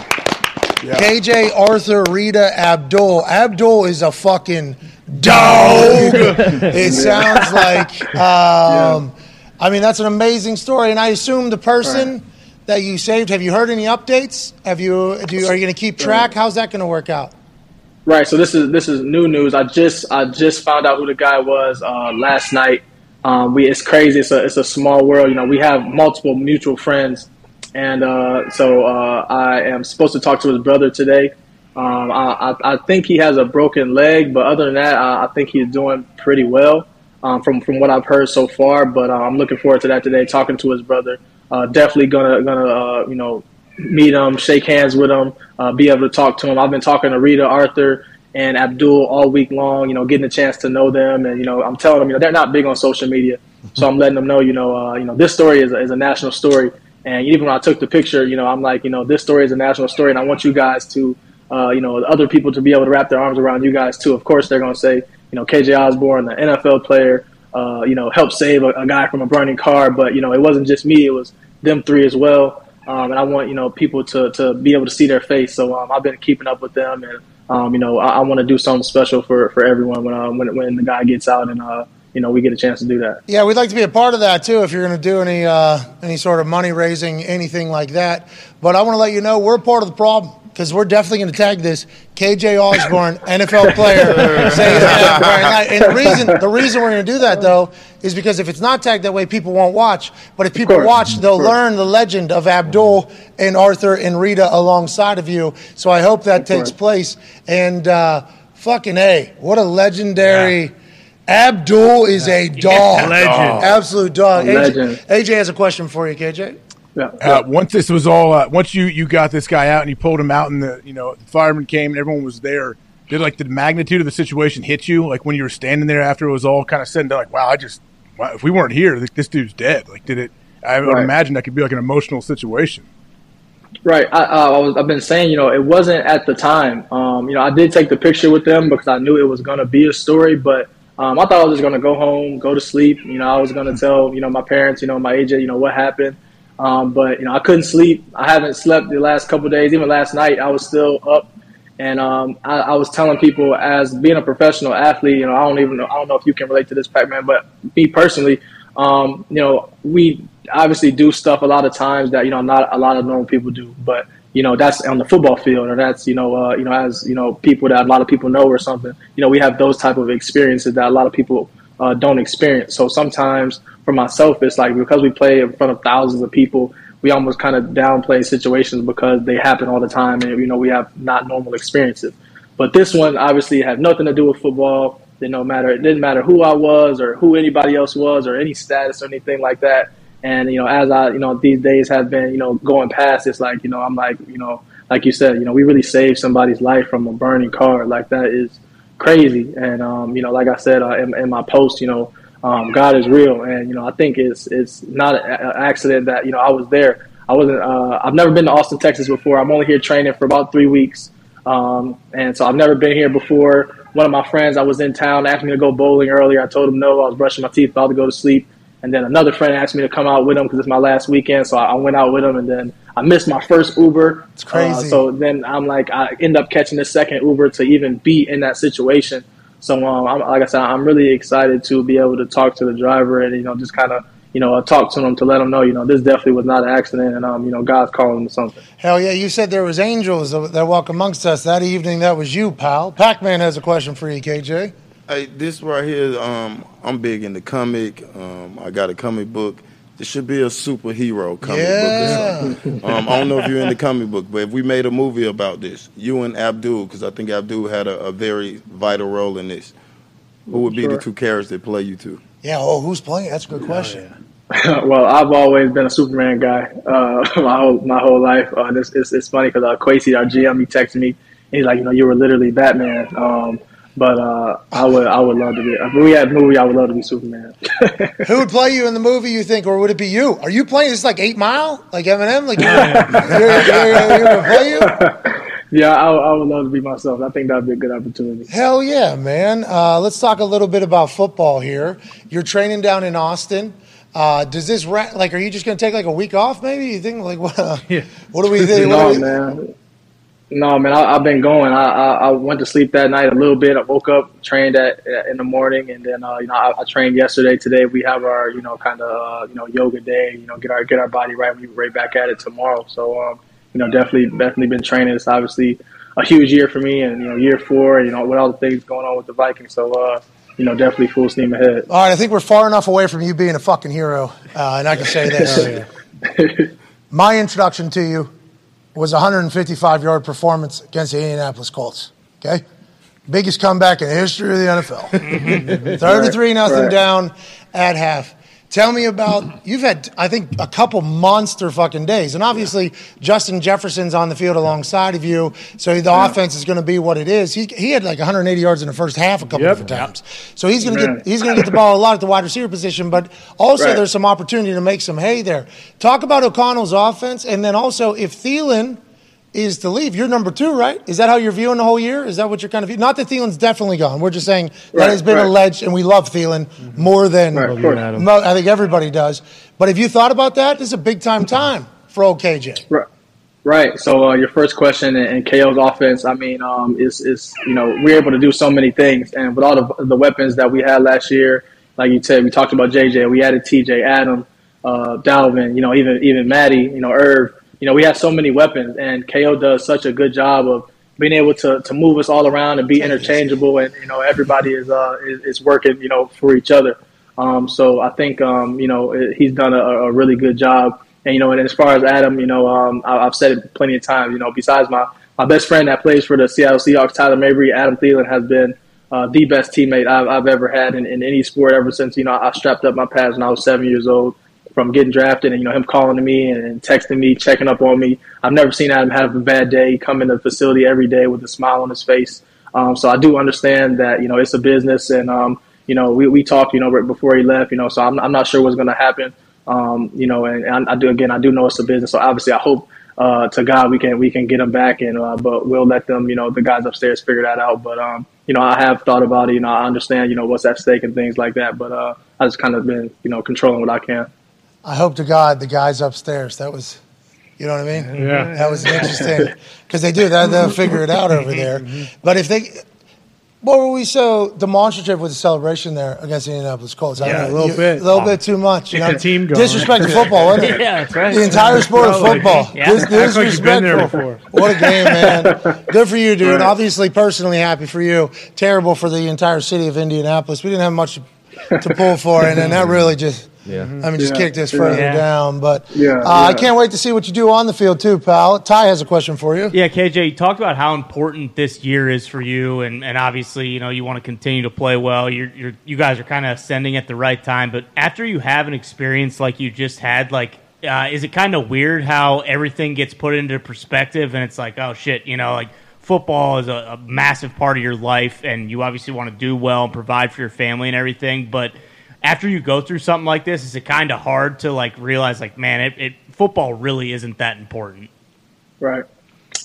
Yeah. KJ, Arthur, Rita, Abdul. Abdul is a fucking dog. it sounds like. Um, yeah. I mean, that's an amazing story, and I assume the person right. that you saved. Have you heard any updates? Have you? Do you are you going to keep track? How's that going to work out? Right. So this is this is new news. I just I just found out who the guy was uh, last night. Um, we it's crazy. It's a it's a small world. You know, we have multiple mutual friends, and uh, so uh, I am supposed to talk to his brother today. Um, I, I, think he has a broken leg, but other than that, I, I think he's doing pretty well um, from from what I've heard so far. But uh, I'm looking forward to that today. Talking to his brother, uh, definitely gonna gonna uh, you know meet him, shake hands with him, uh, be able to talk to him. I've been talking to Rita, Arthur, and Abdul all week long. You know, getting a chance to know them, and you know, I'm telling them, you know, they're not big on social media, so I'm letting them know, you know, you know, this story is a, is a national story. And even when I took the picture, you know, I'm like, you know, this story is a national story, and I want you guys to uh, you know, other people to be able to wrap their arms around you guys too. Of course, they're going to say, you know, KJ Osborn, the NFL player, uh, you know, helped save a, a, guy from a burning car. But you know, it wasn't just me; it was them three as well. Um, and I want you know people to to be able to see their face. So um, I've been keeping up with them, and um, you know, I, I want to do something special for for everyone when uh, when when the guy gets out and. Uh, you know, we get a chance to do that. Yeah, we'd like to be a part of that too. If you're going to do any uh, any sort of money raising, anything like that. But I want to let you know we're part of the problem because we're definitely going to tag this KJ Osborn, NFL player, saying that And the reason the reason we're going to do that though is because if it's not tagged that way, people won't watch. But if people watch, they'll learn the legend of Abdul and Arthur and Rita alongside of you. So I hope that takes place. And uh, fucking a, what a legendary. Yeah. Abdul is a dog. Legend. Absolute dog. AJ, AJ has a question for you, KJ. Yeah. Uh, once this was all, uh, once you you got this guy out and you pulled him out, and the you know the fireman came and everyone was there. Did like the magnitude of the situation hit you? Like when you were standing there after it was all kind of said and done, like, wow, I just wow, if we weren't here, this dude's dead. Like, did it? I would right. imagine that could be like an emotional situation. Right. I, uh, I was, I've been saying, you know, it wasn't at the time. Um, you know, I did take the picture with them because I knew it was going to be a story, but um, I thought I was just to go home, go to sleep. You know, I was to tell, you know, my parents, you know, my AJ, you know, what happened. Um, but you know, I couldn't sleep. I haven't slept the last couple days. Even last night, I was still up, and um, I, I, was telling people, as being a professional athlete, you know, I don't even know. I don't know if you can relate to this, Pac-Man, but me personally, um, you know, we obviously do stuff a lot of times that you know not a lot of normal people do, but you know that's on the football field or that's you know uh, you know as you know people that a lot of people know or something you know we have those type of experiences that a lot of people uh, don't experience so sometimes for myself, it's like because we play in front of thousands of people, we almost kind of downplay situations because they happen all the time, and you know we have not normal experiences. But this one obviously had nothing to do with football. It no matter it didn't matter who I was or who anybody else was or any status or anything like that. And you know, as I you know these days have been you know going past, it's like you know I'm like you know like you said you know we really saved somebody's life from a burning car. Like that is crazy. And um, you know, like I said uh, in, in my post, you know um, God is real, and you know I think it's it's not an accident that you know I was there. I wasn't. Uh, I've never been to Austin, Texas before. I'm only here training for about three weeks, um, and so I've never been here before. One of my friends, I was in town, asked me to go bowling earlier. I told him no. I was brushing my teeth, about to go to sleep, and then another friend asked me to come out with him because it's my last weekend. So I, went out with him, and then I missed my first Uber. It's crazy. Uh, so then I'm like, I end up catching the second Uber to even be in that situation. So, um, I'm, like I said, I'm really excited to be able to talk to the driver and you know just kind of you know uh, talk to them to let them know you know this definitely was not an accident and um, you know God's calling to something. Hell yeah! You said there was angels that walk amongst us that evening. That was you, pal. Pac-Man has a question for you, KJ. Hey, this right here, um, I'm big into comic. Um, I got a comic book. This should be a superhero comic Yeah. book or something. Um, I don't know if you're in the comic book, but if we made a movie about this, you and Abdul, because I think Abdul had a, a very vital role in this. Who would be Sure. the two characters that play you two? Yeah. Oh, who's playing? That's a good question. well, I've always been a Superman guy uh, my whole my whole life. Uh, this, it's, it's funny because uh, Kwesi, our GM, he texted me and he's like, you know, you were literally Batman. Um, but uh, I would I would love to be. If we had a movie, I would love to be Superman. Who would play you in the movie? You think, or would it be you? Are you playing this like Eight Mile, like Eminem? Like you're, you're, you're, you're gonna play you? yeah, I, I would love to be myself. I think that'd be a good opportunity. Hell yeah, man. Uh, let's talk a little bit about football here. You're training down in Austin. Uh, does this ra- like? Are you just gonna take like a week off? Maybe you think like what? Uh, What do we think? what no, do we- man. No, man. I, I've been going. I, I I went to sleep that night a little bit. I woke up, trained at in the morning, and then uh, you know I, I trained yesterday. Today we have our you know kind of uh, you know yoga day. You know get our get our body right. We right back at it tomorrow. So um, you know definitely definitely been training. It's obviously a huge year for me, and you know year four. You know with all the things going on with the Vikings. So uh, you know definitely full steam ahead. All right, I think we're far enough away from you being a fucking hero, uh, and I can say this: my introduction to you was a 155 yard performance against the Indianapolis Colts. Okay, biggest comeback in the history of the NFL. Mm-hmm. 33 nothing Right. down at half. Tell me about you've had I think a couple monster fucking days, and obviously Justin Jefferson's on the field alongside of you, so the offense is going to be what it is. He he had like 180 yards in the first half a couple Yep. different times, so he's going to get he's going to get the ball a lot at the wide receiver position, but also Right. there's some opportunity to make some hay there. Talk about O'Connell's offense, and then also if Thielen is to leave, you're number two, right? Is that how you're viewing the whole year? Is that what you're kind of viewing? Not that Thielen's definitely gone. We're just saying that Right, has been right. alleged, and we love Thielen more than Right, mo- I think everybody does. But have you thought about that, this is a big time time for old KJ. Right. Right. So uh, your first question and, and KO's offense, I mean, um, is is you know we're able to do so many things, and with all the the weapons that we had last year, like you said, we talked about JJ, we added TJ, Adam, uh, Dalvin, you know, even even Maddie, you know, Irv, you know, we have so many weapons, and KO does such a good job of being able to, to move us all around and be interchangeable, and you know, everybody is uh is, is working, you know, for each other. Um, so I think um, you know he's done a, a really good job. And you know, and as far as Adam, you know, um, I, I've said it plenty of times. You know, besides my my best friend that plays for the Seattle Seahawks, Tyler Mabry, Adam Thielen has been uh, the best teammate I've, I've ever had in, in any sport ever since you know I strapped up my pads when I was seven years old. From getting drafted and you know him calling to me and, texting me, checking up on me. I've never seen Adam have a bad day. He come in the facility every day with a smile on his face. Um, so I do understand that you know it's a business, and um, you know we, we talked you know right before he left. You know, so I'm, I'm not sure what's going to happen. Um, you know, and, and I do again. I do know it's a business, so obviously I hope uh, to God we can we can get him back, and uh, but we'll let them you know the guys upstairs figure that out. But um, you know, I have thought about it. You know, I understand you know what's at stake and things like that. But uh, I just kind of been you know controlling what I can. I hope to God the guys upstairs. That was, you know what I mean? Yeah. That was interesting because they do that. They'll figure it out over there. But if they, what were we so demonstrative with the celebration there against the Indianapolis Colts? I Yeah, don't know, a little you- bit. a little bit too much. You Get know, the team going. disrespect to football, wasn't it? Yeah, that's right. The entire sport of football. Yeah. Dis- Act like you've been there disrespectful. What a game, man! Good for you, dude. Right. Obviously, personally happy for you. Terrible for the entire city of Indianapolis. We didn't have much to pull for, and then that really just. Yeah. I mean, just Yeah. kicked us further Yeah. down. But Yeah, uh, I can't wait to see what you do on the field too, pal. Ty has a question for you. Yeah, KJ, you talked about how important this year is for you, and, and obviously, you know, you want to continue to play well. You're, you're you guys are kind of ascending at the right time, but after you have an experience like you just had, like, uh, is it kind of weird how everything gets put into perspective, and it's like, oh shit, you know, like football is a, a massive part of your life, and you obviously want to do well and provide for your family and everything, but after you go through something like this, is it kind of hard to like realize, like, man, it, it football really isn't that important? Right.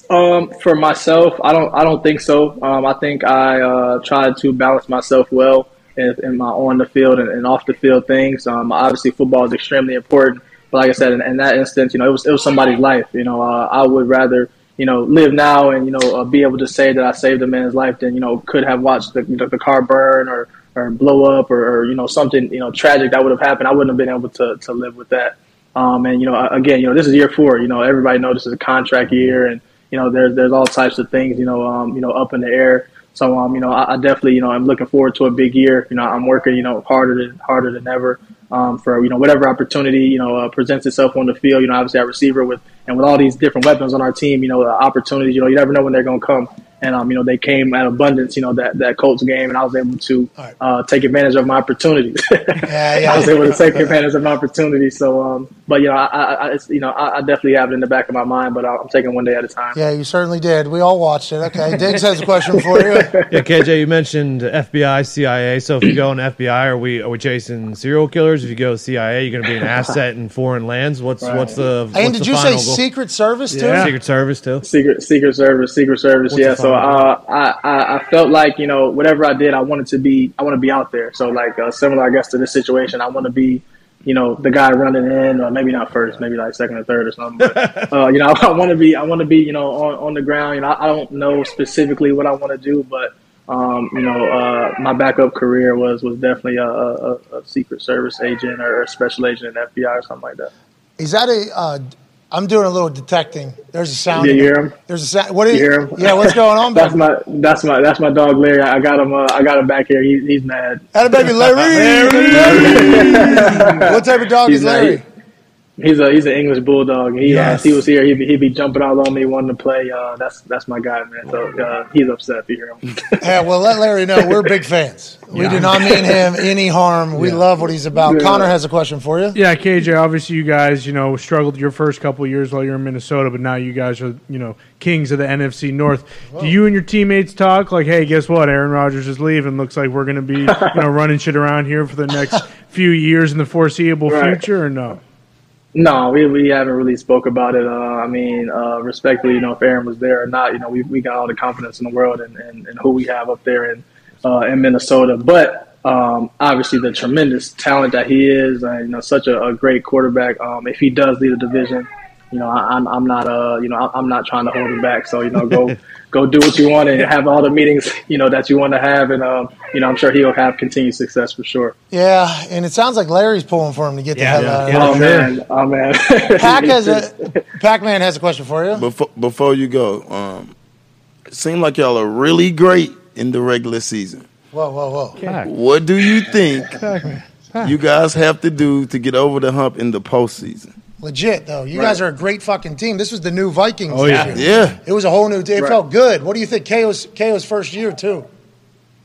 Um, for myself, I don't. I don't think so. Um, I think I uh, tried to balance myself well in, in my on the field and, and off the field things. Um, obviously, football is extremely important. But like I said, in, in that instance, you know, it was it was somebody's life. You know, uh, I would rather you know live now and you know uh, be able to say that I saved a man's life than you know could have watched the the, the car burn or or blow up or, or you know something you know tragic that would have happened. I wouldn't have been able to to live with that. Um, and you know again, you know this is year four. You know everybody knows this is a contract year and you know there's there's all types of things you know um, you know up in the air. So um, you know, I, I definitely, you know, I'm looking forward to a big year. You know, I'm working, you know, harder than harder than ever um, for you know whatever opportunity you know uh, presents itself on the field. You know, obviously our receiver with and with all these different weapons on our team, you know, the opportunities. You know, you never know when they're going to come. And um, you know, they came at abundance. You know that that Colts game, and I was able to uh, take advantage of my opportunities. Yeah, yeah. I was able to take advantage of my opportunity. So, um, but you know, I, I, I it's, you know, I, I definitely have it in the back of my mind, but I'm taking one day at a time. Yeah, you certainly did. We all watched it. Okay, Diggs has a question for you. yeah, KJ, you mentioned FBI, CIA. So if you go in FBI, are we are we chasing serial killers? If you go CIA, you're going to be an asset in foreign lands. What's Right. what's the And what's did the you say goal? Secret Service too? Secret Service too? Secret Secret Service, Secret Service. What's yeah. The So uh, I, I I felt like you know whatever I did, I wanted to be I want to be out there. So like uh, similar, I guess, to this situation, I want to be you know the guy running in, or maybe not first, maybe like second or third or something. But uh, you know, I want to be I want to be you know on, on the ground. You know, I, I don't know specifically what I want to do, but. Um, you know, uh, my backup career was was definitely a, a, a Secret Service agent or a special agent in FBI or something like that. Is that a? I'm doing a little detecting. There's a sound. Yeah, you hear him? There's a sound. What is? You hear him? Yeah, what's going on? that's my that's my that's my dog Larry. I got him. Uh, I got him back here. He, he's mad. Had a baby Larry. what type of dog He's is mad. Larry? He's a he's an English bulldog. He uh, Yes. if he was here, he'd be, he'd be jumping all on me, wanting to play. Uh, that's that's my guy, man. So uh, he's upset if you hear him. Yeah, well, let Larry know we're big fans. We Yeah. do not mean him any harm. We love what he's about. Yeah. Connor has a question for you. Yeah, KJ. Obviously, you guys, you know, struggled your first couple of years while you're in Minnesota, but now you guys are, you know, kings of the NFC North. Do you and your teammates talk like, "Hey, guess what? Aaron Rodgers is leaving. Looks like we're going to be, you know, running shit around here for the next few years in the foreseeable Right. future?" Or no? No, we, we haven't really spoke about it. Uh, I mean, uh, respectfully, you know, if Aaron was there or not, you know, we, we got all the confidence in the world and, and, and who we have up there in uh, in Minnesota. But um, obviously, the tremendous talent that he is, uh, you know, such a, a great quarterback. Um, if he does lead a division, you know, I, I'm I'm not uh you know I'm not trying to hold him back. So you know, go go do what you want and have all the meetings you know that you want to have, and um, you know, I'm sure he'll have continued success for sure. Yeah, and it sounds like Larry's pulling for him to get the hell out of Oh there. man, oh man. Pac has a Pac-Man has a question for you. Before before you go, um, it seemed like y'all are really great in the regular season. Whoa, whoa, whoa! What do you think you guys have to do to get over the hump in the postseason? Legit though, you Right. guys are a great fucking team. This was the new Vikings. Oh, yeah. year. Yeah. It was a whole new. It Right. felt good. What do you think? KO's KO's first year too.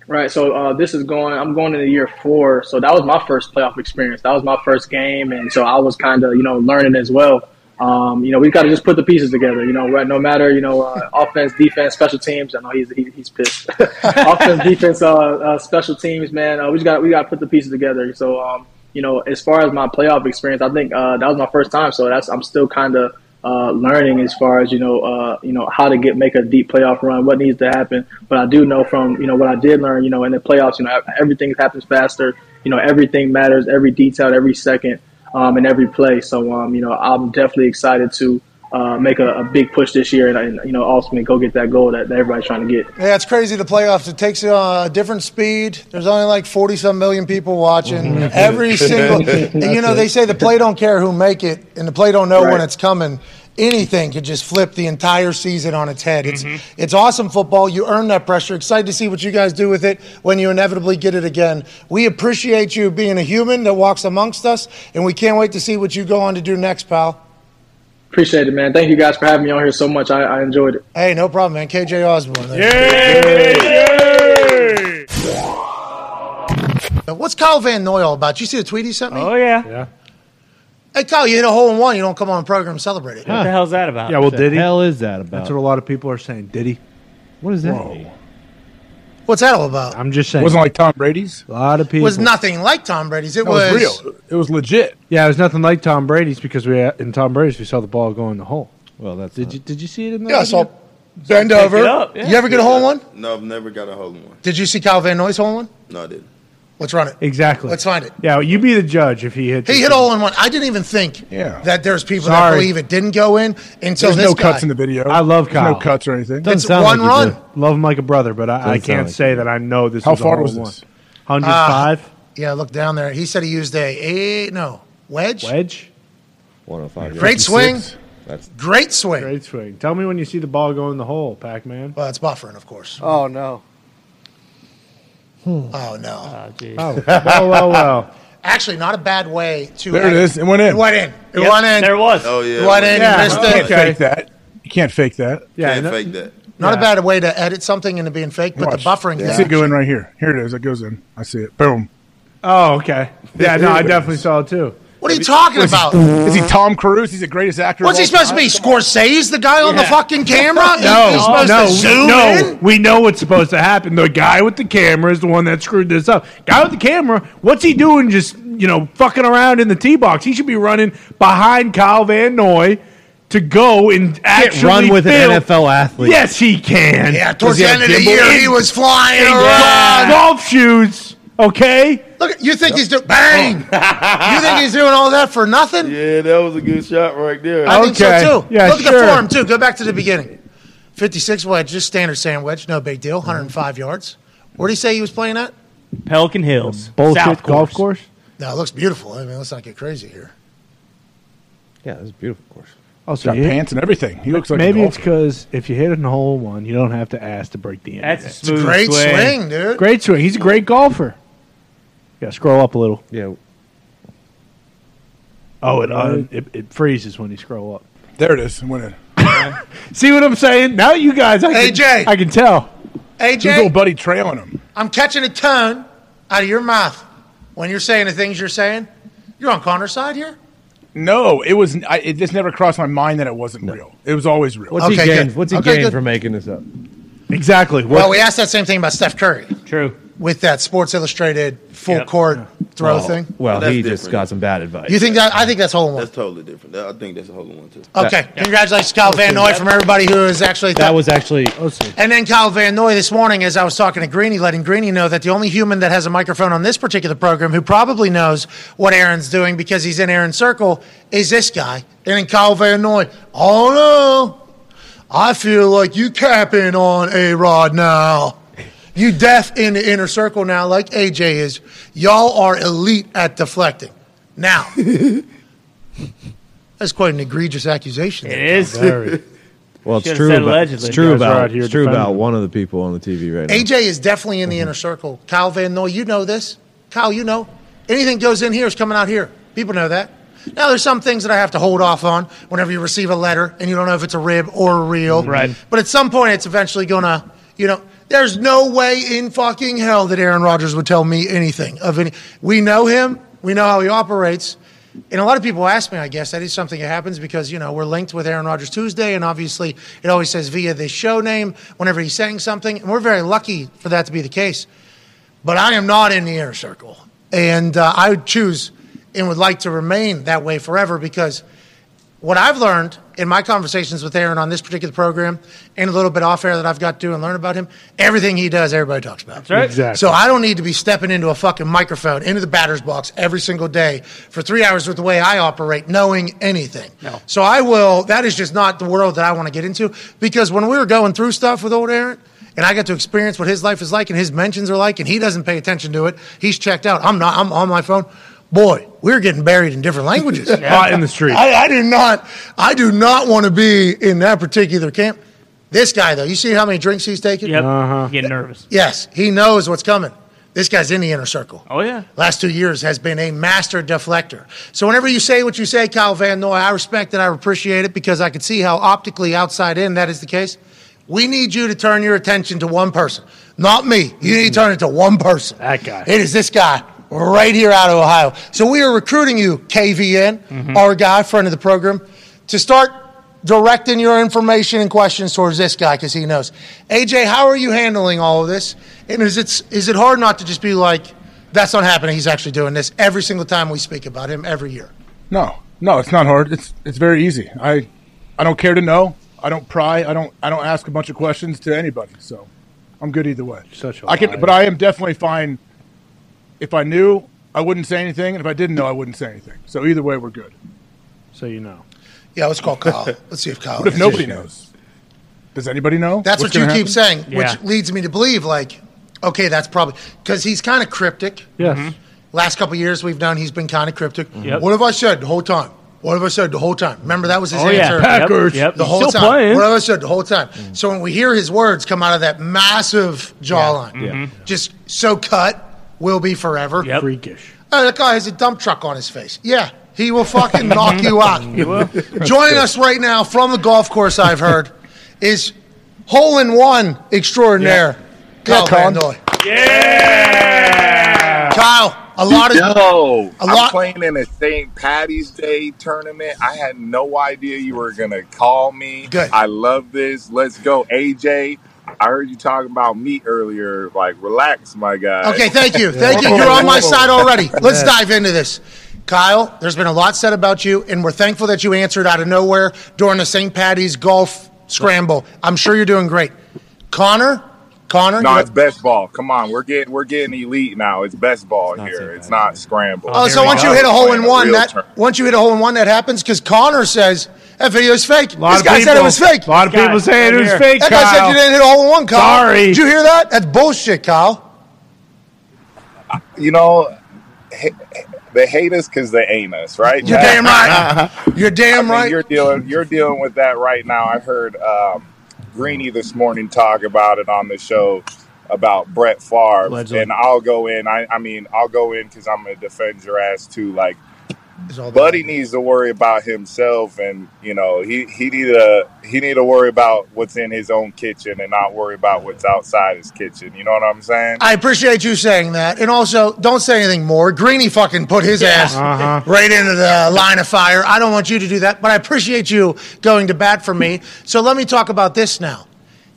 Right. So uh, this is going. I'm going into year four. So that was my first playoff experience. That was my first game, and so I was kind of you know learning as well. Um, you know, we've got to just put the pieces together. You know, right? No matter you know, uh, offense, defense, special teams. I know he's he, he's pissed. offense, defense, uh, uh, special teams. Man, uh, we just got we got to put the pieces together. So um, you know, as far as my playoff experience, I think uh, that was my first time. So that's I'm still kind of uh, learning as far as you know, uh, you know how to get make a deep playoff run, what needs to happen. But I do know from you know what I did learn, you know, in the playoffs, you know, everything happens faster. You know, everything matters, every detail, every second, um, and every play. So um, you know, I'm definitely excited to. Uh, make a, a big push this year, and, and you know, ultimately go get that goal that, that everybody's trying to get. Yeah, it's crazy. The playoffs. It takes uh, a different speed. There's only like forty some million people watching. Mhm. Every single. and, you know, they say the play don't care who make it, and the play don't know when it's coming. Anything could just flip the entire season on its head. It's it's awesome football. You earn that pressure. Excited to see what you guys do with it when you inevitably get it again. We appreciate you being a human that walks amongst us, and we can't wait to see what you go on to do next, pal. Appreciate it, man. Thank you guys for having me on here so much. I, I enjoyed it. Hey, no problem, man. KJ Osborn. There. Uh, What's Kyle Van Noy all about? You see the tweet he sent me? Oh yeah. Yeah. Hey Kyle, you hit a hole in one. You don't come on the program and celebrate it. What the hell's that about? Yeah, well, did he? hell is that about? That's what a lot of people are saying. Did he? What is that? What's that all about? I'm just saying. It wasn't like Tom Brady's. a lot of people. It people. was nothing like Tom Brady's. It It was, was real. It was legit. Yeah, it was nothing like Tom Brady's because we in Tom Brady's we saw the ball go in the hole. Well, that's Did not- you did you see it in the Yeah, I saw bend Pick over. it up, yeah. You ever get a hole in one? No, I've never got a hole in one. Did you see Kyle Van Noy's hole in one? No, I didn't. Let's run it. Exactly. Let's find it. Yeah, you be the judge if he hits. He it. hit all in one. I didn't even think Yeah. that there's people that believe it didn't go in until There's this no guy. cuts in the video. I love There's no cuts or anything. It's one run. Love him like a brother, but I, I can't like say that I know this. How was far was this? one. 105 ah, Yeah, look down there. He said he used a eight, no wedge. wedge. 105. Great swing. That's Great swing. Great swing. Tell me when you see the ball go in the hole, Pac Man. Well, it's buffering, of course. Oh no. Hmm. Oh no. Ah, oh, geez. Oh, well, well, well. Actually, not a bad way to. There it edit. is. It went in. It went in. It Yep, went in. There was. Oh yeah. It went in. Yeah. You missed You it. can't Okay. fake that. You can't fake that. Yeah, Can't no- fake that. Not Yeah. a bad way to edit something into being fake, but Watch. the buffering. You is see it go in right here. Here it is. It goes in. I see it. Boom. Oh, okay. Yeah, no, I definitely saw it too. What are you talking about? Is he Tom Cruise? He's the greatest actor. What's he of all supposed to be? Scorsese's the guy on the fucking camera? No, He's supposed no, to zoom no. in? We know what's supposed to happen. The guy with the camera is the one that screwed this up. Guy with the camera, what's he doing? Just you know, fucking around in the tee box. He should be running behind Kyle Van Noy to go and can't actually run with fill- an NFL athlete. Yes, he can. Yeah, towards the end of the year, In- he was flying in around. golf shoes. Okay. Look, you think he's doing bang? Oh. you think he's doing all that for nothing? Yeah, that was a good shot right there. I think so too. Yeah, Look at the form too. Go back to the beginning. Fifty-six wedge, just standard sand wedge, no big deal. 105 yards. Where did he say he was playing at? Pelican Hills. Bullshit South golf course. No, it looks beautiful. I mean, let's not get crazy here. Yeah, it's a beautiful course. Oh, so Got you- pants and everything. He looks like maybe a it's because if you hit it in a hole one, you don't have to ask to break the internet. That's a It's a great swing. swing, dude. Great swing. He's a great golfer. Yeah, scroll up a little. Yeah. Oh, it uh, it, it freezes when you scroll up. There it is. It went in. See what I'm saying? Now you guys, I can, AJ. I can tell. AJ, His little buddy trailing him. I'm catching a tone out of your mouth when you're saying the things you're saying. You're on Connor's side here. No, it was. I, it just never crossed my mind that it wasn't real. It was always real. What's Okay, he gained? good. What's he Okay, gained good. from making this up? Exactly. Well, we asked that same thing about Steph Curry True. With that Sports Illustrated full Yep. court throw thing. Well, That's he just got some bad advice. You think that? I think that's hole in one. That's totally different. I think that's a whole one too. Okay, congratulations, Kyle Van Noy, from everybody who is actually that was actually oh, And then Kyle Van Noy this morning, as I was talking to Greeny, letting Greeny know that the only human that has a microphone on this particular program who probably knows what Aaron's doing because he's in Aaron's circle is this guy. And then Kyle Van Noy, oh no, I feel like you capping on A Rod now. You deaf in the inner circle now, like AJ is. Y'all are elite at deflecting. Now, that's quite an egregious accusation. It is. Very. well, it's Should've true. About, allegedly. it's true You guys are about out it's true about one of the people on the TV right now. AJ is definitely in the inner circle. Kyle Van Noy, you know this. Kyle, you know. Anything goes in here is coming out here. People know that. Now, there's some things that I have to hold off on whenever you receive a letter and you don't know if it's a rib or a real. Right. But at some point, it's eventually going to, you know, there's no way in fucking hell that Aaron Rodgers would tell me anything of any. We know him. We know how he operates. And a lot of people ask me, I guess, that is something that happens because, you know, we're linked with Aaron Rodgers Tuesday, and obviously it always says via this show name whenever he's saying something. And we're very lucky for that to be the case. But I am not in the inner circle. And uh, I would choose and would like to remain that way forever because what I've learned in my conversations with Aaron on this particular program and a little bit off air that I've got to do and learn about him, everything he does, everybody talks about. That's right. Exactly. So I don't need to be stepping into a fucking microphone, into the batter's box every single day for three hours with the way I operate, knowing anything. No. So I will, that is just not the world that I want to get into because when we were going through stuff with old Aaron, and I got to experience what his life is like and his mentions are like, and he doesn't pay attention to it. He's checked out. I'm not, I'm on my phone. Boy, we're getting buried in different languages. Hot in the street. I, I do not. I do not want to be in that particular camp. This guy, though, you see how many drinks he's taking? Yep. Uh-huh. Getting nervous. Yes, he knows what's coming. This guy's in the inner circle. Oh yeah. Last two years has been a master deflector. So whenever you say what you say, Kyle Van Noy, I respect it. I appreciate it because I can see how optically outside in that is the case. We need you to turn your attention to one person, not me. You need to turn it to one person. That guy. It is this guy right here out of Ohio. So we are recruiting you, KVN, mm-hmm. our guy, friend of the program, to start directing your information and questions towards this guy because he knows. AJ, how are you handling all of this? And is it is it hard not to just be like, that's not happening? He's actually doing this every single time we speak about him every year. No, no, it's not hard. It's it's very easy. I I don't care to know. I don't pry. I don't I don't ask a bunch of questions to anybody. So I'm good either way. Such a I can, liar. but I am definitely fine If I knew, I wouldn't say anything, and if I didn't know, I wouldn't say anything. So either way, we're good. So you know. Yeah, let's call Kyle. Let's see if Kyle. What if nobody knows? Does anybody know? That's what you keep happen? saying, which leads me to believe, like, okay, that's probably because he's kind of cryptic. Yes. Mm-hmm. Last couple years we've done, he's been kind of cryptic. Mm-hmm. Yep. What have I said the whole time? What have I said the whole time? Remember that was his Oh, yeah. answer. Packers. Yep, The he's whole still time. playing. What have I said the whole time? Mm-hmm. So when we hear his words come out of that massive jawline, Yeah. just so cut, will be forever. Freakish. Oh, that guy has a dump truck on his face. Yeah, he will fucking knock you out. He will. Joining us right now from the golf course, I've heard, is hole in one extraordinaire, Kyle Con. Van Kyle, a lot of Yo, I'm playing in a St. Patty's Day tournament. I had no idea you were gonna call me. Good. I love this. Let's go, AJ. I heard you talking about meat earlier. Like, relax, my guy. Okay, thank you, thank you. You're on my side already. Let's dive into this. Kyle, there's been a lot said about you, and we're thankful that you answered out of nowhere during the St. Patty's Golf Scramble. I'm sure you're doing great. Connor, Connor, No, it's best ball. Come on, we're getting we're getting elite now. It's best ball here. It's not scramble. Oh, so once you hit a hole in one, that once you hit a hole in one, that happens because Connor says that video is fake. lot this of guy said it was fake. a lot of people saying it was fake, That guy said you didn't hit all in one, Kyle. Sorry. Did you hear that? That's bullshit, Kyle. you know, they hate us because they ain't us, right? You're damn right. You're damn I mean, right. You're dealing. You're dealing with that right now. I heard um, Greeny this morning talk about it on the show about Brett Favre, Allegedly. and I'll go in. I, I mean, I'll go in because I'm gonna defend your ass too. Like, It's all Buddy needs to worry about himself, and you know, he he need to he need to worry about what's in his own kitchen and not worry about what's outside his kitchen. You know what I'm saying? I appreciate you saying that. And also, don't say anything more. Greeny fucking put his ass Uh-huh. right into the line of fire. I don't want you to do that, but I appreciate you going to bat for me. So let me talk about this now.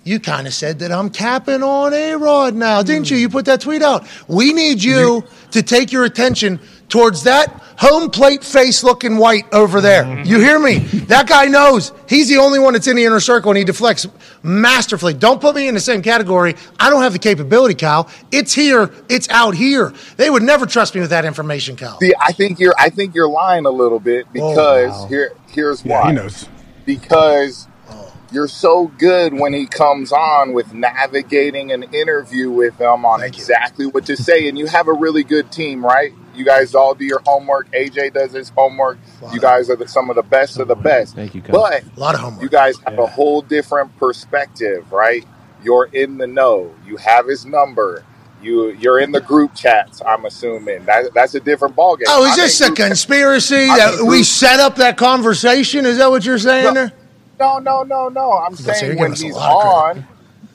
You kind of said that I'm capping on A Rod now, didn't you? You put that tweet out. We need you to take your attention towards that home plate face looking white over there. Mm-hmm. You hear me? That guy knows he's the only one that's in the inner circle and he deflects masterfully. Don't put me in the same category. I don't have the capability, Kyle. It's here, it's out here. They would never trust me with that information, Kyle. See, I think you're I think you're lying a little bit oh, because wow. here here's Yeah, why. he knows. Because oh. you're so good when he comes on with navigating an interview with him on exactly what to say, and you have a really good team, right? You guys all do your homework. AJ does his homework. You guys are the, some of the best of the best. Thank you, Kyle. But A lot of homework. you guys have a whole different perspective, right? You're in the know. You have his number. You you're in the group chats. I'm assuming that that's a different ballgame. Oh, is I'm this a group- conspiracy I'm that we group- set up that conversation? Is that what you're saying there? No, no, no, no. I'm gonna saying when giving us a he's on,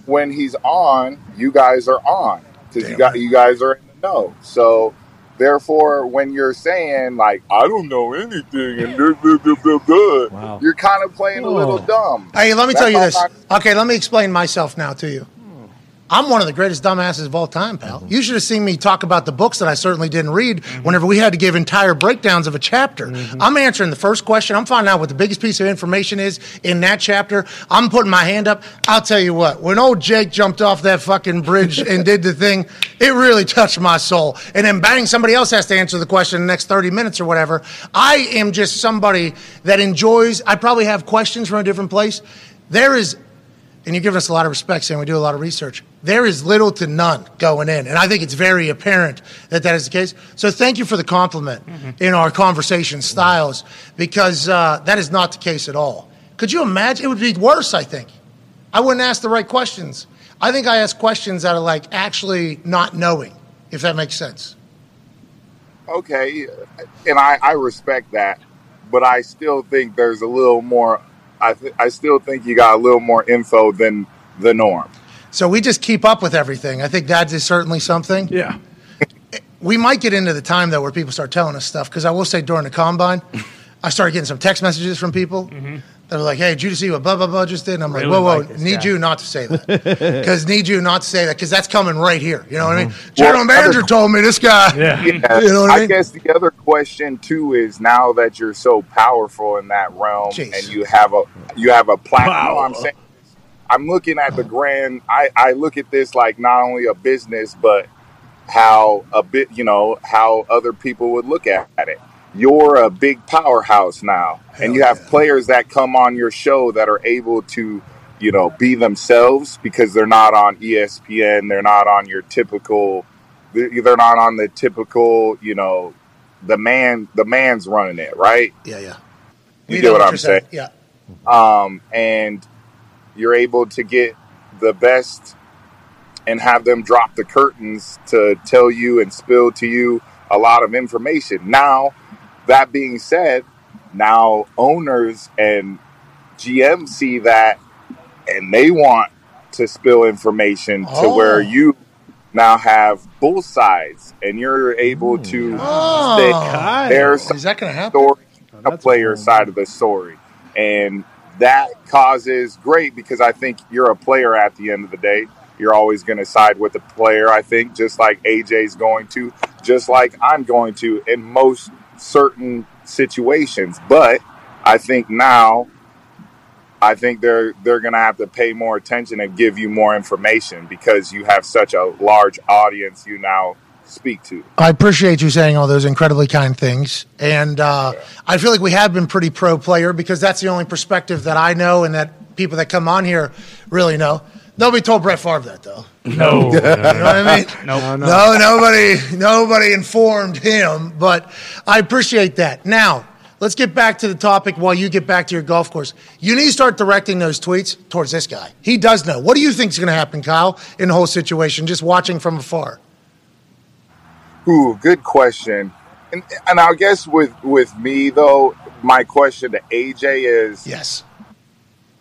when he's on, you guys are on because you got you guys are in the know. So therefore, when you're saying like I don't know anything and blah, blah, blah, blah, blah, Wow. you're kind of playing a little dumb. Hey, let me That's tell you all this. I'm- Okay, let me explain myself now to you. I'm one of the greatest dumbasses of all time, pal. Mm-hmm. You should have seen me talk about the books that I certainly didn't read mm-hmm. whenever we had to give entire breakdowns of a chapter. Mm-hmm. I'm answering the first question. I'm finding out what the biggest piece of information is in that chapter. I'm putting my hand up. I'll tell you what, when old Jake jumped off that fucking bridge and did the thing, it really touched my soul. And then bang, somebody else has to answer the question in the next 30 minutes or whatever. I am just somebody that enjoys, I probably have questions from a different place. There is and you're giving us a lot of respect saying we do a lot of research. There is little to none going in. And I think it's very apparent that that is the case. So thank you for the compliment in our conversation styles because uh, that is not the case at all. Could you imagine? It would be worse, I think. I wouldn't ask the right questions. I think I ask questions that are like actually not knowing, if that makes sense. okay, and I, I respect that, but I still think there's a little more. I th- I still think you got a little more info than the norm. So we just keep up with everything. I think that is certainly something. Yeah. We might get into the time though where people start telling us stuff because I will say during the combine, I started getting some text messages from people mm-hmm. that were like, "Hey, did you see what blah blah blah just did?" And I'm like, "Whoa, whoa, like this need guy." you not to say that because need you not to say that because that's coming right here." You know what I mean? Mm-hmm. Well, General manager other- told me this guy. Yeah. Yeah, You know what I I mean? guess the other question too is now that you're so powerful in that realm Jeez. and you have a you have a platform. I'm saying I'm looking at the grand. I I look at this like not only a business but how a bit, you know, how other people would look at it. You're a big powerhouse now, and you have players that come on your show that are able to, you know, be themselves because they're not on ESPN, they're not on your typical, they're not on the typical, you know, the man, the man's running it, right? Yeah, yeah. You We get what I'm saying? Yeah. um, and you're able to get the best and have them drop the curtains to tell you and spill to you a lot of information. Now, that being said, now owners and GM see that and they want to spill information to Oh. where you now have both sides and you're able to Oh. say there's Is that going to happen? story, oh, a player side of the story, and that causes great because I think you're a player at the end of the day. You're always going to side with the player. I think just like AJ's going to, just like I'm going to in most certain situations. But I think now, I think they're they're going to have to pay more attention and give you more information because you have such a large audience you now speak to. I appreciate you saying all those incredibly kind things. And uh, I feel like we have been pretty pro player because that's the only perspective that I know and that people that come on here really know. Nobody told Brett Favre that, though. No. you know what I mean? Nope. No, nobody, nobody informed him. But I appreciate that. Now, let's get back to the topic while you get back to your golf course. You need to start directing those tweets towards this guy. He does know. What do you think is going to happen, Kyle, in the whole situation, just watching from afar? Ooh, good question. And, and I guess with with me though, my question to AJ is: Yes.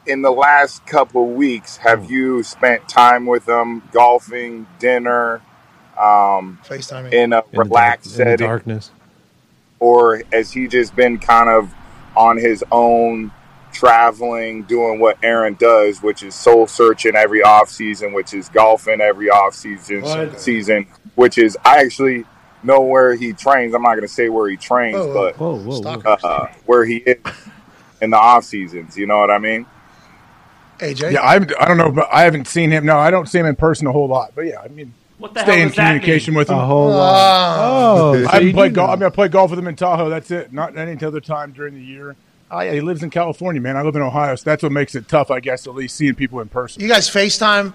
In the last couple weeks, have you spent time with them golfing, dinner, um, FaceTiming in a In the dark- relaxed in the setting, darkness. or has he just been kind of on his own, traveling, doing what Aaron does, which is soul searching every off season, which is golfing every off season, What? season, which is I actually know where he trains. I'm not going to say where he trains, Whoa, whoa, but Whoa, whoa, whoa. uh, where he is in the off seasons. You know what I mean? AJ? Yeah, I, I don't know, but I haven't seen him. No, I don't see him in person a whole lot. But yeah, I mean, What the stay hell in does that communication with him. A whole lot. Oh, so I haven't played golf. know. I mean, I played golf with him in Tahoe. That's it. Not any other time during the year. Yeah, he lives in California, man. I live in Ohio, so that's what makes it tough, I guess. At least seeing people in person. You guys FaceTime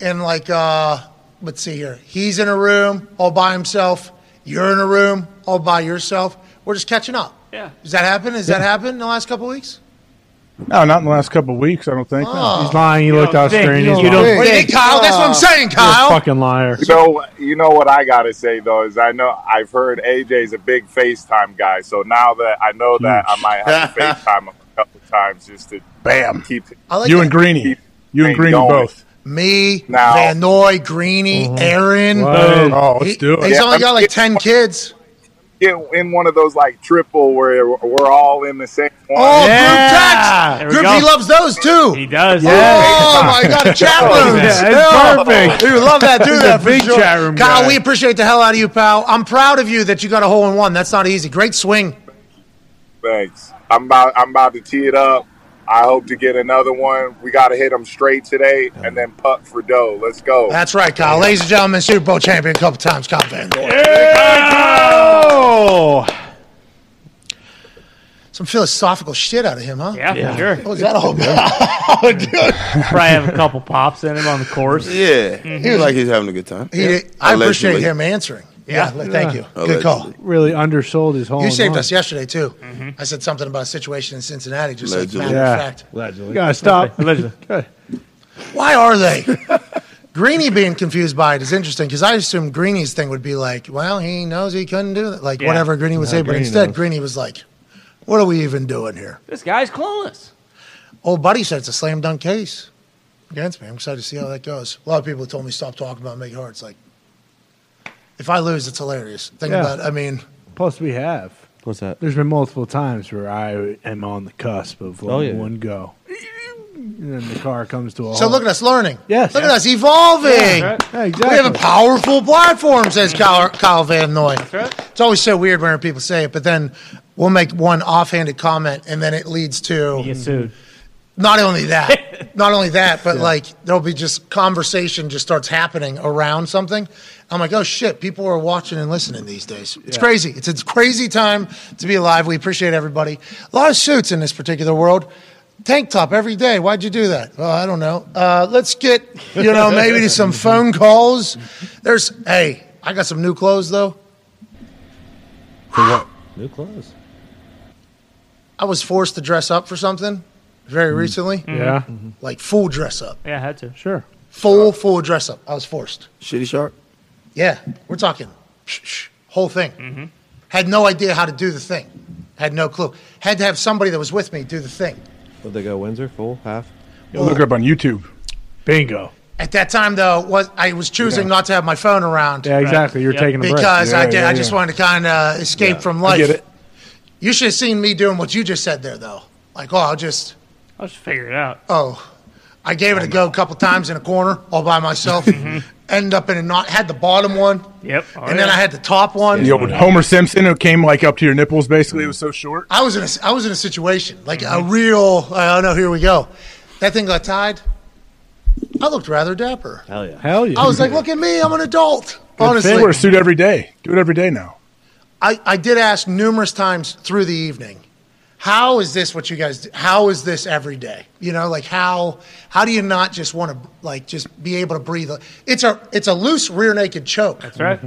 and like uh let's see here. He's in a room all by himself. You're in a room all by yourself. We're just catching up. Yeah. Does that happen? Has that happened in the last couple of weeks? No, not in the last couple of weeks. I don't think. no. He's lying. He looked don't think- Australian. you don't What do you think, Kyle? That's what I'm saying, You're a Kyle. fucking liar. You know, you know what I gotta say though is I know I've heard AJ's a big FaceTime guy, so now that I know that I might have to FaceTime him a couple times just to Bam. keep I like you that. and Greeny. You and Greeny both. Me, Now- Van Noy, Greeny, mm-hmm. Aaron. What? Oh, let's do it. He's Yeah, only got I'm- like 10 kids. Get in one of those like triple where we're all in the same one. Oh, Yeah. group text. we Group, he loves those too. He does. Oh my God, chat rooms. Yeah, it's perfect. We would love that. Do He's that a for big sure. chat room Kyle, guy. we appreciate the hell out of you, pal. I'm proud of you that you got a hole in one. That's not easy. Great swing. Thanks. I'm about I'm about to tee it up. I hope to get another one. We got to hit them straight today and then puck for dough. Let's go. That's right, Kyle. Ladies and gentlemen, Super Bowl champion a couple times, Kyle Van Noy. Oh, Some philosophical shit out of him, huh? Yeah, for sure. What was that all about? Dude. Probably have a couple pops in him on the course. Yeah, he was like he's having a good time. He did- I appreciate him answering. Yeah, Yeah. thank you. Good call. really undersold his whole. You saved life. us yesterday too. I said something about a situation in Cincinnati, just like Allegedly. matter of fact. Allegedly. You gotta stop. Allegedly. Good. Why are they? Greeny being confused by it is interesting because I assumed Greeny's thing would be like, well, he knows he couldn't do that, like Yeah. whatever Greeny would say, but Greeny instead knows. Greeny was like, "What are we even doing here?" This guy's clueless. Old buddy said it's a slam dunk case against me. I'm excited to see how that goes. A lot of people told me stop talking about make it hard. It's like if I lose, it's hilarious. Think Yeah. about. I mean, Plus, we have. What's that? There's been multiple times where I am on the cusp of oh, letting Oh, yeah. one go, and then the car comes to a so halt. look at us learning. Yes. look at us evolving. Yeah, We have exactly. a powerful platform, says Kyle, Kyle Van Noy. right. It's always so weird when people say it, but then we'll make one offhanded comment and then it leads to He gets sued. Not only that, not only that, but like there'll be just conversation just starts happening around something. I'm like, oh shit, people are watching and listening these days. It's Yeah. crazy. It's a crazy time to be alive. We appreciate everybody. A lot of suits in this particular world. Tank top every day. Why'd you do that? Well, I don't know. Uh, let's get, you know, maybe to some phone calls. There's, hey, I got some new clothes though. For what? New clothes. I was forced to dress up for something very mm. recently. Yeah. Mm-hmm. Mm-hmm. Like full dress up. Yeah, I had to. Sure. Full, full dress up. I was forced. Shitty shark. Yeah, we're talking sh- sh- whole thing. Mm-hmm. Had no idea how to do the thing. Had no clue. Had to have somebody that was with me do the thing. Would they go Windsor full half? Yo, look it up on YouTube. Bingo. At that time, though, was I was choosing Yeah. not to have my phone around. Yeah, exactly. You're Yep. taking a break. because I Yeah, did, yeah, I just yeah. wanted to kind of escape from I life. get it. You should have seen me doing what you just said there, though. Like, oh, I'll just I'll just figure it out. oh, I gave it a go a couple times in a corner all by myself. End up in a knot. Had the bottom one, Yep. Oh, and then yeah. I had the top one. The old Homer Simpson who came like up to your nipples. Basically, it was so short. I was in a, I was in a situation like a Mm-hmm. real. I know. Here we go. That thing got tied. I looked rather dapper. Hell yeah. Hell yeah. I was like, look at me. I'm an adult. I Honestly, wear a suit every day. Do it every day now. I, I did ask numerous times through the evening, how is this what you guys do? How is this every day? You know, like how how do you not just want to like just be able to breathe? It's a it's a loose rear naked choke. That's right.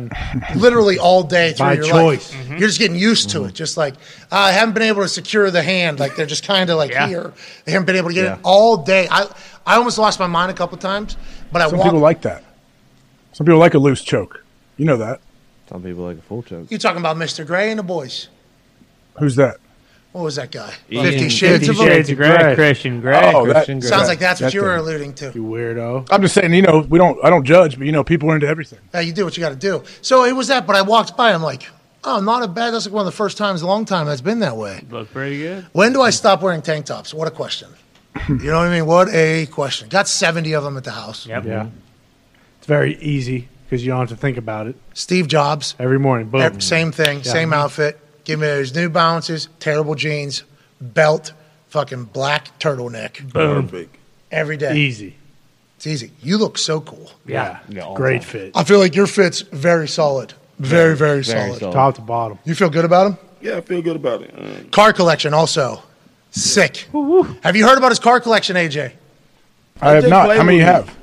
literally all day through By your choice. life. You're just getting used to it. Just like uh, I haven't been able to secure the hand. Like they're just kind of like Yeah. here. They haven't been able to get Yeah. it all day. I I almost lost my mind a couple times, but I Some walk. people like that. Some people like a loose choke. You know that. Some people like a full choke. you're talking about Mr. Gray and the boys? Who's that? What was that guy? Ian- Fifty Shades Fifty of Grey. Shades of Grey. Grey. Christian Grey. Oh, that- Christian Grey. Sounds like that's what That you were thing. alluding to. You weirdo. I'm just saying. You know, we don't. I don't judge, but you know, people are into everything. Yeah, you do what you got to do. So it was that, but I walked by. I'm like, oh, not a bad. That's like one of the first times in a long time that's been that way. Look pretty good. When do I stop wearing tank tops? What a question. you know what I mean? What a question. Got 70 of them at the house. Yep. Yeah. It's very easy because you don't have to think about it. Steve Jobs, Every morning, boom. ev- same thing, same outfit. Give me those New Balances, terrible jeans, belt, fucking black turtleneck Perfect. every day. Easy. It's easy. You look so cool. Yeah. Yeah, Great time. fit. I feel like your fit's very solid. Very, very, Very solid. solid. Top to bottom. You feel good about him? Yeah, I feel good about it. Uh, Car collection also. Sick. Have you heard about his car collection, AJ? I have not. How many you have?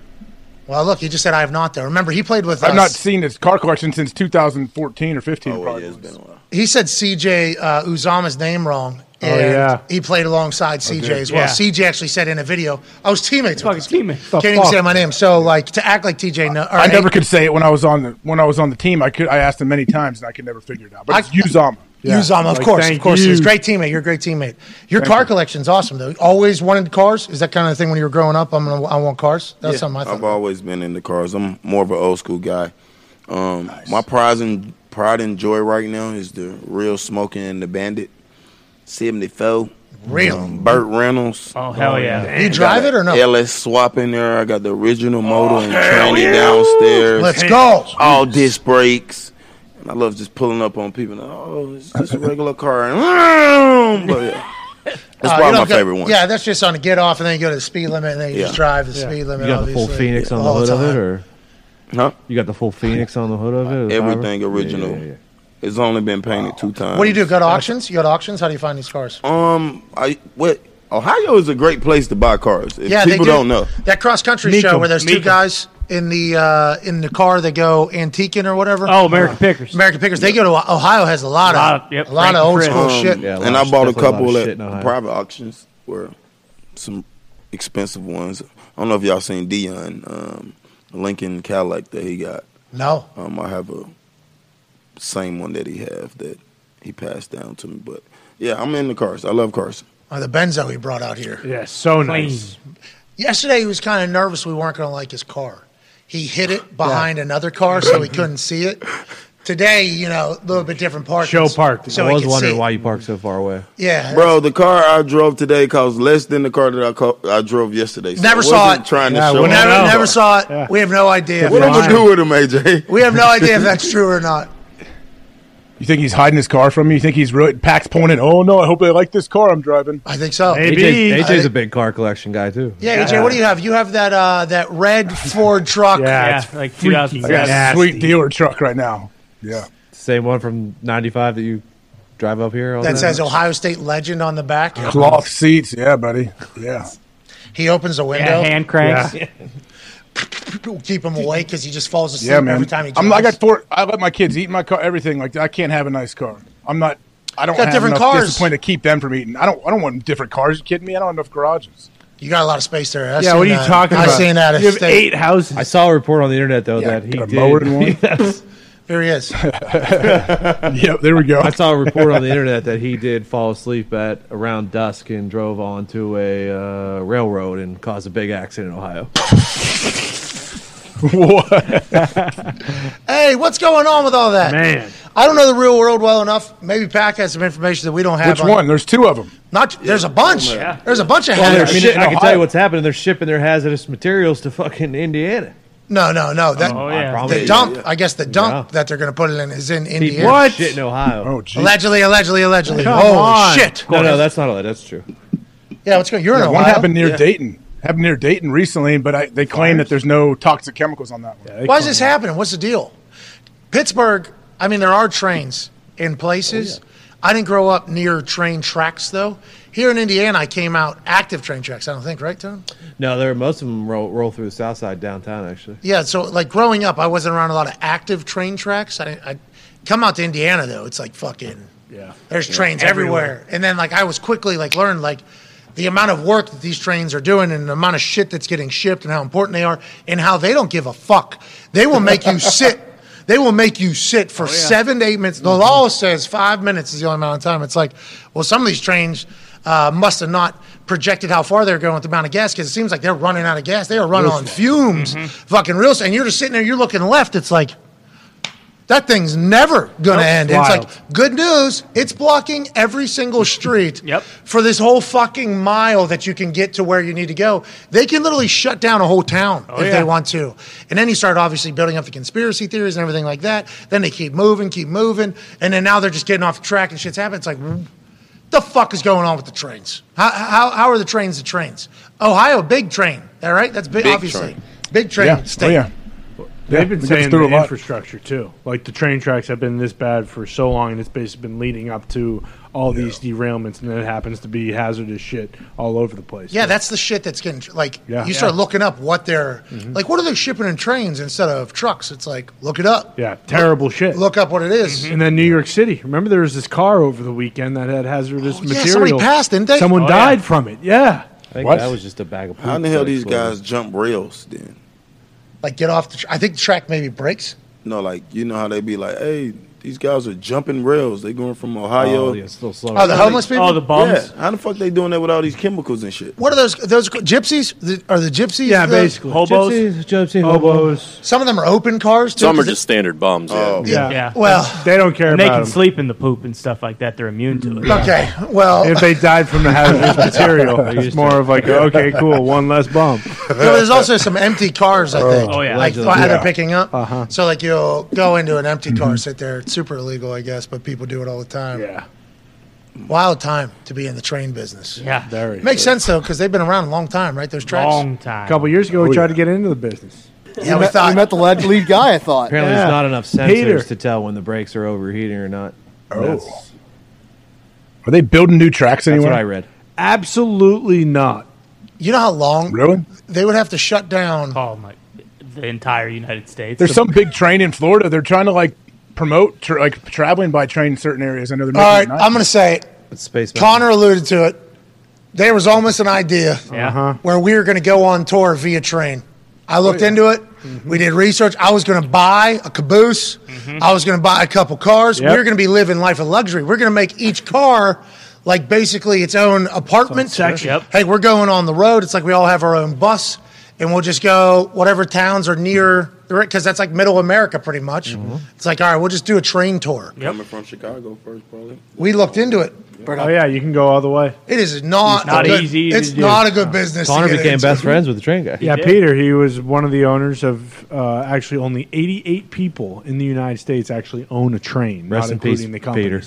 Well, look, he just said I have not. Though, remember he played with I've us. not seen his car collection since 2014 or 15. oh, probably yeah, it's was. been a while. He said CJ uh, Uzomah's name wrong. Oh, yeah. he played alongside CJ as well. Yeah. CJ actually said in a video, I was teammates with Fucking this. teammate. The Can't even say my name. So, like, to act like TJ, no, or I never hey, could say it when I was on the when I was on the team. I could. I asked him many times and I could never figure it out. But it's I- Uzomah. Yeah. Uzomah, of Like, course, of course. you. He's a great teammate. You're a great teammate. Your car collection's awesome, though. Always wanted cars. Is that kind of thing when you were growing up? I'm gonna, I want cars. That's Yeah, something I thought. I've always been in the cars. I'm more of an old school guy. Um, My pride and pride and joy right now is the real Smokey and the Bandit. 74. Real. Um, Burt Reynolds. Oh hell yeah. you drive it or no? LS swap in there. I got the original motor and tranny downstairs. Let's go. All disc brakes. And I love just pulling up on people. And, oh, it's just a regular car. And, but yeah, that's Uh, probably my go- favorite one. Yeah, that's just on the get off, and then you go to the speed limit, and then you Yeah. just drive the speed limit. You got the full Phoenix on the hood of it, or Huh? you got the full Phoenix on the hood of it? Everything fiber? original. Yeah, yeah, yeah. It's only been painted two times. What do you do? Go to auctions? You go to auctions? How do you find these cars? Um, I what Ohio is a great place to buy cars. If yeah, people they do. don't know. that cross country Meek show 'em, where there's two guys in the uh, in the car that go antiquing or whatever. Oh, American Pickers. American Pickers. They go to Ohio has a lot of A lot of- yep, a lot of old and school Fred. shit. Yeah, and I bought a definitely a couple at shit in Ohio. private auctions where some expensive ones. I don't know if y'all seen Dion um, Lincoln Cadillac that he got. No, Um, I have a same one that he have that he passed down to me. But yeah, I'm in the cars. I love cars. or the Benzo he brought out here. Yeah, so Clean. nice. Yesterday he was kind of nervous we weren't going to like his car. He hid it behind another car so he couldn't see it. Today, you know, a little bit different parking. Show parked. So I was wondering see. why you parked so far away. Yeah, Bro, the car I drove today cost less than the car that I, co- I drove yesterday. So Never I saw wasn't it. Trying to show we never, off. never saw it. Yeah. We have no idea. What I'm that's gonna do with him, AJ? We have no idea if that's true or not. You think he's hiding his car from you? You think he's really Pack's pulling in? Oh no! I hope they like this car I'm driving. I think so. AJ, AJ's a big car collection guy too. Yeah, AJ, what do you have? You have that uh, that red Ford truck. Yeah, Yeah, like I got a sweet dealer truck right now. Yeah. Same one from '95 that you drive up here. all that time? says Ohio State legend on the back. Cloth seats, yeah, buddy. Yeah. He opens the Yeah, window. hand cranks. Yeah. Keep him awake because he just falls asleep Yeah, man. every time he. I'm, I got four. I let my kids eat my car. Everything like that. I can't have a nice car. I'm not. I don't Got have different enough cars. discipline to keep them from eating. I don't. I don't want different cars. You kidding me? I don't have enough garages. You got a lot of space there. I Yeah, what are you that. talking I about? seen that. You have estate. eight houses. I saw a report on the internet though Yeah, that he got a did. mower in one. Yes. Here he is. Yep. There we go. I saw a report on the internet that he did fall asleep at around dusk and drove onto a uh, railroad and caused a big accident in Ohio. What? hey, what's going on with all that? Man. I don't know the real world well enough. Maybe Pack has some information that we don't have. Which one? There's two of them. Not. There's a bunch. There's a bunch of. Well, they're hazards. I can tell you what's happening. They're shipping their hazardous materials to fucking Indiana. No, no, no. That, Oh, yeah. promise The you. dump. I guess the dump Yeah. that they're going to put it in is in People Indiana. What? shit in Ohio. Oh, geez. Allegedly, allegedly, allegedly. Come Holy on. shit! no, no, that's not all. That's true. Yeah, what's going? You're Yeah, in one happened near Yeah. Dayton. Happened near Dayton recently, but I, they claim that there's no toxic chemicals on that one. Why is this happening? What's the deal? Pittsburgh. I mean, there are trains in places. Oh, I didn't grow up near train tracks though. Here in Indiana, I came out active train tracks. I don't think, right, Tom? No, there most of them roll, roll through the south side downtown. Actually, Yeah. So, like growing up, I wasn't around a lot of active train tracks. I, I come out to Indiana though. It's like fucking. Yeah. There's trains everywhere. and then like I was quickly like learned like the amount of work that these trains are doing and the amount of shit that's getting shipped and how important they are and how they don't give a fuck. They will make you sit. They will make you sit for oh, seven to eight minutes. The mm-hmm. law says five minutes is the only amount of time. It's like, well, some of these trains uh, must have not projected how far they're going with the amount of gas because it seems like they're running out of gas. They are running on fumes, fucking real. And you're just sitting there, you're looking left. It's like, that thing's never going to Nope. end. It's like, good news, it's blocking every single street Yep. for this whole fucking mile that you can get to where you need to go. They can literally shut down a whole town if yeah. they want to. And then you start obviously building up the conspiracy theories and everything like that. Then they keep moving, keep moving. And then now they're just getting off track and shit's happening. It's like, the fuck is going on with the trains? How, how, how are the trains the trains? Ohio, big train. All right? That's big, Big obviously. train. Big train Yeah. state. Oh, yeah. They've Yeah, been saying through the a infrastructure too. Like the train tracks have been this bad for so long, and it's basically been leading up to all these derailments, and then it happens to be hazardous shit all over the place. Yeah, that's the shit that's getting like. Yeah. You start Yeah. looking up what they're mm-hmm. like. What are they shipping in trains instead of trucks? It's like look it up. yeah, terrible shit. Look up what it is. Mm-hmm. And then New York City. Remember, there was this car over the weekend that had hazardous Oh, yeah, material. somebody passed, didn't they? Someone Oh, died yeah. from it. Yeah. I think What? that was just a bag of. How in the hell these guys jump rails then? Like get off the. Tr- I think the track maybe breaks. No, like you know how they be like, hey, these guys are jumping rails. They're going from Ohio. Oh, yeah, still slow. Oh, the homeless people. Oh, the bums. Yeah, how the fuck they doing that with all these chemicals and shit? What are those? Those gypsies? The, are the gypsies? Yeah, the- basically. Hobos. Gypsy, gypsy. Hobos. Some of them are open cars. Too, Some are just standard bums. Yeah. Oh, Yeah. Yeah. Well, They don't care And they about can them. sleep in the poop and stuff like that. They're immune to it. okay. Well, If they died from the hazardous material, it's more of like, okay, cool, one less bump. No, there's also some empty cars. I think. Oh, yeah. like Allegedly. they're picking up. Uh-huh. So like you'll go into an empty car, sit there. It's super illegal, I guess, but people do it all the time. Yeah, Wild time to be in the train business. Yeah. very. Makes sense though, because they've been around a long time, right? Those tracks. Long time. A couple years ago, we Oh, tried yeah. to get into the business. Yeah, we, we met, thought. we met the lead, lead guy, I thought. Apparently, Yeah. there's not enough sensors Peter. to tell when the brakes are overheating or not. Oh. That's, Are they building new tracks that's anywhere? what I read. Absolutely not. you know how long Really? they would have to shut down? Oh my, the entire United States. There's some big train in Florida. They're trying to like promote tra- like traveling by train in certain areas. I know they're All making right. I'm going to say It's space. Connor alluded to it. There was almost an idea Yeah. Uh-huh. where we were going to go on tour via train. I looked Oh, into it. We did research. I was going to buy a caboose. I was going to buy a couple cars. Yep. We're going to be living life of luxury. We're going to make each car like basically its own apartment. section. Yep. Hey, we're going on the road. It's like we all have our own bus. And we'll just go whatever towns are near because that's like middle America pretty much. It's like all right, we'll just do a train tour. Coming from Chicago first, probably. We looked into it. Oh yeah, you can go all the way. It is not, Not good, easy to It's do. not a good business. to Connor get became into. best friends with the train guy. Yeah, did. Peter. He was one of the owners of uh, actually only 88 people in the United States actually own a train, Rest not in peace, including the Peter.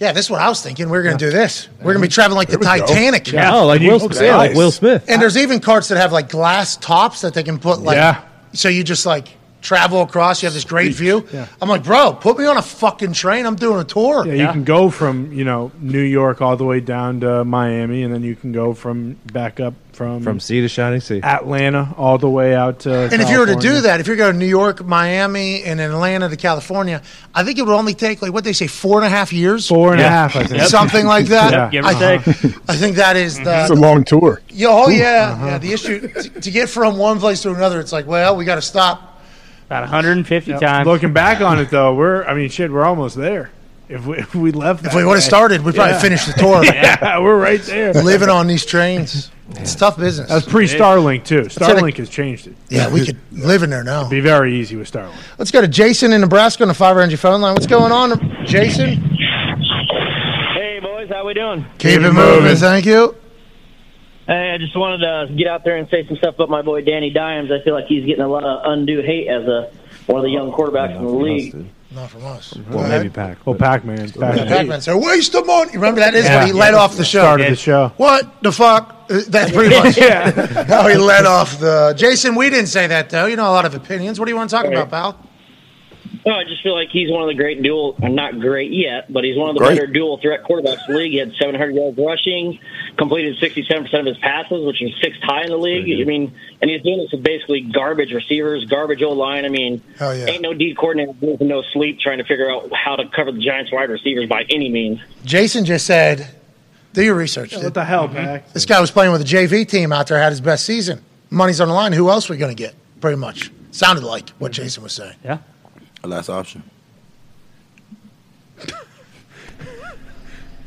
Companies. Yeah, this is what I was thinking. We are going to do this. We're going to be traveling like the we go. Titanic. Yeah. Like Will, okay. yeah, like Will Smith. And there's even carts that have like glass tops that they can put like. Yeah. So you just like travel across. You have this great view. Yeah. I'm like, bro, put me on a fucking train. I'm doing a tour. Yeah, you can go from you know New York all the way down to Miami, and then you can go from back up from From sea to shining sea. Atlanta all the way out to. And if you were to do that, if you're going to New York, Miami, and Atlanta to California, I think it would only take like what they say four and a half years, four and a half, I think. something like that. Yeah. Give or I, take. I think that is It's a the. long tour. Yeah, oh yeah, uh-huh. yeah. The issue to, to get from one place to another, it's like, well, we got to stop. About 150 Yep. times. Looking back on it, though, we're I mean, shit, we're almost there. If we, if we left, If we would have started, we'd probably finished the tour. yeah, we're right there. Living on these trains, it's tough business. That's pre Starlink too. Starlink has changed it. yeah, we could live in there now. Be very easy with Starlink. Let's go to Jason in Nebraska on the five energy phone line. What's going on, Jason? Hey boys, how we doing? Keep it moving. Thank you. Hey, I just wanted to get out there and say some stuff about my boy Danny Dimes. I feel like he's getting a lot of undue hate as a one of the young quarterbacks in the league. Not from us. Well, maybe Pac. Well, Pac Man. Yeah, Pac-Man said, "Waste of money." Remember that is Yeah. what he led off the show. Started the show. What the fuck? Uh, That's pretty much Yeah. how he led off the. Jason, we didn't say that though. You know a lot of opinions. What do you want to talk about, pal? Oh, I just feel like he's one of the great dual, uh, not great yet, but he's one of the Great. better dual threat quarterbacks in the league. He had 700 yards rushing, completed 67% of his passes, which is sixth high in the league. I mean, and he's doing this with basically garbage receivers, garbage old line. I mean, Hell yeah. ain't no D coordinator with no sleep trying to figure out how to cover the Giants wide receivers by any means. Jason just said, "Do your research." What the hell, Pac? This guy was playing with a JV team out there, had his best season. Money's on the line. Who else are we going to get? Pretty much sounded like what Jason was saying. Yeah. Last option.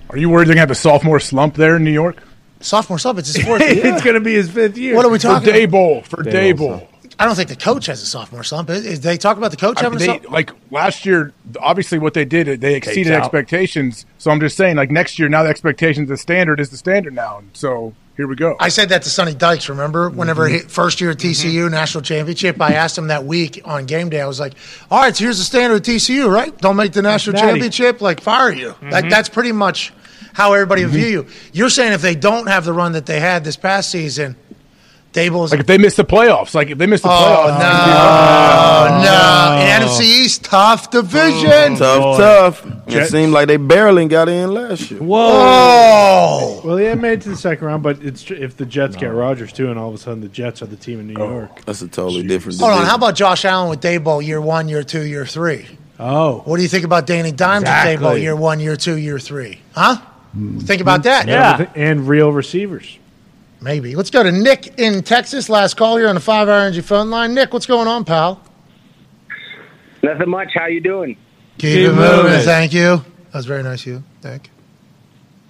Are you worried they're gonna have a sophomore slump there in New York? Sophomore slump. it's his fourth year. it's going to be his fifth year. What are we For talking? Daboll, for Daboll, bowl. I don't think the coach has a sophomore slump. Is- is- They talk about the coach I having mean, a they, slump. like last year, obviously what they did, they exceeded out. expectations. So I'm just saying, like next year, now the expectations, the standard is the standard now. And so here we go. I said that to Sonny Dykes. Remember, mm-hmm. whenever he first year at mm-hmm. TCU national championship, I asked him that week on game day. I was like, "All right, so here's the standard at TCU, right? Don't make the national championship, like fire you." Like mm-hmm. that's pretty much how everybody will view you. You're saying if they don't have the run that they had this past season, Daboll's like if they miss the playoffs, like if they miss the playoffs. Oh playoffs, no, oh, no! Oh, in NFC East, tough division. Oh, tough, tough. It seemed like they barely got in last year. Whoa. Well, yeah, made it to the second round, but it's if the Jets get Rodgers too, and all of a sudden the Jets are the team in New York. That's a totally different. hold on. How about Josh Allen with Daboll year one, year two, year three? Oh, What do you think about Danny Dimes with Exactly. Daboll year one, year two, year three? Huh? Think about hmm. that. Yeah. and real receivers. Maybe. Let's go to Nick in Texas. Last call here on the five hour energy phone line. Nick, what's going on, pal? Nothing much. How you doing? Keep, it moving. Thank you. That was very nice of you. Thank you.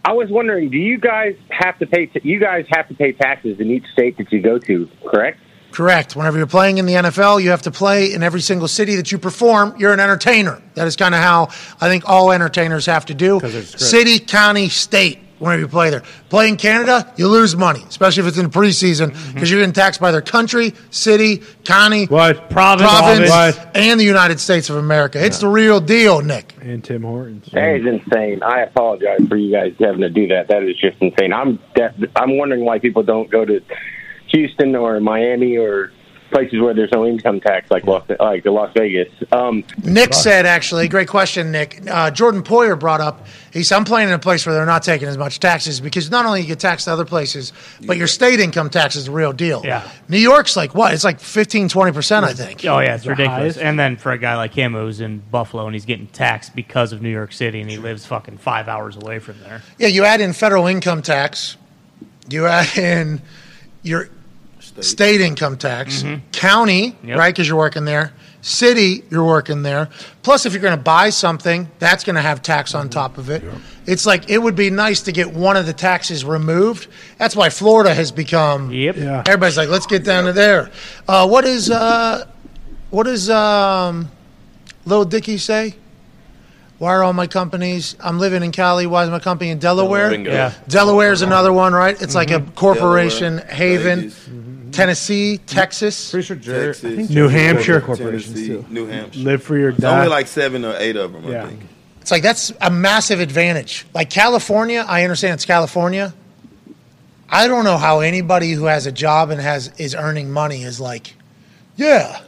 I was wondering, do you guys have to pay? you guys have to pay taxes in each state that you go to, correct? Correct. Whenever you're playing in the NFL, you have to play in every single city that you perform. You're an entertainer. That is kind of how I think all entertainers have to do. City, county, state. Whenever you play there, play in Canada, you lose money, especially if it's in the preseason, mm-hmm. because you're getting taxed by their country, city, county, What? Province. province, What? and the United States of America. It's the real deal, Nick. And Tim Hortons. That is insane. I apologize for you guys having to do that. That is just insane. I'm def- I'm wondering why people don't go to Houston or Miami or places where there's no income tax like Las, like the Las Vegas. Um, Nick said, actually, great question, Nick. Uh, Jordan Poyer brought up, he said, I'm playing in a place where they're not taking as much taxes because not only you get taxed other places, but your state income tax is the real deal. Yeah. New York's like what? It's like 15, 20%, I think. Oh yeah, it's ridiculous. And then for a guy like him who's in Buffalo and he's getting taxed because of New York City and he lives fucking five hours away from there. Yeah, you add in federal income tax, you add in your state, income tax, county, Yep. right, because you're working there, city, you're working there. Plus, if you're going to buy something, that's going to have tax on top of it. It's like it would be nice to get one of the taxes removed. That's why Florida has become. Yep. Yeah. Everybody's like, let's get down to there. Uh, what is uh, what does um, Lil Dicky say? Why are all my companies? I'm living in Cali. Why is my company in Delaware? Bingo. Yeah. Delaware is another one, right? It's like a Mm-hmm. corporation Delaware, haven. Vegas, Tennessee, Texas. Pretty sure Jer- Texas, I think New Hampshire. corporations Tennessee, too. New Hampshire. Live for your It's only like seven or eight of them, Yeah. I think. It's like that's a massive advantage. Like California, I understand it's California. I don't know how anybody who has a job and has is earning money is like, yeah,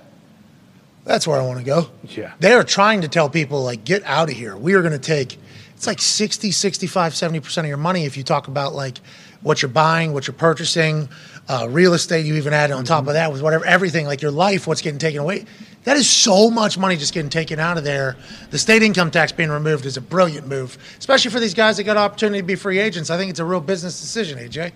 that's where I want to go. Yeah. They are trying to tell people like get out of here. We are going to take it's like 60, 65, 70% of your money if you talk about like what you're buying, what you're purchasing, uh, real estate you even add on top of that with whatever everything like your life what's getting taken away. That is so much money just getting taken out of there. The state income tax being removed is a brilliant move, especially for these guys that got an opportunity to be free agents. I think it's a real business decision, AJ.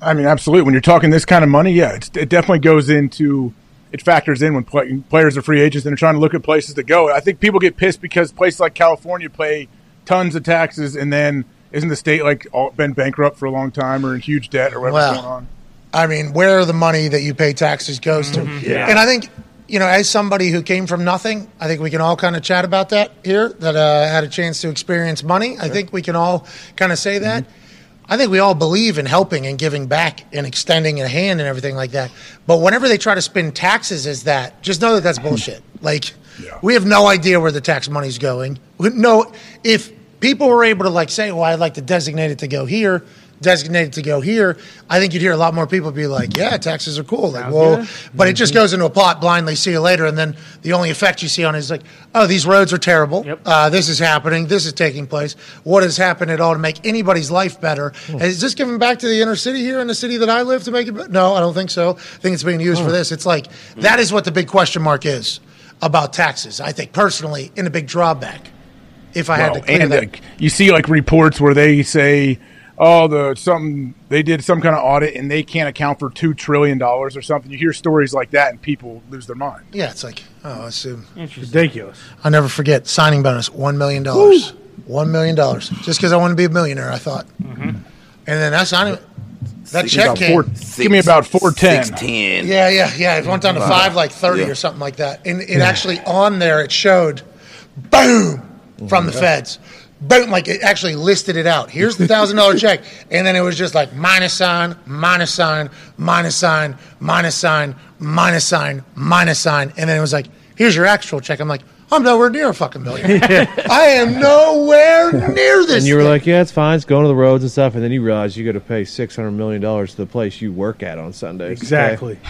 I mean, absolutely. When you're talking this kind of money, yeah, it definitely goes into it factors in when play, players are free agents and they're trying to look at places to go. I think people get pissed because places like California pay tons of taxes, and then isn't the state like all, been bankrupt for a long time or in huge debt or whatever's Well, going on? I mean, where the money that you pay taxes goes to. Yeah. And I think, you know, as somebody who came from nothing, I think we can all kind of chat about that here, that uh, had a chance to experience money. I think we can all kind of say that. I think we all believe in helping and giving back and extending a hand and everything like that. But whenever they try to spin taxes as that, just know that that's bullshit. Like, we have no idea where the tax money's going. No, if people were able to like say, "Well, I'd like to designate it to go here," designate it to go here, I think you'd hear a lot more people be like, "Yeah, taxes are cool." Like, well, but it just mm-hmm. goes into a pot blindly. See you later, and then the only effect you see on it is like, "Oh, these roads are terrible. Uh, this is happening. This is taking place. What has happened at all to make anybody's life better? Hmm. Is this giving back to the inner city here in the city that I live to make it? better? No, I don't think so. I think it's being used for hmm. this. It's like that is what the big question mark is about taxes. I think personally, in a big drawback. If I had to Well, clear and that. like, you see like reports where they say, "Oh, the something they did some kind of audit and they can't account for two trillion dollars or something." You hear stories like that and people lose their mind. Yeah, it's like, oh, it's uh, ridiculous. I'll never forget signing bonus, one million dollars. One million dollars, just because I want to be a millionaire. I thought, and then that signing, that Give me check came. four- give me about four ten. Yeah, yeah, yeah. It went down to Wow. five, like thirty Yeah. or something like that. And it actually on there, it showed, boom, from the feds. Boom, like it actually listed it out. Here's the thousand dollar check, and then it was just like minus sign, minus sign, minus sign, minus sign, minus sign, minus sign, and then it was like, here's your actual check. I'm like, I'm nowhere near a fucking million. I am nowhere near this. And you were thing. like, yeah, it's fine. It's going to the roads and stuff. And then you realize you got to pay six hundred million dollars to the place you work at on Sundays. Exactly.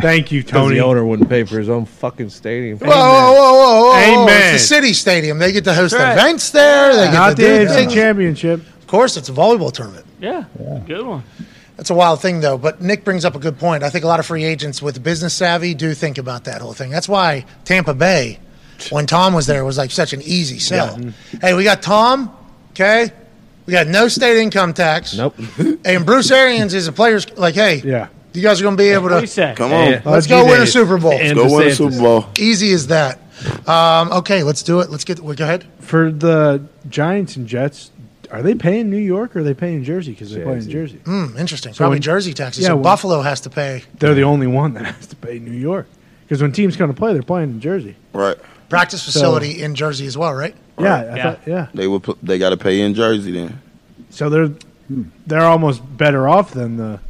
Thank you, Tony. The owner wouldn't pay for his own fucking stadium. Whoa, whoa, whoa, whoa, whoa! Amen. It's the city stadium. They get to host right. events there. They get Not to the do AFC championship. Of course, it's a volleyball tournament. Yeah, good one. That's a wild thing, though. But Nick brings up a good point. I think a lot of free agents with business savvy do think about that whole thing. That's why Tampa Bay, when Tom was there, it was like such an easy sell. Hey, we got Tom. Okay, we got no state income tax. Nope. and Bruce Arians is a player's like, hey, yeah. you guys are going to be able What do you to say? Come on. let's go win a Super Bowl. And Go win a Super Bowl. Easy as that. Um, okay, let's do it. Let's get. Go ahead. For the Giants and Jets, are they paying New York or are they paying Jersey because they play in Jersey? Hmm, interesting. So Probably when- Jersey taxes. yeah, so when- Buffalo has to pay. They're the only one that has to pay New York because when teams come to play, they're playing in Jersey. Right. Practice facility in Jersey as well, right? Yeah, I Yeah. thought, yeah. They would. Put, they got to pay in Jersey then. So they're they're almost better off than the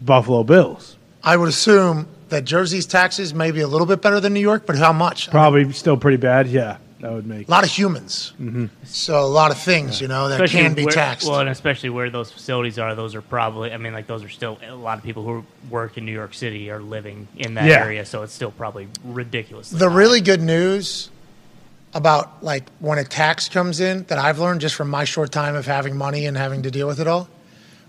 Buffalo Bills. I would assume that Jersey's taxes may be a little bit better than New York, but how much? Probably still pretty bad. Yeah, that would make. A lot of humans. Mm-hmm. So a lot of things, you know, that Especially can be where- taxed. Well, and especially where those facilities are, those are probably. I mean, like those are still a lot of people who work in New York City are living in that Yeah. area, so it's still probably ridiculous. the really good news about like when a tax comes in that I've learned just from my short time of having money and having to deal with it all.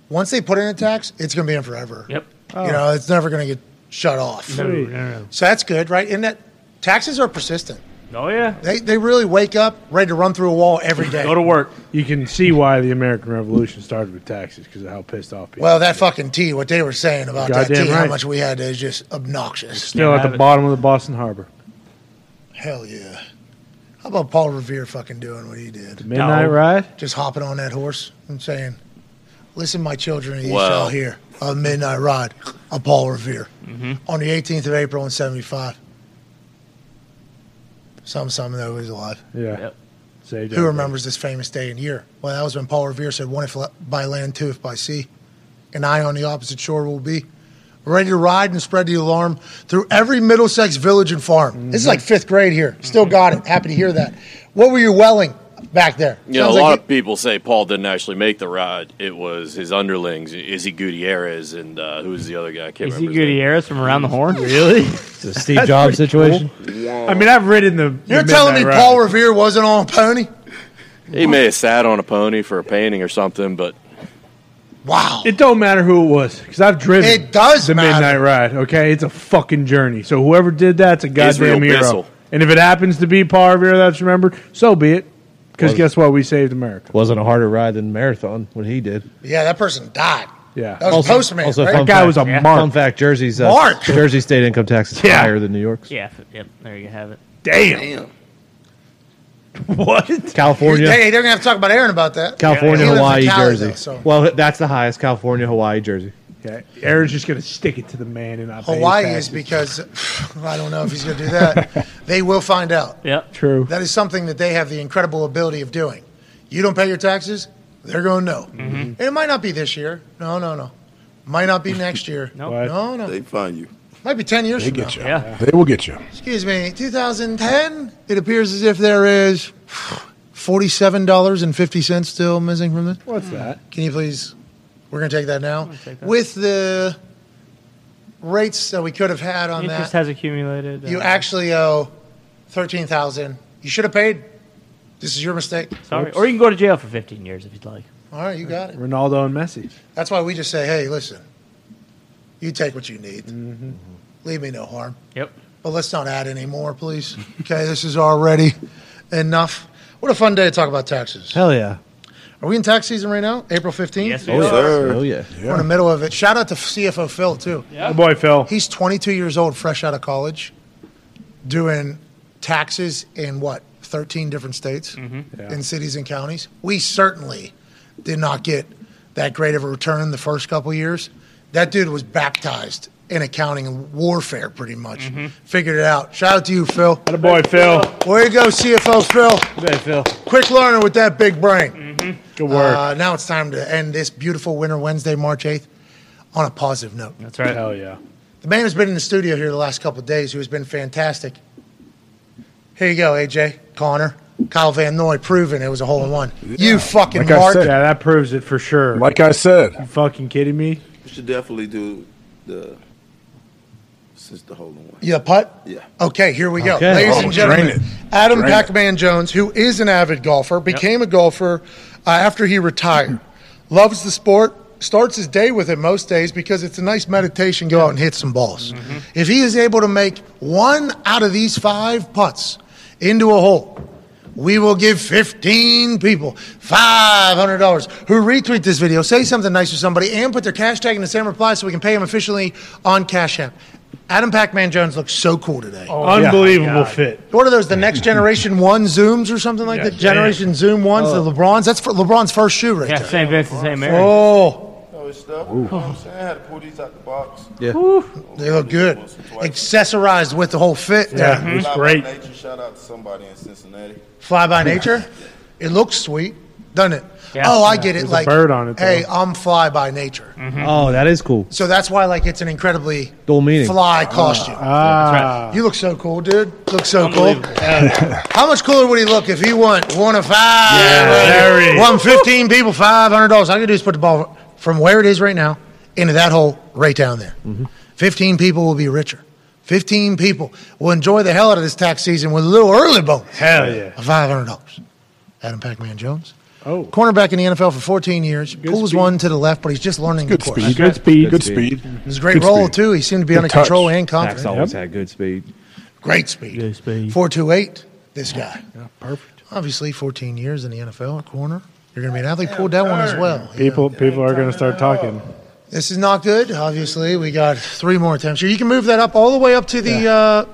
Once they put in a tax, it's going to be in forever. Yep. Oh. You know, it's never going to get shut off. No, no, no. So that's good, right? And that taxes are persistent. Oh yeah. They, they really wake up ready to run through a wall every day. Go to work. You can see why the American Revolution started with taxes because of how pissed off people. Well, that fucking tea, what they were saying about that Goddamn tea, how much we had is just obnoxious. Still at the bottom of the Boston Harbor. Hell yeah. How about Paul Revere fucking doing what he did? Midnight Ride? Just hopping on that horse and saying, Listen, my children, you Wow. shall hear a midnight ride of Paul Revere Mm-hmm. on the 18th of April in 75. Some, some that was alive. Yeah. Saved Who everybody. remembers this famous day and year? Well, that was when Paul Revere said, One if by land, two if by sea. And I on the opposite shore will be. Ready to ride and spread the alarm through every Middlesex village and farm. This is like fifth grade here. Still got it. Happy to hear that. What were you welling back there? Yeah, know, a Sounds lot like of people say Paul didn't actually make the ride. It was his underlings, Izzy Gutierrez, and uh, who was the other guy? I can't Is he remember. his name. Gutierrez from Around the Horn? Really? It's a Steve Jobs situation. I mean, I've ridden the. You're the telling me Midnight Paul Revere wasn't on a pony? He may have sat on a pony for a painting or something, but Wow. It don't matter who it was because I've driven. It does the matter. midnight ride. Okay, it's a fucking journey. So whoever did that's a Israel goddamn hero. Bissell. And if it happens to be Paul Revere that's remembered, so be it. Because guess what? We saved America. Wasn't a harder ride than marathon when he did. Yeah, that person died. Yeah. That was a postman. Also, right? fun guy fact, was a yeah. mark. Fun fact: Jersey's uh, Mark. Jersey state income tax is Yeah. higher than New York's. Yeah. f- Yep. There you have it. Damn. What? California, Hey, they're going to have to talk about Aaron about that. California, He lives in Hawaii, Cali, Jersey. though, so. Well, that's the highest: California, Hawaii, Jersey. Okay. Aaron's just gonna stick it to the man and not pay his Hawaii is because I don't know if he's going to do that. they will find out. Yeah, true. That is something that they have the incredible ability of doing. You don't pay your taxes, they're going to know. Mm-hmm. And it might not be this year. No, no, no. Might not be next year. Nope. What? No, no. They find you. Might be 10 years They from get now. you. Yeah. They will get you. Excuse me, 2010, it appears as if there is $47.50 still missing from this. What's that? Can you please? We're going to take that now. take that. With the rates that we could have had on that, Interest that, has accumulated. you uh, actually owe 13000 You should have paid. This is your mistake. Sorry. Or you can go to jail for 15 years if you'd like. All right, you got it. Ronaldo and Messi. That's why we just say, hey, listen, you take what you need. Mm-hmm. Leave me no harm. Yep. But let's not add any more, please. Okay, this is already enough. What a fun day to talk about taxes. Hell yeah! Are we in tax season right now? April 15th? Yes, we Oh, are. yeah. Oh yeah. We're in the middle of it. Shout out to CFO Phil, too. Yeah. The boy Phil. He's 22 years old, fresh out of college, doing taxes in what, 13 different states mm-hmm. Yeah. in cities and counties. We certainly did not get that great of a return in the first couple years. That dude was baptized in accounting and warfare, pretty much. Mm-hmm. Figured it out. Shout out to you, Phil. The boy Phil. Way to go, CFO Phil. Hey, Phil. Quick learner with that big brain. Mm-hmm. Good work. Uh, now it's time to end this beautiful winter Wednesday, March 8th, on a positive note. That's right. Hell yeah. The man who's been in the studio here the last couple of days, who has been fantastic. Here you go, AJ, Connor, Kyle Van Noy, proven it was a hole in one. You fucking Like I mark. said. Yeah, that proves it for sure. Like I said, you fucking kidding me? We should definitely do the since the hole in one. Yeah, putt? Yeah. Okay, here we go. Okay. Ladies Oh, and gentlemen. Adam Drain it. Pac-Man Jones, who is an avid golfer, became a golfer uh, after he retired. Loves the sport. Starts his day with it most days because it's a nice meditation. Go out and hit some balls. Mm-hmm. If he is able to make one out of these five putts into a hole, we will give 15 people $500 who retweet this video, say something nice to somebody, and put their cash tag in the same reply so we can pay them officially on Cash App. Adam Pac-Man Jones looks so cool today. Oh, Unbelievable fit. What are those? The next generation one zooms or something like that? Generation Zoom ones, the oh. LeBrons. That's for LeBron's first shoe right Yeah, there. St. Vincent, St. Mary. Oh, No, it's stuff. You know what I'm saying? I had to pull these out the box. Yeah. they look good. Accessorized with the whole fit. Yeah, There. it was Fly by great. Nature, shout out to somebody in Cincinnati. Fly by nature. It looks sweet, doesn't it? Yeah. Oh, I get it. There's a like bird on it, though. Hey, I'm fly by nature. Mm-hmm. Oh, that is cool. So that's why like it's an incredibly Dual meaning. fly costume. Ah. ah. You look so cool, dude. Look so cool. Unbelievable. How much cooler would he look if he won one of five? very. Won 15 people $500. All I can do is put the ball from where it is right now into that hole right down there. Mm-hmm. 15 people will be richer. 15 people will enjoy the hell out of this tax season with a little early bonus Hell yeah. of $500. Adam Pac-Man Jones. Oh. Cornerback in the NFL for 14 years. Pulls speed. one to the left, but he's just learning good the course. speed. Good speed. Good speed. It's a great Good role, speed. too. He seemed to be Good under touch. control and Max confident. always had good speed. Great speed. Good speed. 428, this guy. Yeah, perfect. Obviously, 14 years in the NFL at corner. You're going to be an athlete. Pulled that one as well. you People people are going to start talking. This is not good. Obviously, we got three more attempts here. You can move that up all the way up to the. Uh,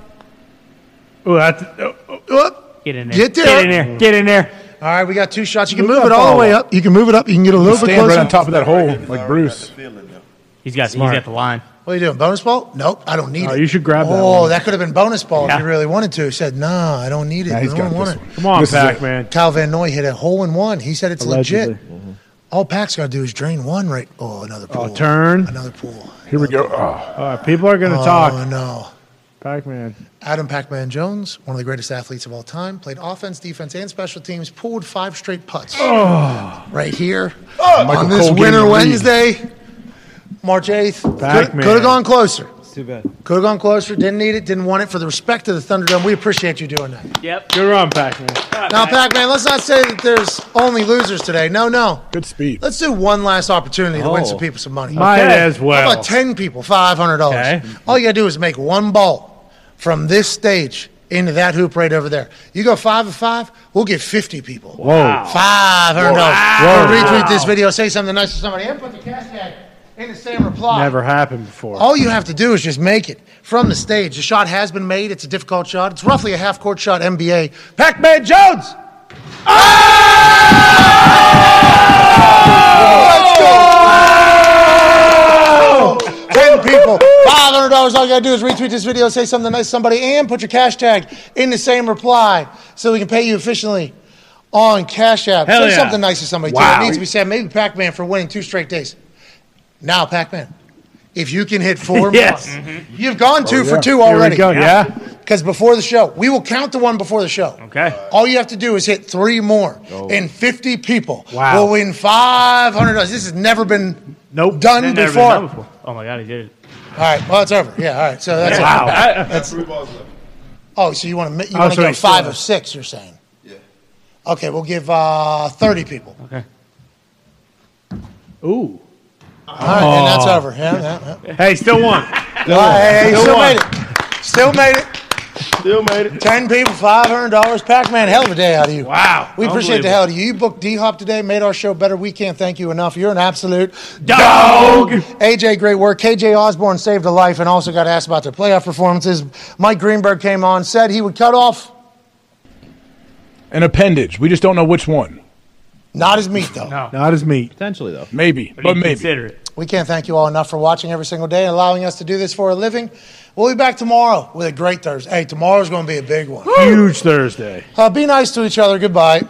Oh, that's oh, oh. Get in there. Get there. Get in there. Get in there. All right, we got two shots. You can Move move it all the way up. up. You can move it up. You can get a little bit Stand closer. right on top of that hole, like Bruce. He's got. Smart. He's got the line. What are you doing? Bonus ball? Nope, I don't need Oh, it. you should grab that Oh, one. that could have been bonus ball Yeah. if you really wanted to. He said, "No, I don't need it. Nah, he's I got don't want this it." one. Come on, This is Pac it. man. Kyle Van Noy hit a hole in one. He said it's Allegedly. legit. All Pac's got to do is drain one right. Oh, another oh, pool. Oh, turn. Another pool. Here we go. Oh. All right, people are going to talk. Oh talk. no. Pac man. Adam Pac-Man Jones, one of the greatest athletes of all time, played offense, defense, and special teams. Pulled five straight putts. Oh. Right here oh. Michael on this Cole winter. Wednesday, March eighth. Could Pac-Man. have gone closer. It's too bad. Could have gone closer. Didn't need it. Didn't want it for the respect of the Thunderdome. We appreciate you doing that. Yep. Good run, Pac man. Now, Pac-Man, let's not say that there's only losers today. No, no. Good speed. Let's do one last opportunity to win Oh. some people some money. Might as How well. about 10 people, $500? Okay. All you got to do is make one ball from this stage into that hoop right over there. You go five of five, we'll get 50 people. Whoa. $500. Whoa. Or retweet this video, say something nice to somebody, and put the cash tag in the same reply. Never happened before. All you have to do is just make it from the stage. The shot has been made. It's a difficult shot. It's roughly a half court shot NBA. Pac Man Jones! Ah! Oh, Let's go! Ten people, five hundred dollars. All you gotta do is retweet this video, say something nice to somebody, and put your cash tag in the same reply, so we can pay you efficiently on Cash App. Hell say yeah. something nice to somebody. Too. Wow. It needs to be said. Maybe Pac Man for winning two straight days. Now, Pac Man, if you can hit four Yes. more, mm-hmm. you've gone two Oh, for yeah. two Here we already. go. Yeah. Because before the show, we will count the one before the show. Okay. All you have to do is hit three more, oh. and 50 people Wow. will win $500. This has never been Nope. done Never been done before. Oh my god, he did it. All right, well, it's over. Yeah, all right. So that's Wow. it. That's, oh, so you want to you Oh, want to so go he five has- of six? You're saying? Yeah. Okay, we'll give uh, 30 people. Okay. Ooh. All right, and that's over. Yeah, yeah, yeah. Hey, still won. All right, hey, hey, Still still won. made it. Still made it. Still made it. 10 people, $500. Pac Man, hell of a day out of you. Wow. We appreciate the hell out of you. You booked D Hop today, made our show better. We can't thank you enough. You're an absolute Dog. AJ, great work. KJ Osborn saved a life and also got asked about their playoff performances. Mike Greenberg came on, said he would cut off, An appendage. We just don't know which one. not his meat, though. No. Not as meat. Potentially though. Maybe, But, but maybe. consider it. We can't thank you all enough for watching every single day and allowing us to do this for a living. We'll be back tomorrow with a great Thursday. Hey, tomorrow's going to be a big one. Huge Thursday. Uh, be nice to each other. Goodbye.